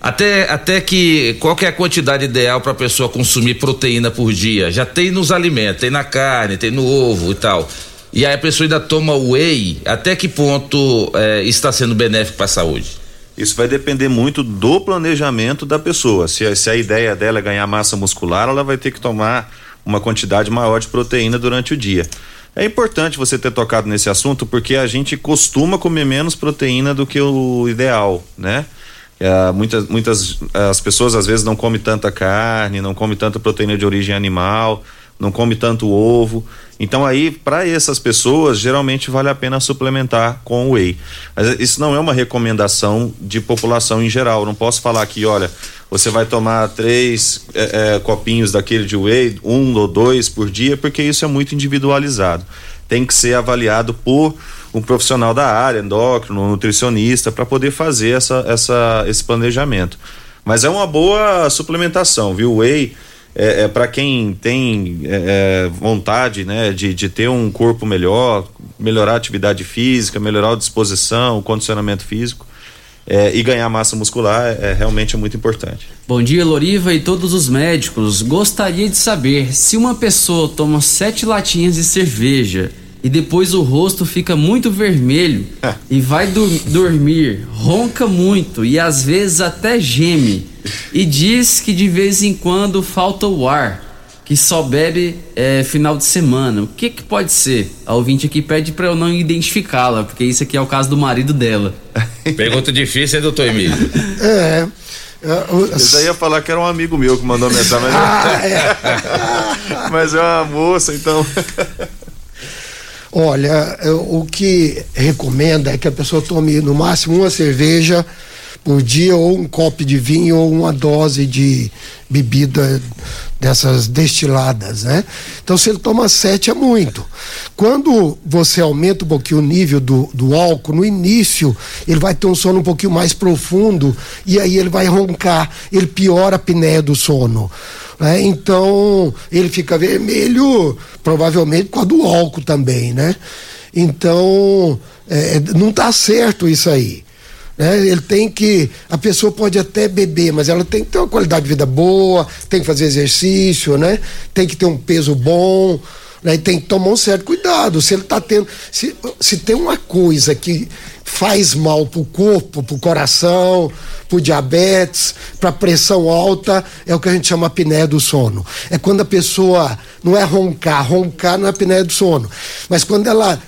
Até, até que, qual que é a quantidade ideal para a pessoa consumir proteína por dia? Já tem nos alimentos, tem na carne, tem no ovo e tal. E aí a pessoa ainda toma whey, até que ponto eh, está sendo benéfico para a saúde? Isso vai depender muito do planejamento da pessoa. Se, se a ideia dela é ganhar massa muscular, ela vai ter que tomar uma quantidade maior de proteína durante o dia. É importante você ter tocado nesse assunto porque a gente costuma comer menos proteína do que o ideal, né? É, muitas, muitas as pessoas às vezes não comem tanta carne, não comem tanta proteína de origem animal, não come tanto ovo. Então aí, para essas pessoas, geralmente vale a pena suplementar com whey. Mas isso não é uma recomendação de população em geral. Eu não posso falar que, olha, você vai tomar três eh, eh, copinhos daquele de whey, um ou dois por dia, porque isso é muito individualizado. Tem que ser avaliado por um profissional da área, endócrino, nutricionista, para poder fazer essa, essa, esse planejamento. Mas é uma boa suplementação, viu? Whey é, é para quem tem é, é, vontade né, de, de ter um corpo melhor, melhorar a atividade física, melhorar a disposição, o condicionamento físico é, e ganhar massa muscular é, realmente é muito importante. Bom dia, Loriva e todos os médicos. Gostaria de saber se uma pessoa toma sete latinhas de cerveja e depois o rosto fica muito vermelho e vai dur- dormir, ronca muito e às vezes até geme e diz que de vez em quando falta o ar, que só bebe é, final de semana. O que que pode ser? A ouvinte aqui pede pra eu não identificá-la, porque isso aqui é o caso do marido dela. Pergunta difícil, hein, doutor Emílio? É. Eu já ia falar que era um amigo meu que mandou mensagem, mas, mas é uma moça, então. Olha, eu- o que recomenda é que a pessoa tome no máximo uma cerveja por dia, ou um copo de vinho, ou uma dose de bebida dessas destiladas, né? Então, se ele toma sete, é muito. Quando você aumenta um pouquinho o nível do, do álcool, no início, ele vai ter um sono um pouquinho mais profundo, e aí ele vai roncar, ele piora a apneia do sono. né? Então, ele fica vermelho, provavelmente por causa do álcool também, né? Então, é, não está certo isso aí. Né? Ele tem que. A pessoa pode até beber, mas ela tem que ter uma qualidade de vida boa, tem que fazer exercício, né? Tem que ter um peso bom, né? Tem que tomar um certo cuidado. Se ele está tendo. Se, se tem uma coisa que faz mal pro corpo, pro coração, pro diabetes, pra pressão alta, é o que a gente chama apneia do sono. É quando a pessoa não é roncar, roncar não é apneia do sono, mas quando ela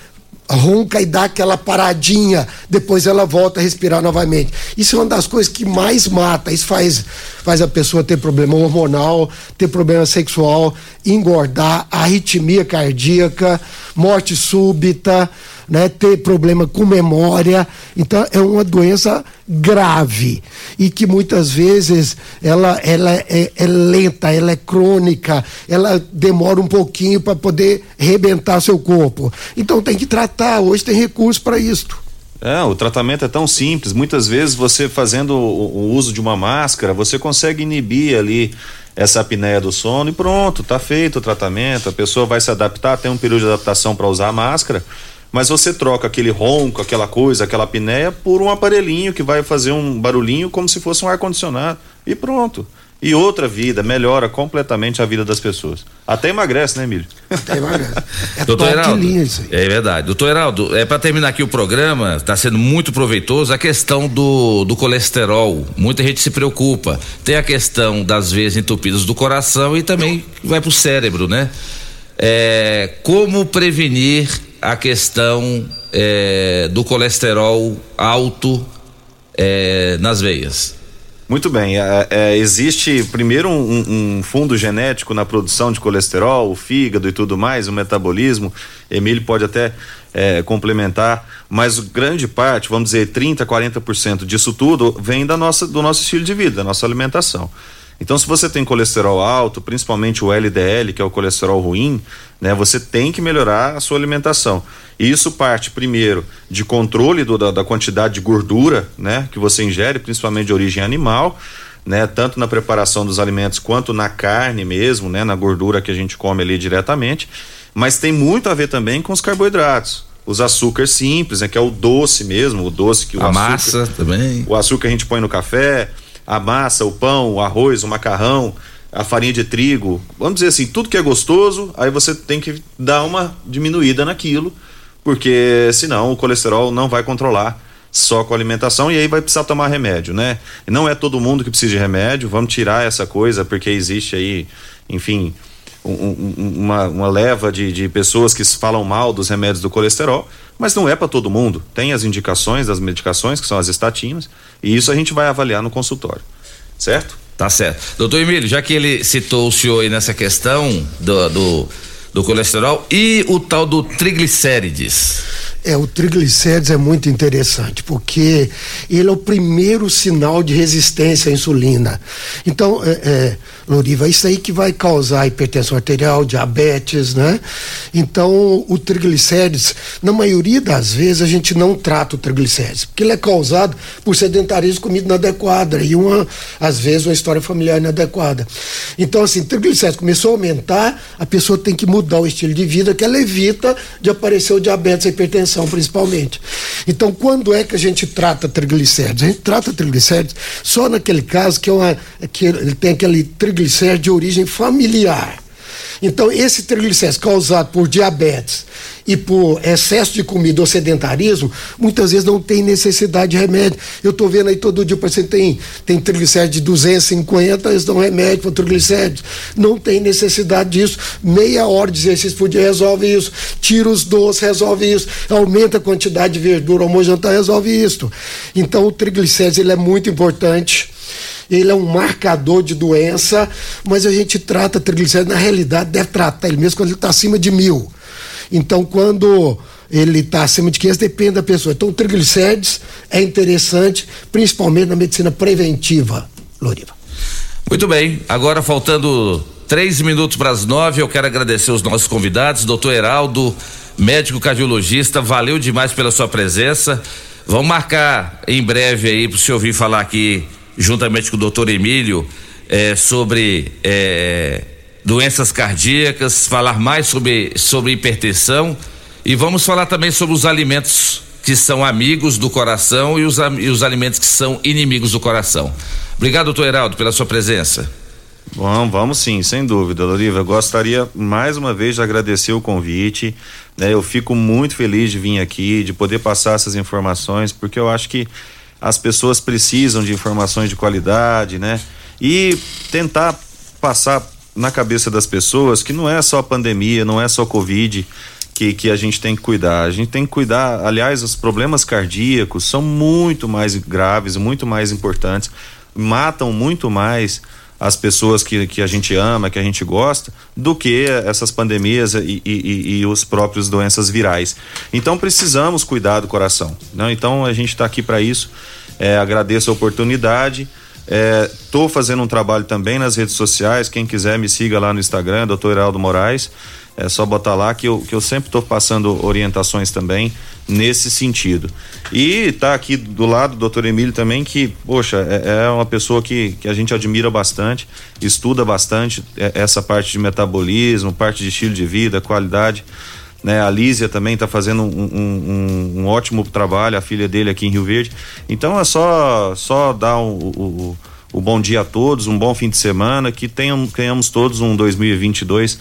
ronca e dá aquela paradinha, depois ela volta a respirar novamente. Isso é uma das coisas que mais mata. Isso faz, faz a pessoa ter problema hormonal, ter problema sexual, engordar, arritmia cardíaca, morte súbita, né, ter problema com memória. Então é uma doença grave e que muitas vezes ela, ela é, é lenta, ela é crônica, ela demora um pouquinho para poder rebentar seu corpo. Então tem que tratar. Hoje tem recurso para isso. É, o tratamento é tão simples. Muitas vezes você fazendo o, o uso de uma máscara, você consegue inibir ali essa apneia do sono e pronto, tá feito o tratamento. A pessoa vai se adaptar, tem um período de adaptação para usar a máscara, mas você troca aquele ronco, aquela coisa, aquela apneia por um aparelhinho que vai fazer um barulhinho como se fosse um ar condicionado e pronto. E outra vida, melhora completamente a vida das pessoas. Até emagrece, né, Emílio? Até emagrece. É Doutor top Heraldo, linha isso aí. é verdade. Doutor Heraldo, é para terminar aqui o programa, está sendo muito proveitoso a questão do, do colesterol. Muita gente se preocupa. Tem a questão das veias entupidas do coração e também vai para o cérebro, né? É, como prevenir a questão é, do colesterol alto é, nas veias? Muito bem. É, é, existe primeiro um, um, fundo genético na produção de colesterol, o fígado e tudo mais, o metabolismo. Emílio pode até é, complementar, mas grande parte, vamos dizer, 30, 40% disso tudo vem da nossa, do nosso estilo de vida, da nossa alimentação. Então, se você tem colesterol alto, principalmente o LDL, que é o colesterol ruim, né, você tem que melhorar a sua alimentação. E isso parte, primeiro, de controle do, da, da, quantidade de gordura né, que você ingere, principalmente de origem animal, né, tanto na preparação dos alimentos quanto na carne mesmo, né, na gordura que a gente come ali diretamente. Mas tem muito a ver também com os carboidratos os açúcares simples, né, que é o doce mesmo, o doce que o a açúcar, massa também. O açúcar a gente põe no café, a massa, o pão, o arroz, o macarrão, a farinha de trigo, vamos dizer assim, tudo que é gostoso, aí você tem que dar uma diminuída naquilo, porque senão o colesterol não vai controlar só com a alimentação e aí vai precisar tomar remédio, né? Não é todo mundo que precisa de remédio, vamos tirar essa coisa, porque existe aí, enfim, um, um, uma, uma leva de, de pessoas que falam mal dos remédios do colesterol, mas não é para todo mundo. Tem as indicações das medicações, que são as estatinas, e isso a gente vai avaliar no consultório. Certo? Tá certo. Doutor Emílio, já que ele citou o senhor aí nessa questão do, do, do colesterol e o tal do triglicérides. É, o triglicérides é muito interessante, porque ele é o primeiro sinal de resistência à insulina. Então, é, é, Loriva, isso aí que vai causar hipertensão arterial, diabetes, né? Então, o triglicérides, na maioria das vezes, a gente não trata o triglicérides, porque ele é causado por sedentarismo, comida inadequada e, uma, às vezes, uma história familiar inadequada. Então, assim, triglicérides começou a aumentar, a pessoa tem que mudar o estilo de vida, que ela evita de aparecer o diabetes, a hipertensão principalmente. Então, quando é que a gente trata triglicéridos? A gente trata triglicéridos só naquele caso que, é uma, que ele tem aquele triglicérido de origem familiar. Então, esse triglicérides causado por diabetes e por excesso de comida ou sedentarismo, muitas vezes não tem necessidade de remédio. Eu estou vendo aí todo dia o paciente tem, tem triglicérides de 250, eles dão remédio para triglicérides. Não tem necessidade disso. Meia hora de exercício por dia resolve isso. Tira os doces, resolve isso. Aumenta a quantidade de verdura, almoço, jantar, resolve isso. Então, o triglicérides ele é muito importante ele é um marcador de doença, mas a gente trata triglicéridos, na realidade, deve tratar ele mesmo quando ele está acima de mil. Então, quando ele está acima de 500, depende da pessoa. Então, o triglicérides é interessante, principalmente na medicina preventiva, Loriva. Muito bem, agora faltando três minutos para as nove, eu quero agradecer os nossos convidados, doutor Heraldo, médico cardiologista, valeu demais pela sua presença. Vamos marcar em breve aí para o senhor vir falar aqui juntamente com o doutor Emílio, é, sobre é, doenças cardíacas, falar mais sobre, sobre hipertensão e vamos falar também sobre os alimentos que são amigos do coração e os, e os alimentos que são inimigos do coração. Obrigado, doutor Heraldo, pela sua presença. Bom, vamos sim, sem dúvida, Loriva. Eu gostaria mais uma vez de agradecer o convite. Né? Eu fico muito feliz de vir aqui, de poder passar essas informações, porque eu acho que as pessoas precisam de informações de qualidade, né? E tentar passar na cabeça das pessoas que não é só a pandemia, não é só Covid que, que a gente tem que cuidar. A gente tem que cuidar, aliás, os problemas cardíacos são muito mais graves, muito mais importantes, matam muito mais as pessoas que, que a gente ama, que a gente gosta, do que essas pandemias e, e, e os próprios doenças virais. Então precisamos cuidar do coração. Né? Então a gente está aqui para isso. É, agradeço a oportunidade. Estou é, fazendo um trabalho também nas redes sociais. Quem quiser me siga lá no Instagram, Dr. Heraldo Moraes. É só botar lá que eu, que eu sempre estou passando orientações também nesse sentido. E tá aqui do lado do doutor Emílio também, que, poxa, é, é, uma pessoa que, que a gente admira bastante, estuda bastante é, essa parte de metabolismo, parte de estilo de vida, qualidade. Né, a Lísia também está fazendo um, um, um, ótimo trabalho, a filha dele aqui em Rio Verde. Então é só, só dar o um, bom dia a todos, um bom fim de semana, que tenham, tenhamos todos um 2022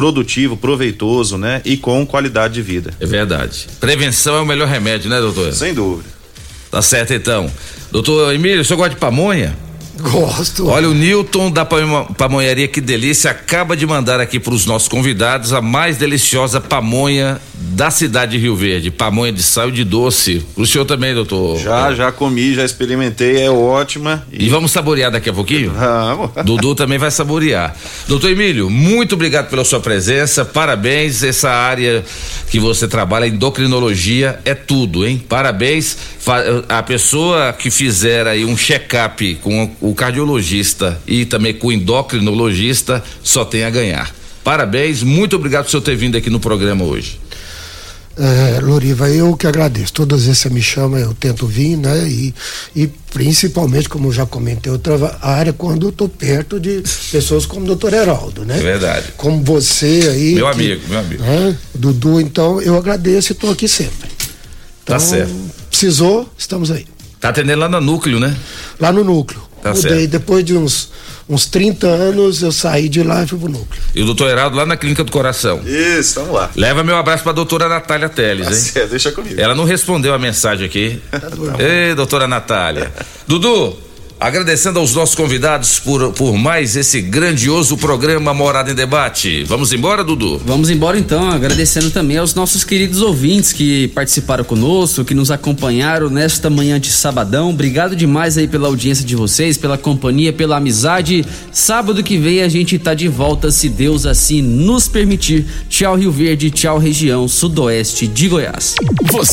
produtivo, proveitoso, né? E com qualidade de vida. É verdade. Prevenção é o melhor remédio, né, doutor? Sem dúvida. Tá certo então. Doutor Emílio, o senhor gosta de pamonha? Gosto. Olha, o Newton da Pamonharia Que Delícia acaba de mandar aqui para os nossos convidados a mais deliciosa pamonha da cidade de Rio Verde. Pamonha de sal e de doce. O senhor também, doutor? Já, já comi, já experimentei, é ótima. E, e vamos saborear daqui a pouquinho? Vamos. Dudu também vai saborear. Doutor Emílio, muito obrigado pela sua presença, parabéns. Essa área que você trabalha, endocrinologia, é tudo, hein? Parabéns. A pessoa que fizer aí um check-up com o cardiologista e também com o endocrinologista só tem a ganhar. Parabéns, muito obrigado por senhor ter vindo aqui no programa hoje. É, Loriva, eu que agradeço. Todas as vezes você me chama, eu tento vir, né? E, e principalmente, como já comentei, outra área, quando eu tô perto de pessoas como o doutor Heraldo, né? É verdade. Como você aí. Meu que, amigo, meu amigo. Né? Dudu, então eu agradeço e estou aqui sempre. Tá então, tá certo. Precisou, estamos aí. Tá atendendo lá no núcleo, né? Lá no núcleo. Tá Mudei. certo. Depois de uns uns 30 anos eu saí de lá e fui pro núcleo. E o doutor Heraldo lá na Clínica do Coração. Isso, vamos lá. Leva meu abraço pra doutora Natália Teles, hein? Certo, deixa comigo. Ela não respondeu a mensagem aqui. Tá Ei, doutora Natália. Dudu, Agradecendo aos nossos convidados por, por mais esse grandioso programa Morada em Debate. Vamos embora, Dudu? Vamos embora então, agradecendo também aos nossos queridos ouvintes que participaram conosco, que nos acompanharam nesta manhã de sabadão. Obrigado demais aí pela audiência de vocês, pela companhia, pela amizade. Sábado que vem a gente tá de volta, se Deus assim nos permitir. Tchau, Rio Verde, tchau, região sudoeste de Goiás. Você